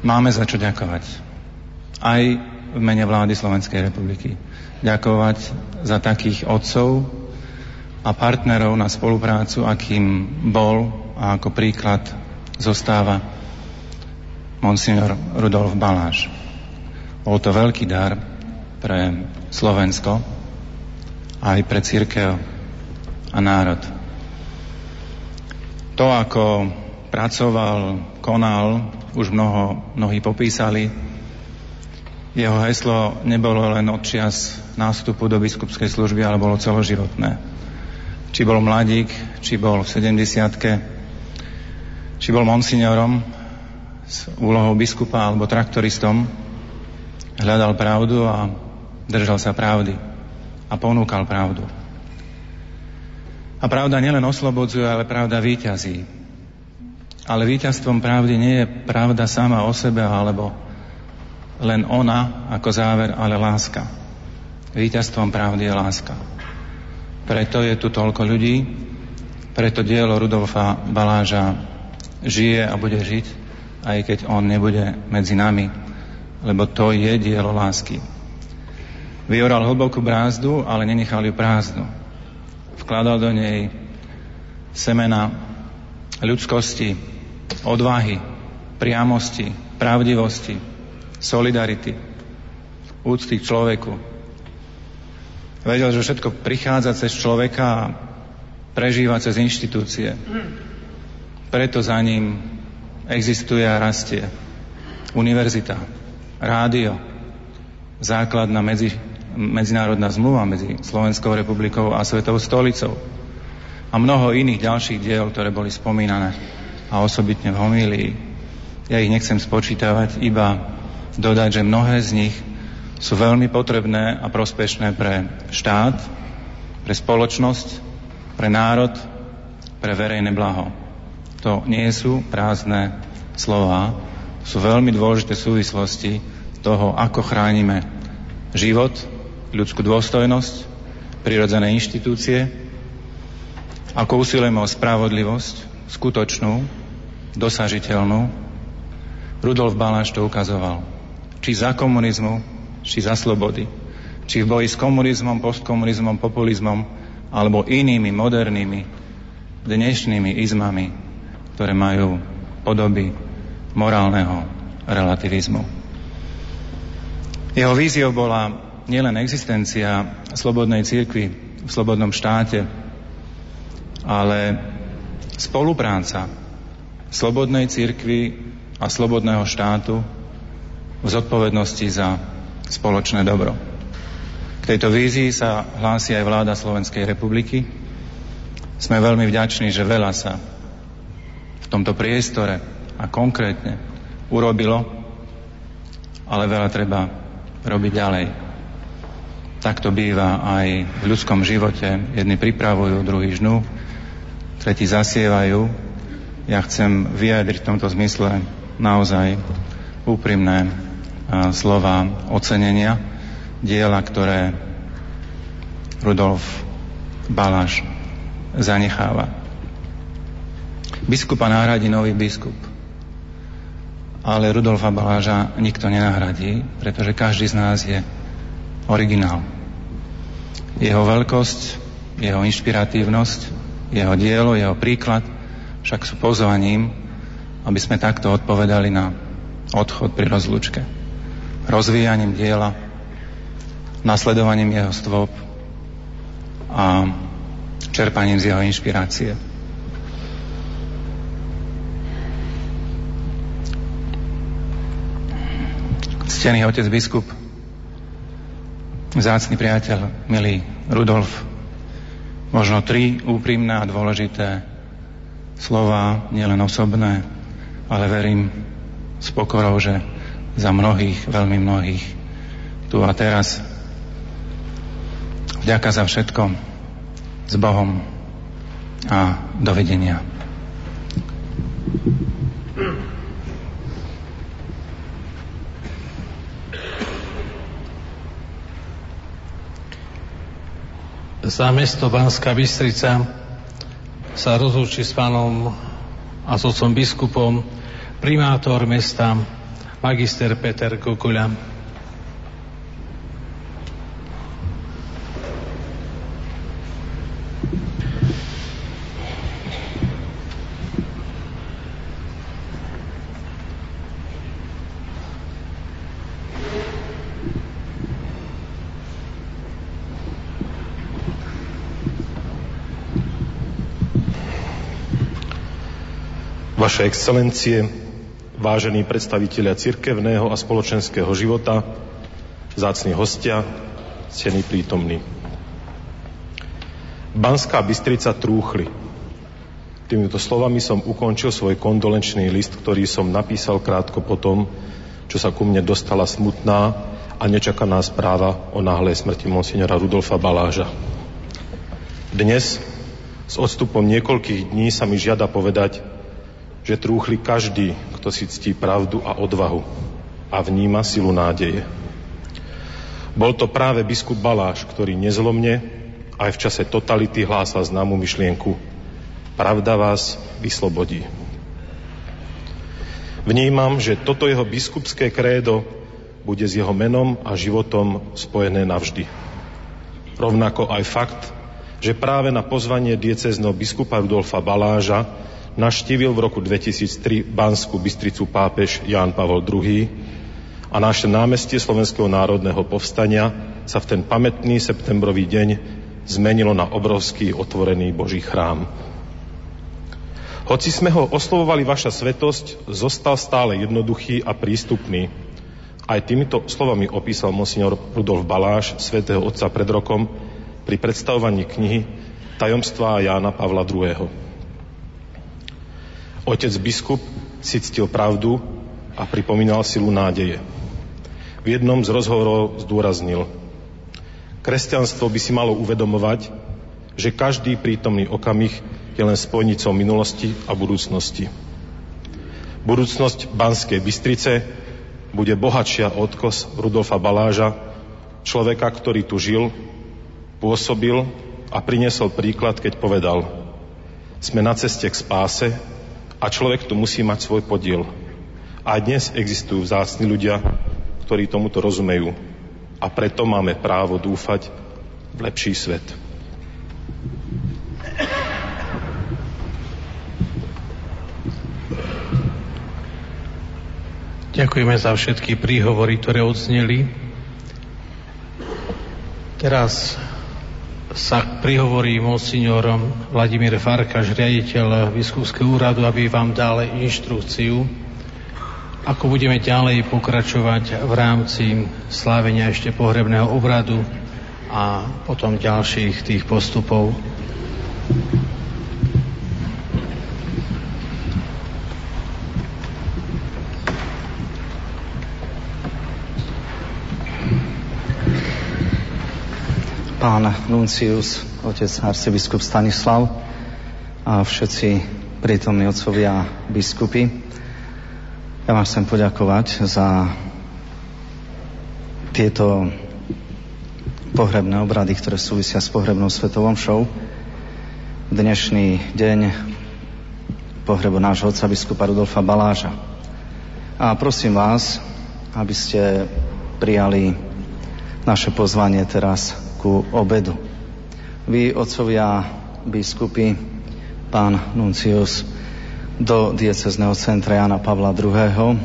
Máme za čo ďakovať. Aj v mene vlády Slovenskej republiky. Ďakovať za takých otcov a partnerov na spoluprácu, akým bol a ako príklad zostáva monsignor Rudolf Baláš. Bol to veľký dar pre Slovensko, aj pre církev a národ. To, ako pracoval, konal, už mnoho, mnohí popísali. Jeho heslo nebolo len od čias nástupu do biskupskej služby, ale bolo celoživotné. Či bol mladík, či bol v 70 či bol monsignorom, s úlohou biskupa alebo traktoristom, hľadal pravdu a držal sa pravdy a ponúkal pravdu. A pravda nielen oslobodzuje, ale pravda výťazí. Ale víťazstvom pravdy nie je pravda sama o sebe, alebo len ona ako záver, ale láska. Víťazstvom pravdy je láska. Preto je tu toľko ľudí, preto dielo Rudolfa Baláža žije a bude žiť aj keď on nebude medzi nami, lebo to je dielo lásky. Vyoral hlbokú brázdu, ale nenechal ju prázdnu. Vkladal do nej semena ľudskosti, odvahy, priamosti, pravdivosti, solidarity, úcty k človeku. Vedel, že všetko prichádza cez človeka a prežíva cez inštitúcie. Preto za ním existuje a rastie. Univerzita, rádio, základná medzi, medzinárodná zmluva medzi Slovenskou republikou a Svetovou stolicou a mnoho iných ďalších diel, ktoré boli spomínané a osobitne v homílii. Ja ich nechcem spočítavať, iba dodať, že mnohé z nich sú veľmi potrebné a prospešné pre štát, pre spoločnosť, pre národ, pre verejné blaho. To nie sú prázdne slova, sú veľmi dôležité súvislosti toho, ako chránime život, ľudskú dôstojnosť, prirodzené inštitúcie, ako usilujeme o spravodlivosť, skutočnú, dosažiteľnú. Rudolf Baláš to ukazoval. Či za komunizmu, či za slobody. Či v boji s komunizmom, postkomunizmom, populizmom, alebo inými modernými dnešnými izmami, ktoré majú podoby morálneho relativizmu. Jeho víziou bola nielen existencia slobodnej cirkvi v slobodnom štáte, ale spolupráca slobodnej cirkvi a slobodného štátu v zodpovednosti za spoločné dobro. K tejto vízii sa hlási aj vláda Slovenskej republiky. Sme veľmi vďační, že veľa sa v tomto priestore a konkrétne urobilo, ale veľa treba robiť ďalej. Tak to býva aj v ľudskom živote. Jedni pripravujú, druhý žnú, tretí zasievajú. Ja chcem vyjadriť v tomto zmysle naozaj úprimné slova ocenenia diela, ktoré Rudolf Baláš zanecháva. Biskupa nahradí nový biskup. Ale Rudolfa Baláža nikto nenahradí, pretože každý z nás je originál. Jeho veľkosť, jeho inšpiratívnosť, jeho dielo, jeho príklad však sú pozvaním, aby sme takto odpovedali na odchod pri rozlúčke. Rozvíjaním diela, nasledovaním jeho stôp a čerpaním z jeho inšpirácie. Ctený otec biskup, zácný priateľ, milý Rudolf, možno tri úprimné a dôležité slova, nielen osobné, ale verím s pokorou, že za mnohých, veľmi mnohých, tu a teraz. Vďaka za všetko, s Bohom a dovidenia. za mesto Banská Bystrica sa rozlúči s pánom a s otcom biskupom primátor mesta magister Peter Kukuľa. Vaše excelencie, vážení predstavitelia cirkevného a spoločenského života, zácni hostia, cení prítomní. Banská Bystrica trúchli. Týmito slovami som ukončil svoj kondolenčný list, ktorý som napísal krátko potom, čo sa ku mne dostala smutná a nečakaná správa o náhlej smrti monsignora Rudolfa Baláža. Dnes, s odstupom niekoľkých dní, sa mi žiada povedať, že trúchli každý, kto si ctí pravdu a odvahu a vníma silu nádeje. Bol to práve biskup Baláš, ktorý nezlomne aj v čase totality hlásal známu myšlienku Pravda vás vyslobodí. Vnímam, že toto jeho biskupské krédo bude s jeho menom a životom spojené navždy. Rovnako aj fakt, že práve na pozvanie diecezného biskupa Rudolfa Baláža naštívil v roku 2003 Banskú Bystricu pápež Ján Pavol II a naše námestie Slovenského národného povstania sa v ten pamätný septembrový deň zmenilo na obrovský otvorený Boží chrám. Hoci sme ho oslovovali vaša svetosť, zostal stále jednoduchý a prístupný. Aj týmito slovami opísal monsignor Rudolf Baláš, svätého Otca pred rokom, pri predstavovaní knihy Tajomstvá Jána Pavla II. Otec biskup si ctil pravdu a pripomínal silu nádeje. V jednom z rozhovorov zdôraznil – Kresťanstvo by si malo uvedomovať, že každý prítomný okamih je len spojnicou minulosti a budúcnosti. Budúcnosť Banskej Bystrice bude bohatšia odkos Rudolfa Baláža, človeka, ktorý tu žil, pôsobil a priniesol príklad, keď povedal Sme na ceste k spáse a človek tu musí mať svoj podiel. A dnes existujú vzácni ľudia, ktorí tomuto rozumejú a preto máme právo dúfať v lepší svet. Ďakujeme za všetky príhovory, ktoré odzneli. Teraz sa prihovorí monsignorom Vladimír Farkaš, riaditeľ Biskupského úradu, aby vám dal inštrukciu ako budeme ďalej pokračovať v rámci slávenia ešte pohrebného obradu a potom ďalších tých postupov. Pán Nuncius, otec arcibiskup Stanislav a všetci prítomní otcovia biskupy, ja vám chcem poďakovať za tieto pohrebné obrady, ktoré súvisia s pohrebnou svetovom show. Dnešný deň pohrebu nášho otca biskupa Rudolfa Baláža. A prosím vás, aby ste prijali naše pozvanie teraz ku obedu. Vy, otcovia biskupy, pán Nuncius, do diecezneho centra Jana Pavla II.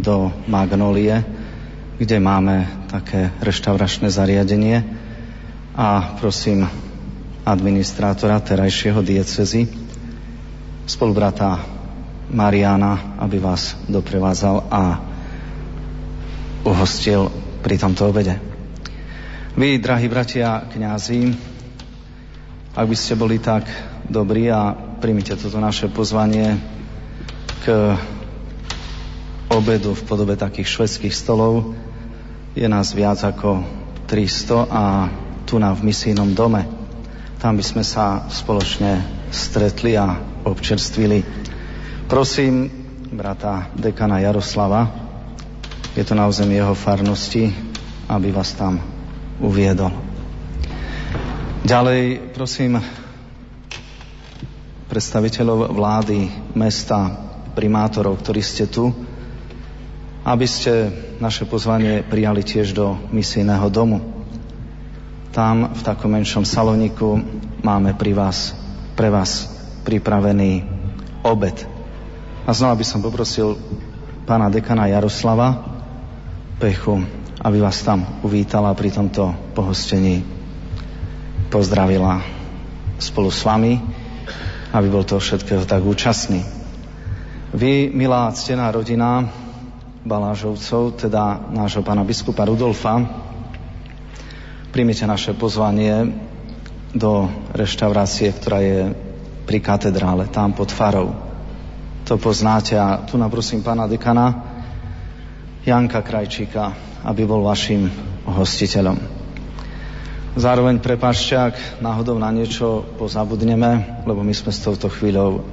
do Magnolie, kde máme také reštauračné zariadenie a prosím administrátora terajšieho diecezy, spolubrata Mariana, aby vás doprevádzal a uhostil pri tomto obede. Vy, drahí bratia kňazi, ak by ste boli tak dobrí a Primite toto naše pozvanie k obedu v podobe takých švedských stolov. Je nás viac ako 300 a tu na v misijnom dome. Tam by sme sa spoločne stretli a občerstvili. Prosím brata dekana Jaroslava, je to na území jeho farnosti, aby vás tam uviedol. Ďalej, prosím predstaviteľov vlády, mesta, primátorov, ktorí ste tu, aby ste naše pozvanie prijali tiež do misijného domu. Tam, v takom menšom saloniku, máme pri vás, pre vás pripravený obed. A znova by som poprosil pána dekana Jaroslava Pechu, aby vás tam uvítala pri tomto pohostení pozdravila spolu s vami aby bol toho všetkého tak účastný. Vy, milá ctená rodina Balážovcov, teda nášho pána biskupa Rudolfa, príjmite naše pozvanie do reštaurácie, ktorá je pri katedrále, tam pod farou. To poznáte a tu naprosím pána dekana Janka Krajčíka, aby bol vašim hostiteľom. Zároveň prepáčte, ak náhodou na niečo pozabudneme, lebo my sme s touto chvíľou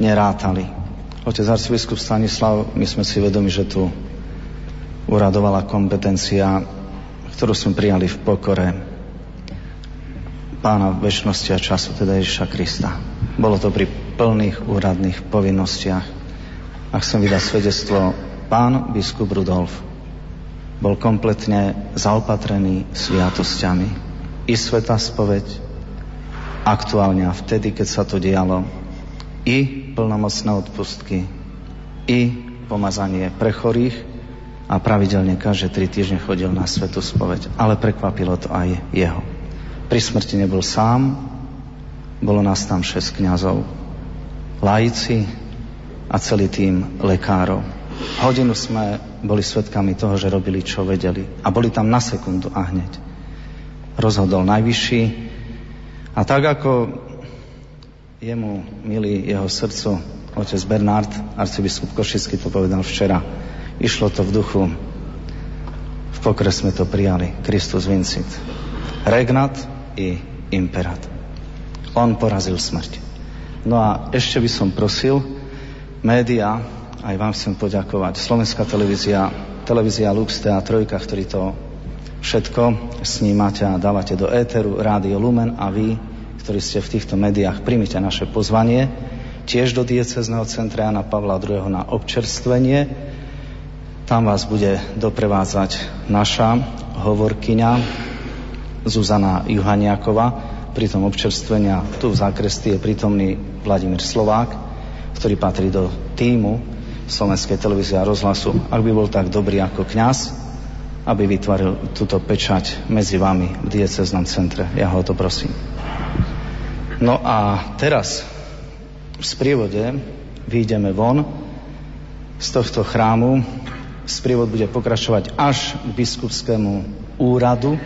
nerátali. Otec arcibiskup Stanislav, my sme si vedomi, že tu uradovala kompetencia, ktorú sme prijali v pokore pána väčšnosti a času, teda Ježiša Krista. Bolo to pri plných úradných povinnostiach. A chcem vydať svedectvo, pán biskup Rudolf bol kompletne zaopatrený sviatosťami. I sveta spoveď, aktuálne a vtedy, keď sa to dialo, i plnomocné odpustky i pomazanie pre chorých a pravidelne každé tri týždne chodil na svetu spoveď. Ale prekvapilo to aj jeho. Pri smrti nebol sám, bolo nás tam šesť kňazov, laici a celý tým lekárov. Hodinu sme boli svetkami toho, že robili, čo vedeli. A boli tam na sekundu a hneď. Rozhodol najvyšší. A tak ako jemu milý jeho srdcu otec Bernard, arcibiskup Košický to povedal včera. Išlo to v duchu. V pokre sme to prijali. Kristus vincit. Regnat i imperat. On porazil smrť. No a ešte by som prosil média, aj vám chcem poďakovať. Slovenská televízia, televízia Lux a Trojka, ktorý to všetko snímate a dávate do éteru, Rádio Lumen a vy ktorí ste v týchto médiách, primite naše pozvanie tiež do diecezného centra Jana Pavla II. na občerstvenie. Tam vás bude doprevádzať naša hovorkyňa Zuzana Juhaniakova. Pri tom občerstvenia tu v zákresti je prítomný Vladimír Slovák, ktorý patrí do týmu Slovenskej televízie a rozhlasu. Ak by bol tak dobrý ako kňaz, aby vytvoril túto pečať medzi vami v dieceznom centre. Ja ho to prosím. No a teraz v sprievode vyjdeme von z tohto chrámu. Sprievod bude pokračovať až k biskupskému úradu.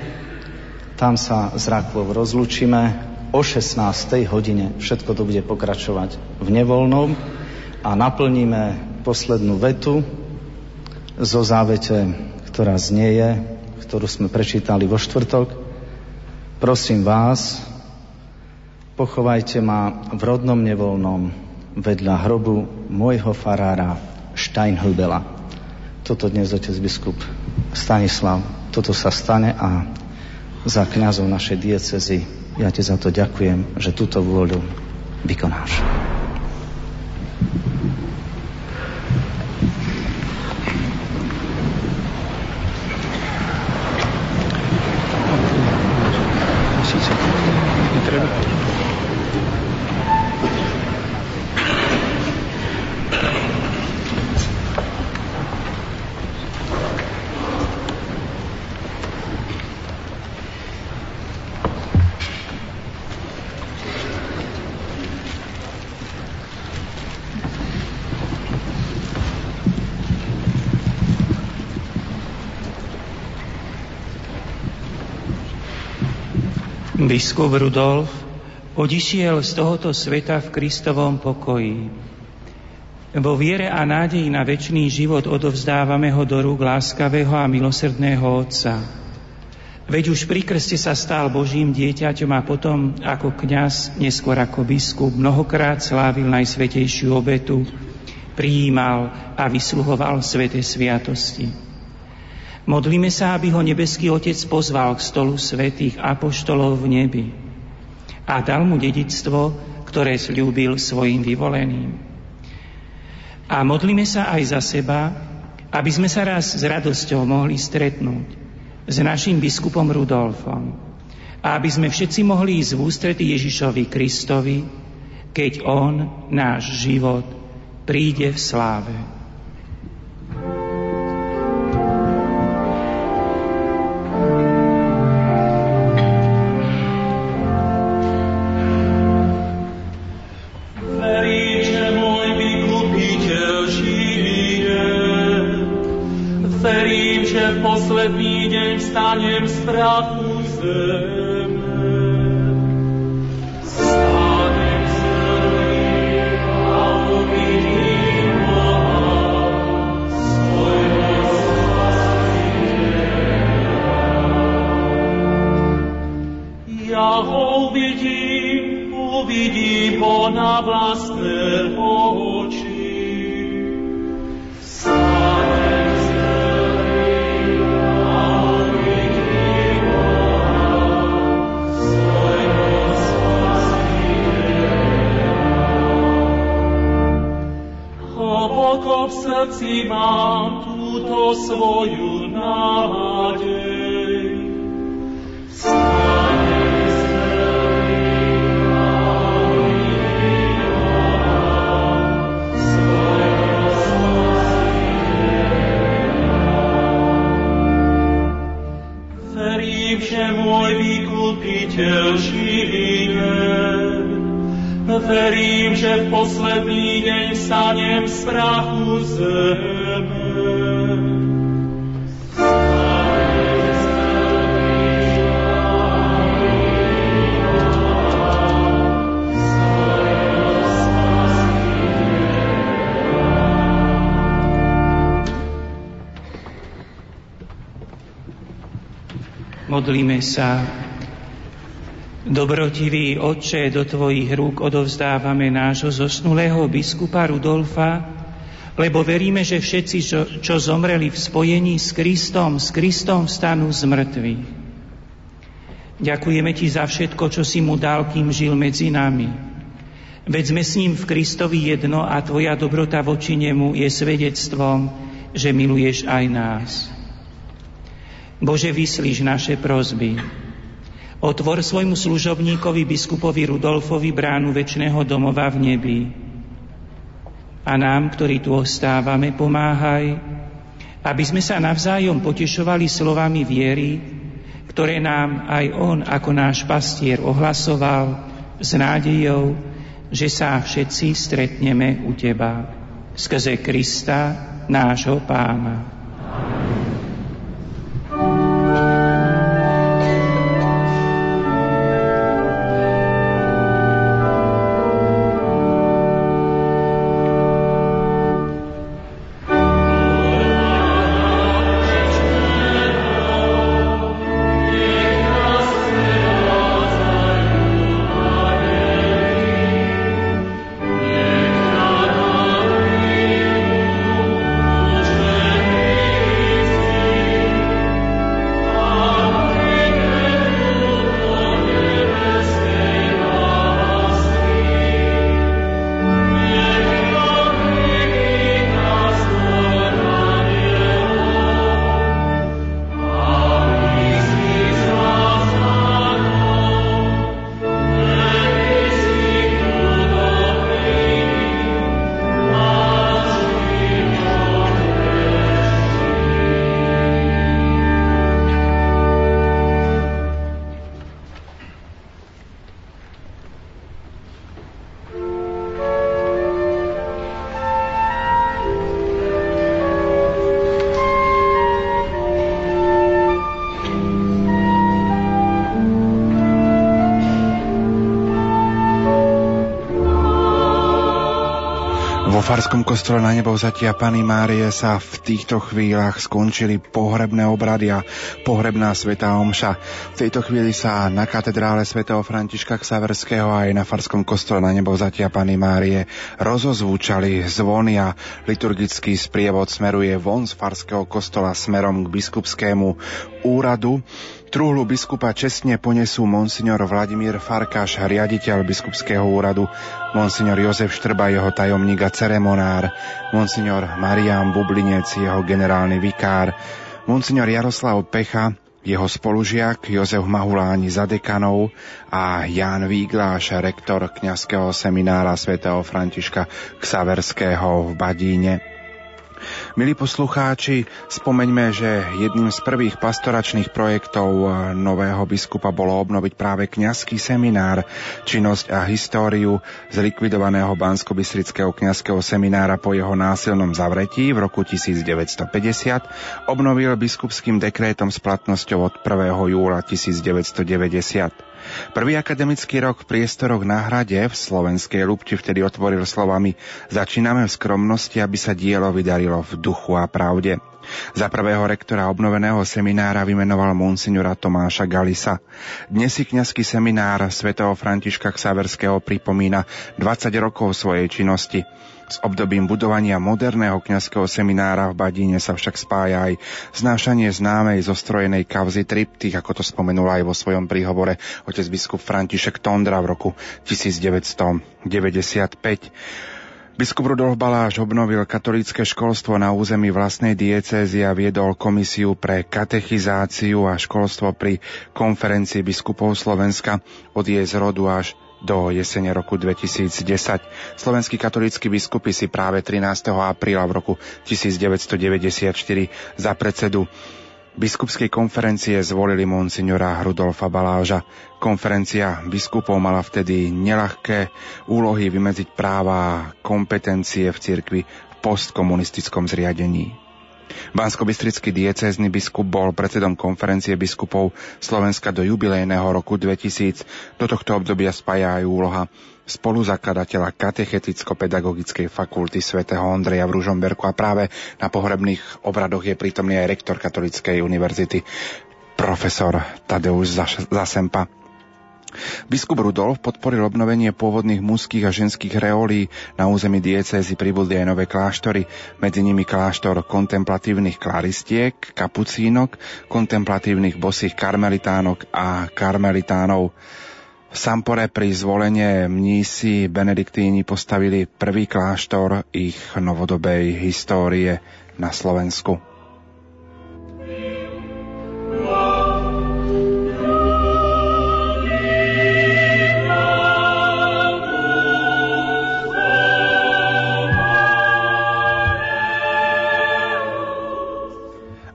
Tam sa z Rakvov rozlučíme. O 16. hodine všetko to bude pokračovať v nevoľnom a naplníme poslednú vetu zo závete, ktorá znieje, ktorú sme prečítali vo štvrtok. Prosím vás, Pochovajte ma v rodnom nevolnom vedľa hrobu môjho farára Steinhubela. Toto dnes otec biskup Stanislav, toto sa stane a za kňazov našej diecezy ja ti za to ďakujem, že túto vôľu vykonáš. Biskup Rudolf odišiel z tohoto sveta v Kristovom pokoji. Vo viere a nádeji na väčší život odovzdávame ho do rúk láskavého a milosrdného Otca. Veď už pri krste sa stal Božím dieťaťom a potom ako kňaz, neskôr ako biskup, mnohokrát slávil najsvetejšiu obetu, prijímal a vysluhoval svete sviatosti. Modlíme sa, aby ho nebeský Otec pozval k stolu svätých apoštolov v nebi a dal mu dedictvo, ktoré slúbil svojim vyvoleným. A modlíme sa aj za seba, aby sme sa raz s radosťou mohli stretnúť s našim biskupom Rudolfom a aby sme všetci mohli ísť v ústretí Ježišovi Kristovi, keď On, náš život, príde v sláve. Christus. Sa. Dobrotivý Otče, do Tvojich rúk odovzdávame nášho zosnulého biskupa Rudolfa, lebo veríme, že všetci, čo, čo zomreli v spojení s Kristom, s Kristom vstanú z mŕtvych. Ďakujeme Ti za všetko, čo si mu dal, kým žil medzi nami. Veď sme s ním v Kristovi jedno a Tvoja dobrota voči nemu je svedectvom, že miluješ aj nás. Bože, vyslíš naše prozby. Otvor svojmu služobníkovi biskupovi Rudolfovi bránu väčšného domova v nebi. A nám, ktorí tu ostávame, pomáhaj, aby sme sa navzájom potešovali slovami viery, ktoré nám aj On ako náš pastier ohlasoval s nádejou, že sa všetci stretneme u Teba. Skrze Krista, nášho Pána. Kostole na nebo vzatia Pany Márie sa v týchto chvíľach skončili pohrebné obrady a pohrebná svetá omša. V tejto chvíli sa na katedrále svätého Františka Ksaverského aj na Farskom kostole na nebo vzatia Pany Márie rozozvúčali zvony a liturgický sprievod smeruje von z Farského kostola smerom k biskupskému úradu. Trúhlu biskupa čestne ponesú monsignor Vladimír Farkáš, riaditeľ biskupského úradu, monsignor Jozef Štrba, jeho tajomník a ceremonár, monsignor Marián Bublinec, jeho generálny vikár, monsignor Jaroslav Pecha, jeho spolužiak Jozef Mahuláni za dekanov a Ján Vígláš, rektor kňazského seminára svätého Františka Ksaverského v Badíne. Milí poslucháči, spomeňme, že jedným z prvých pastoračných projektov nového biskupa bolo obnoviť práve kňazský seminár, činnosť a históriu zlikvidovaného bansko kňazského seminára po jeho násilnom zavretí v roku 1950 obnovil biskupským dekrétom s platnosťou od 1. júla 1990. Prvý akademický rok v priestoroch na hrade v slovenskej Lupti vtedy otvoril slovami Začíname v skromnosti, aby sa dielo vydarilo v duchu a pravde. Za prvého rektora obnoveného seminára vymenoval monsignora Tomáša Galisa. Dnes si kňazský seminár svätého Františka Ksaverského pripomína 20 rokov svojej činnosti. S obdobím budovania moderného kňazského seminára v Badíne sa však spája aj znášanie známej zostrojenej kavzy triptych, ako to spomenul aj vo svojom príhovore otec biskup František Tondra v roku 1995. Biskup Rudolf Baláš obnovil katolícke školstvo na území vlastnej diecézy a viedol komisiu pre katechizáciu a školstvo pri konferencii biskupov Slovenska od jej zrodu až do jesene roku 2010. Slovenskí katolíckí biskupy si práve 13. apríla v roku 1994 za predsedu biskupskej konferencie zvolili monsignora Rudolfa Baláža. Konferencia biskupov mala vtedy nelahké úlohy vymedziť práva a kompetencie v cirkvi v postkomunistickom zriadení. Bansko-Bystrický diecézny biskup bol predsedom konferencie biskupov Slovenska do jubilejného roku 2000. Do tohto obdobia spája aj úloha spoluzakladateľa katecheticko-pedagogickej fakulty svätého Ondreja v Ružomberku a práve na pohrebných obradoch je prítomný aj rektor Katolíckej univerzity profesor Tadeusz Zasempa. Biskup Rudolf podporil obnovenie pôvodných mužských a ženských reolí. Na území diecézy pribudli aj nové kláštory, medzi nimi kláštor kontemplatívnych klaristiek, kapucínok, kontemplatívnych bosých karmelitánok a karmelitánov. V Sampore pri zvolenie mnísi benediktíni postavili prvý kláštor ich novodobej histórie na Slovensku.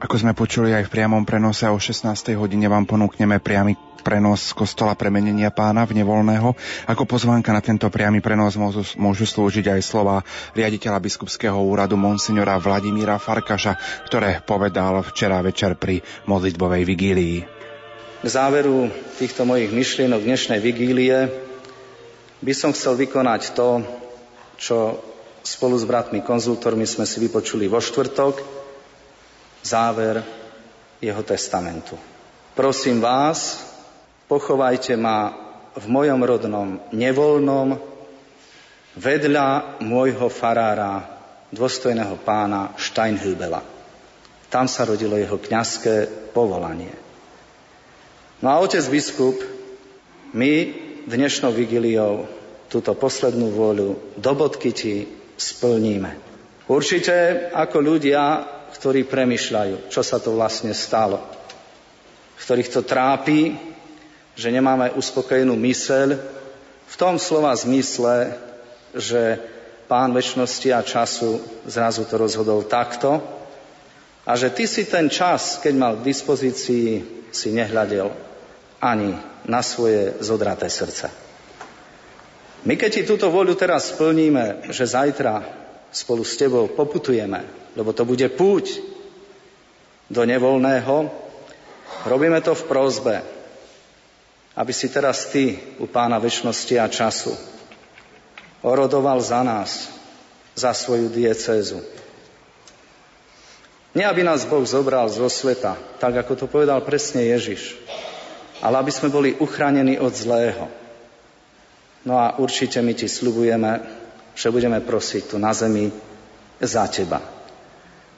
Ako sme počuli aj v priamom prenose o 16. hodine vám ponúkneme priamy prenos z kostola premenenia pána v nevolného. Ako pozvánka na tento priamy prenos môžu, môžu slúžiť aj slova riaditeľa biskupského úradu monsignora Vladimíra Farkaša, ktoré povedal včera večer pri modlitbovej vigílii. K záveru týchto mojich myšlienok dnešnej vigílie by som chcel vykonať to, čo spolu s bratmi konzultormi sme si vypočuli vo štvrtok, záver jeho testamentu. Prosím vás, pochovajte ma v mojom rodnom nevolnom vedľa môjho farára, dôstojného pána Steinhübela. Tam sa rodilo jeho kňazské povolanie. No a otec biskup, my dnešnou vigiliou túto poslednú vôľu do bodky ti splníme. Určite ako ľudia ktorí premyšľajú, čo sa to vlastne stalo. Ktorých to trápi, že nemáme uspokojenú myseľ v tom slova zmysle, že pán väčšnosti a času zrazu to rozhodol takto a že ty si ten čas, keď mal k dispozícii, si nehľadel ani na svoje zodraté srdce. My keď ti túto voľu teraz splníme, že zajtra spolu s tebou poputujeme lebo to bude púť do nevolného. Robíme to v prozbe, aby si teraz ty u pána väčšnosti a času orodoval za nás, za svoju diecézu. Nie, aby nás Boh zobral zo sveta, tak ako to povedal presne Ježiš, ale aby sme boli uchránení od zlého. No a určite my ti slubujeme, že budeme prosiť tu na zemi za teba.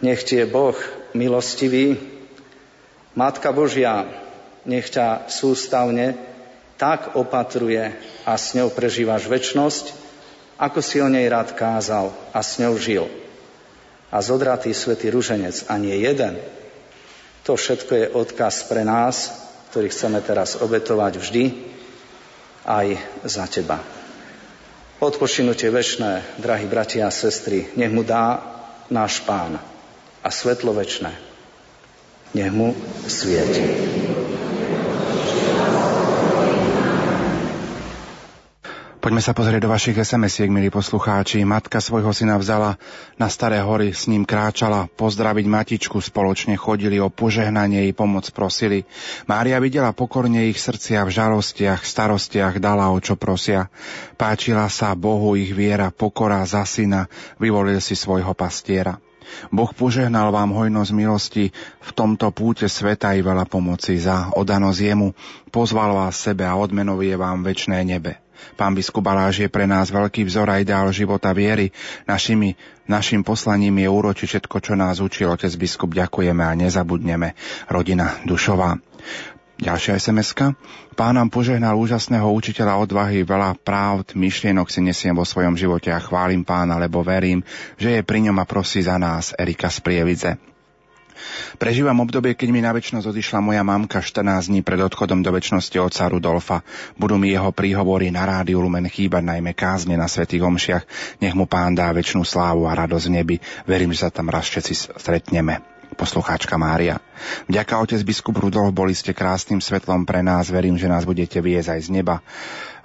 Nech ti je Boh milostivý, Matka Božia, nech ťa sústavne tak opatruje a s ňou prežívaš väčnosť, ako si o nej rád kázal a s ňou žil. A zodratý svätý ruženec a nie jeden, to všetko je odkaz pre nás, ktorý chceme teraz obetovať vždy aj za teba. Odpočinutie väčšné, drahí bratia a sestry, nech mu dá náš pán a svetlo večné. Nech mu svieti. Poďme sa pozrieť do vašich SMS-iek, milí poslucháči. Matka svojho syna vzala na Staré hory, s ním kráčala, pozdraviť matičku, spoločne chodili o požehnanie, jej pomoc prosili. Mária videla pokorne ich srdcia v žalostiach, starostiach, dala o čo prosia. Páčila sa Bohu ich viera, pokora za syna, vyvolil si svojho pastiera. Boh požehnal vám hojnosť milosti v tomto púte sveta i veľa pomoci za odanosť jemu, pozval vás sebe a odmenovie vám väčné nebe. Pán biskup Baláš je pre nás veľký vzor a ideál života viery. Našimi, našim poslaním je úročiť všetko, čo nás učil otec biskup. Ďakujeme a nezabudneme. Rodina Dušová. Ďalšia sms -ka. Pán nám požehnal úžasného učiteľa odvahy, veľa právd, myšlienok si nesiem vo svojom živote a chválim pána, lebo verím, že je pri ňom a prosí za nás Erika z Prievidze. Prežívam obdobie, keď mi na väčšnosť odišla moja mamka 14 dní pred odchodom do väčšnosti oca Rudolfa. Budú mi jeho príhovory na rádiu Lumen chýbať najmä kázne na svätých omšiach. Nech mu pán dá väčšinu slávu a radosť v nebi. Verím, že sa tam raz všetci stretneme poslucháčka Mária. Vďaka otec biskup Rudolf boli ste krásnym svetlom pre nás, verím, že nás budete viesť aj z neba.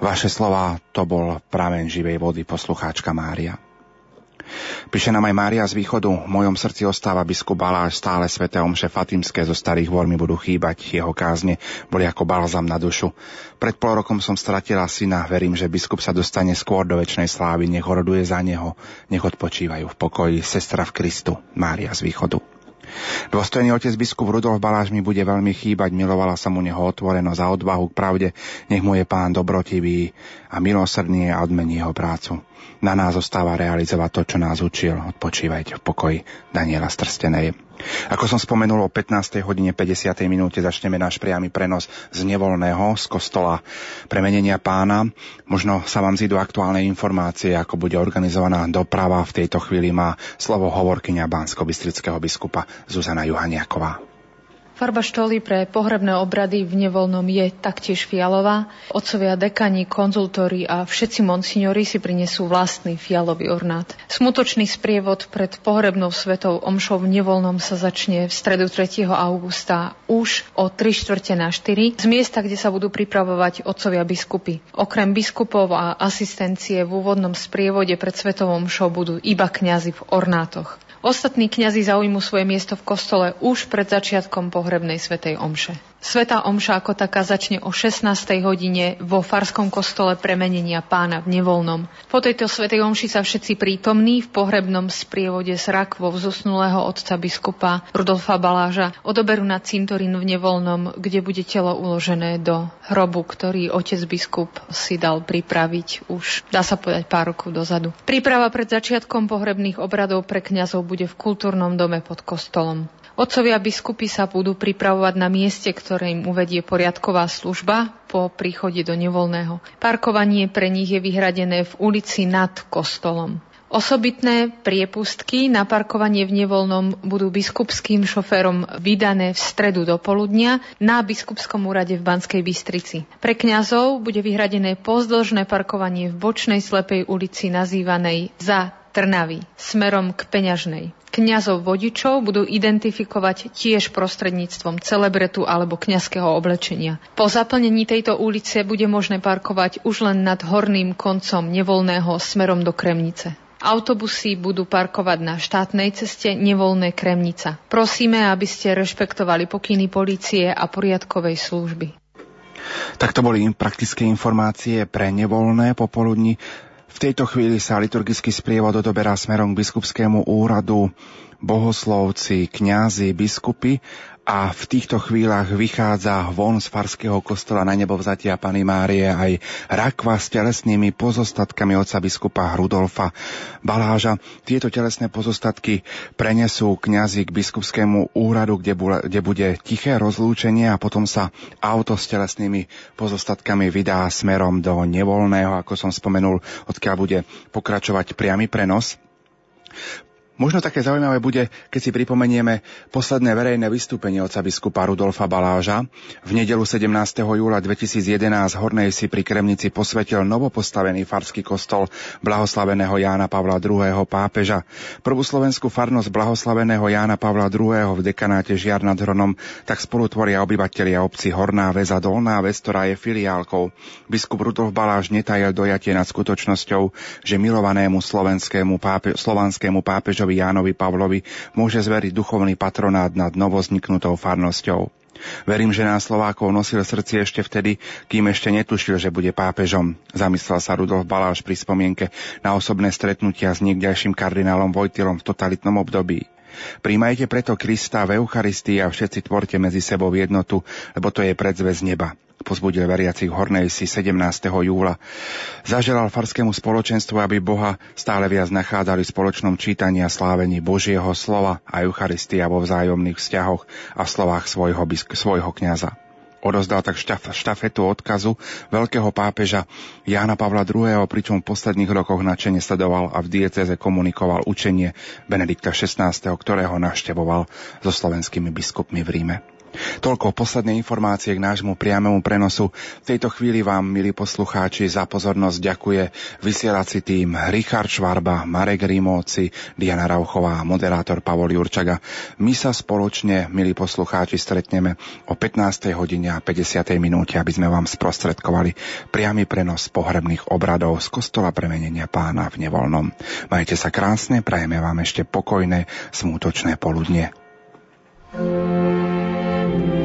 Vaše slova to bol pramen živej vody, poslucháčka Mária. Píše nám aj Mária z východu. V mojom srdci ostáva biskup Baláš, stále sveté omše Fatimské zo starých vor mi budú chýbať. Jeho kázne boli ako balzam na dušu. Pred pol rokom som stratila syna. Verím, že biskup sa dostane skôr do väčšnej slávy. Nech horoduje za neho. Nech odpočívajú v pokoji. Sestra v Kristu. Mária z východu. Dôstojný otec biskup Rudolf Baláš mi bude veľmi chýbať, milovala sa mu neho otvorenosť a odvahu k pravde, nech mu je pán dobrotivý a milosrdný a odmení jeho prácu. Na nás zostáva realizovať to, čo nás učil. Odpočívajte v pokoji Daniela Strstenej. Ako som spomenul, o 15. hodine 50. minúte začneme náš priamy prenos z nevolného, z kostola premenenia pána. Možno sa vám zídu aktuálne informácie, ako bude organizovaná doprava. V tejto chvíli má slovo hovorkyňa Bansko-Bystrického biskupa Zuzana Juhaniaková. Farba štoly pre pohrebné obrady v nevoľnom je taktiež fialová. Otcovia dekani, konzultóri a všetci monsignori si prinesú vlastný fialový ornát. Smutočný sprievod pred pohrebnou svetou omšou v nevoľnom sa začne v stredu 3. augusta už o 3 čtvrte na 4 z miesta, kde sa budú pripravovať otcovia biskupy. Okrem biskupov a asistencie v úvodnom sprievode pred svetovom omšou budú iba kňazi v ornátoch. Ostatní kňazi zaujmú svoje miesto v kostole už pred začiatkom pohrebnej svetej omše. Sveta omša ako taká začne o 16. hodine vo Farskom kostole premenenia pána v Nevolnom. Po tejto svetej omši sa všetci prítomní v pohrebnom sprievode s rakvou zosnulého otca biskupa Rudolfa Baláža odoberú na cintorín v Nevolnom, kde bude telo uložené do hrobu, ktorý otec biskup si dal pripraviť už, dá sa povedať, pár rokov dozadu. Príprava pred začiatkom pohrebných obradov pre kňazov bude v kultúrnom dome pod kostolom. Otcovia biskupy sa budú pripravovať na mieste, ktoré im uvedie poriadková služba po príchode do nevoľného. Parkovanie pre nich je vyhradené v ulici nad kostolom. Osobitné priepustky na parkovanie v nevoľnom budú biskupským šoférom vydané v stredu do poludnia na biskupskom úrade v Banskej Bystrici. Pre kňazov bude vyhradené pozdĺžné parkovanie v bočnej slepej ulici nazývanej za Trnavy smerom k Peňažnej. Kňazov vodičov budú identifikovať tiež prostredníctvom celebretu alebo kňazského oblečenia. Po zaplnení tejto ulice bude možné parkovať už len nad horným koncom nevolného smerom do Kremnice. Autobusy budú parkovať na štátnej ceste nevolné Kremnica. Prosíme, aby ste rešpektovali pokyny policie a poriadkovej služby. Tak to boli praktické informácie pre nevolné popoludní. V tejto chvíli sa liturgický sprievod odoberá smerom k biskupskému úradu. Bohoslovci, kňazi, biskupy a v týchto chvíľach vychádza von z farského kostola na nebo vzatia Pany Márie aj rakva s telesnými pozostatkami oca biskupa Rudolfa Baláža. Tieto telesné pozostatky prenesú kňazi k biskupskému úradu, kde, bude, kde bude tiché rozlúčenie a potom sa auto s telesnými pozostatkami vydá smerom do nevolného, ako som spomenul, odkiaľ bude pokračovať priamy prenos. Možno také zaujímavé bude, keď si pripomenieme posledné verejné vystúpenie oca biskupa Rudolfa Baláža. V nedelu 17. júla 2011 Hornej si pri Kremnici posvetil novopostavený farský kostol blahoslaveného Jána Pavla II. pápeža. Prvú slovenskú farnosť blahoslaveného Jána Pavla II. v dekanáte Žiar nad Hronom tak spolutvoria obyvatelia obci Horná väz a Dolná väz, ktorá je filiálkou. Biskup Rudolf Baláž netajel dojatie nad skutočnosťou, že milovanému slovenskému pápe, slovanskému pápežovi pápežovi Jánovi Pavlovi môže zveriť duchovný patronát nad novozniknutou farnosťou. Verím, že nás Slovákov nosil srdci ešte vtedy, kým ešte netušil, že bude pápežom. Zamyslel sa Rudolf Baláš pri spomienke na osobné stretnutia s niekdejším kardinálom Vojtilom v totalitnom období. Príjmajte preto Krista v Eucharistii a všetci tvorte medzi sebou jednotu, lebo to je predzvez neba pozbudil veriacich Hornej si 17. júla. Zaželal farskému spoločenstvu, aby Boha stále viac nachádzali v spoločnom čítaní a slávení Božieho slova a Eucharistia vo vzájomných vzťahoch a slovách svojho, svojho kniaza. Odozdal tak štaf, štafetu odkazu veľkého pápeža Jána Pavla II., pričom v posledných rokoch načene sledoval a v dieceze komunikoval učenie Benedikta XVI., ktorého naštevoval so slovenskými biskupmi v Ríme. Toľko posledné informácie k nášmu priamému prenosu. V tejto chvíli vám, milí poslucháči, za pozornosť ďakuje vysielací tým Richard Švarba, Marek Rímovci, Diana Rauchová a moderátor Pavol Jurčaga. My sa spoločne, milí poslucháči, stretneme o 15. hodine a 50. minúte, aby sme vám sprostredkovali priamy prenos pohrebných obradov z kostola premenenia pána v Nevolnom. Majte sa krásne, prajeme vám ešte pokojné, smútočné poludne thank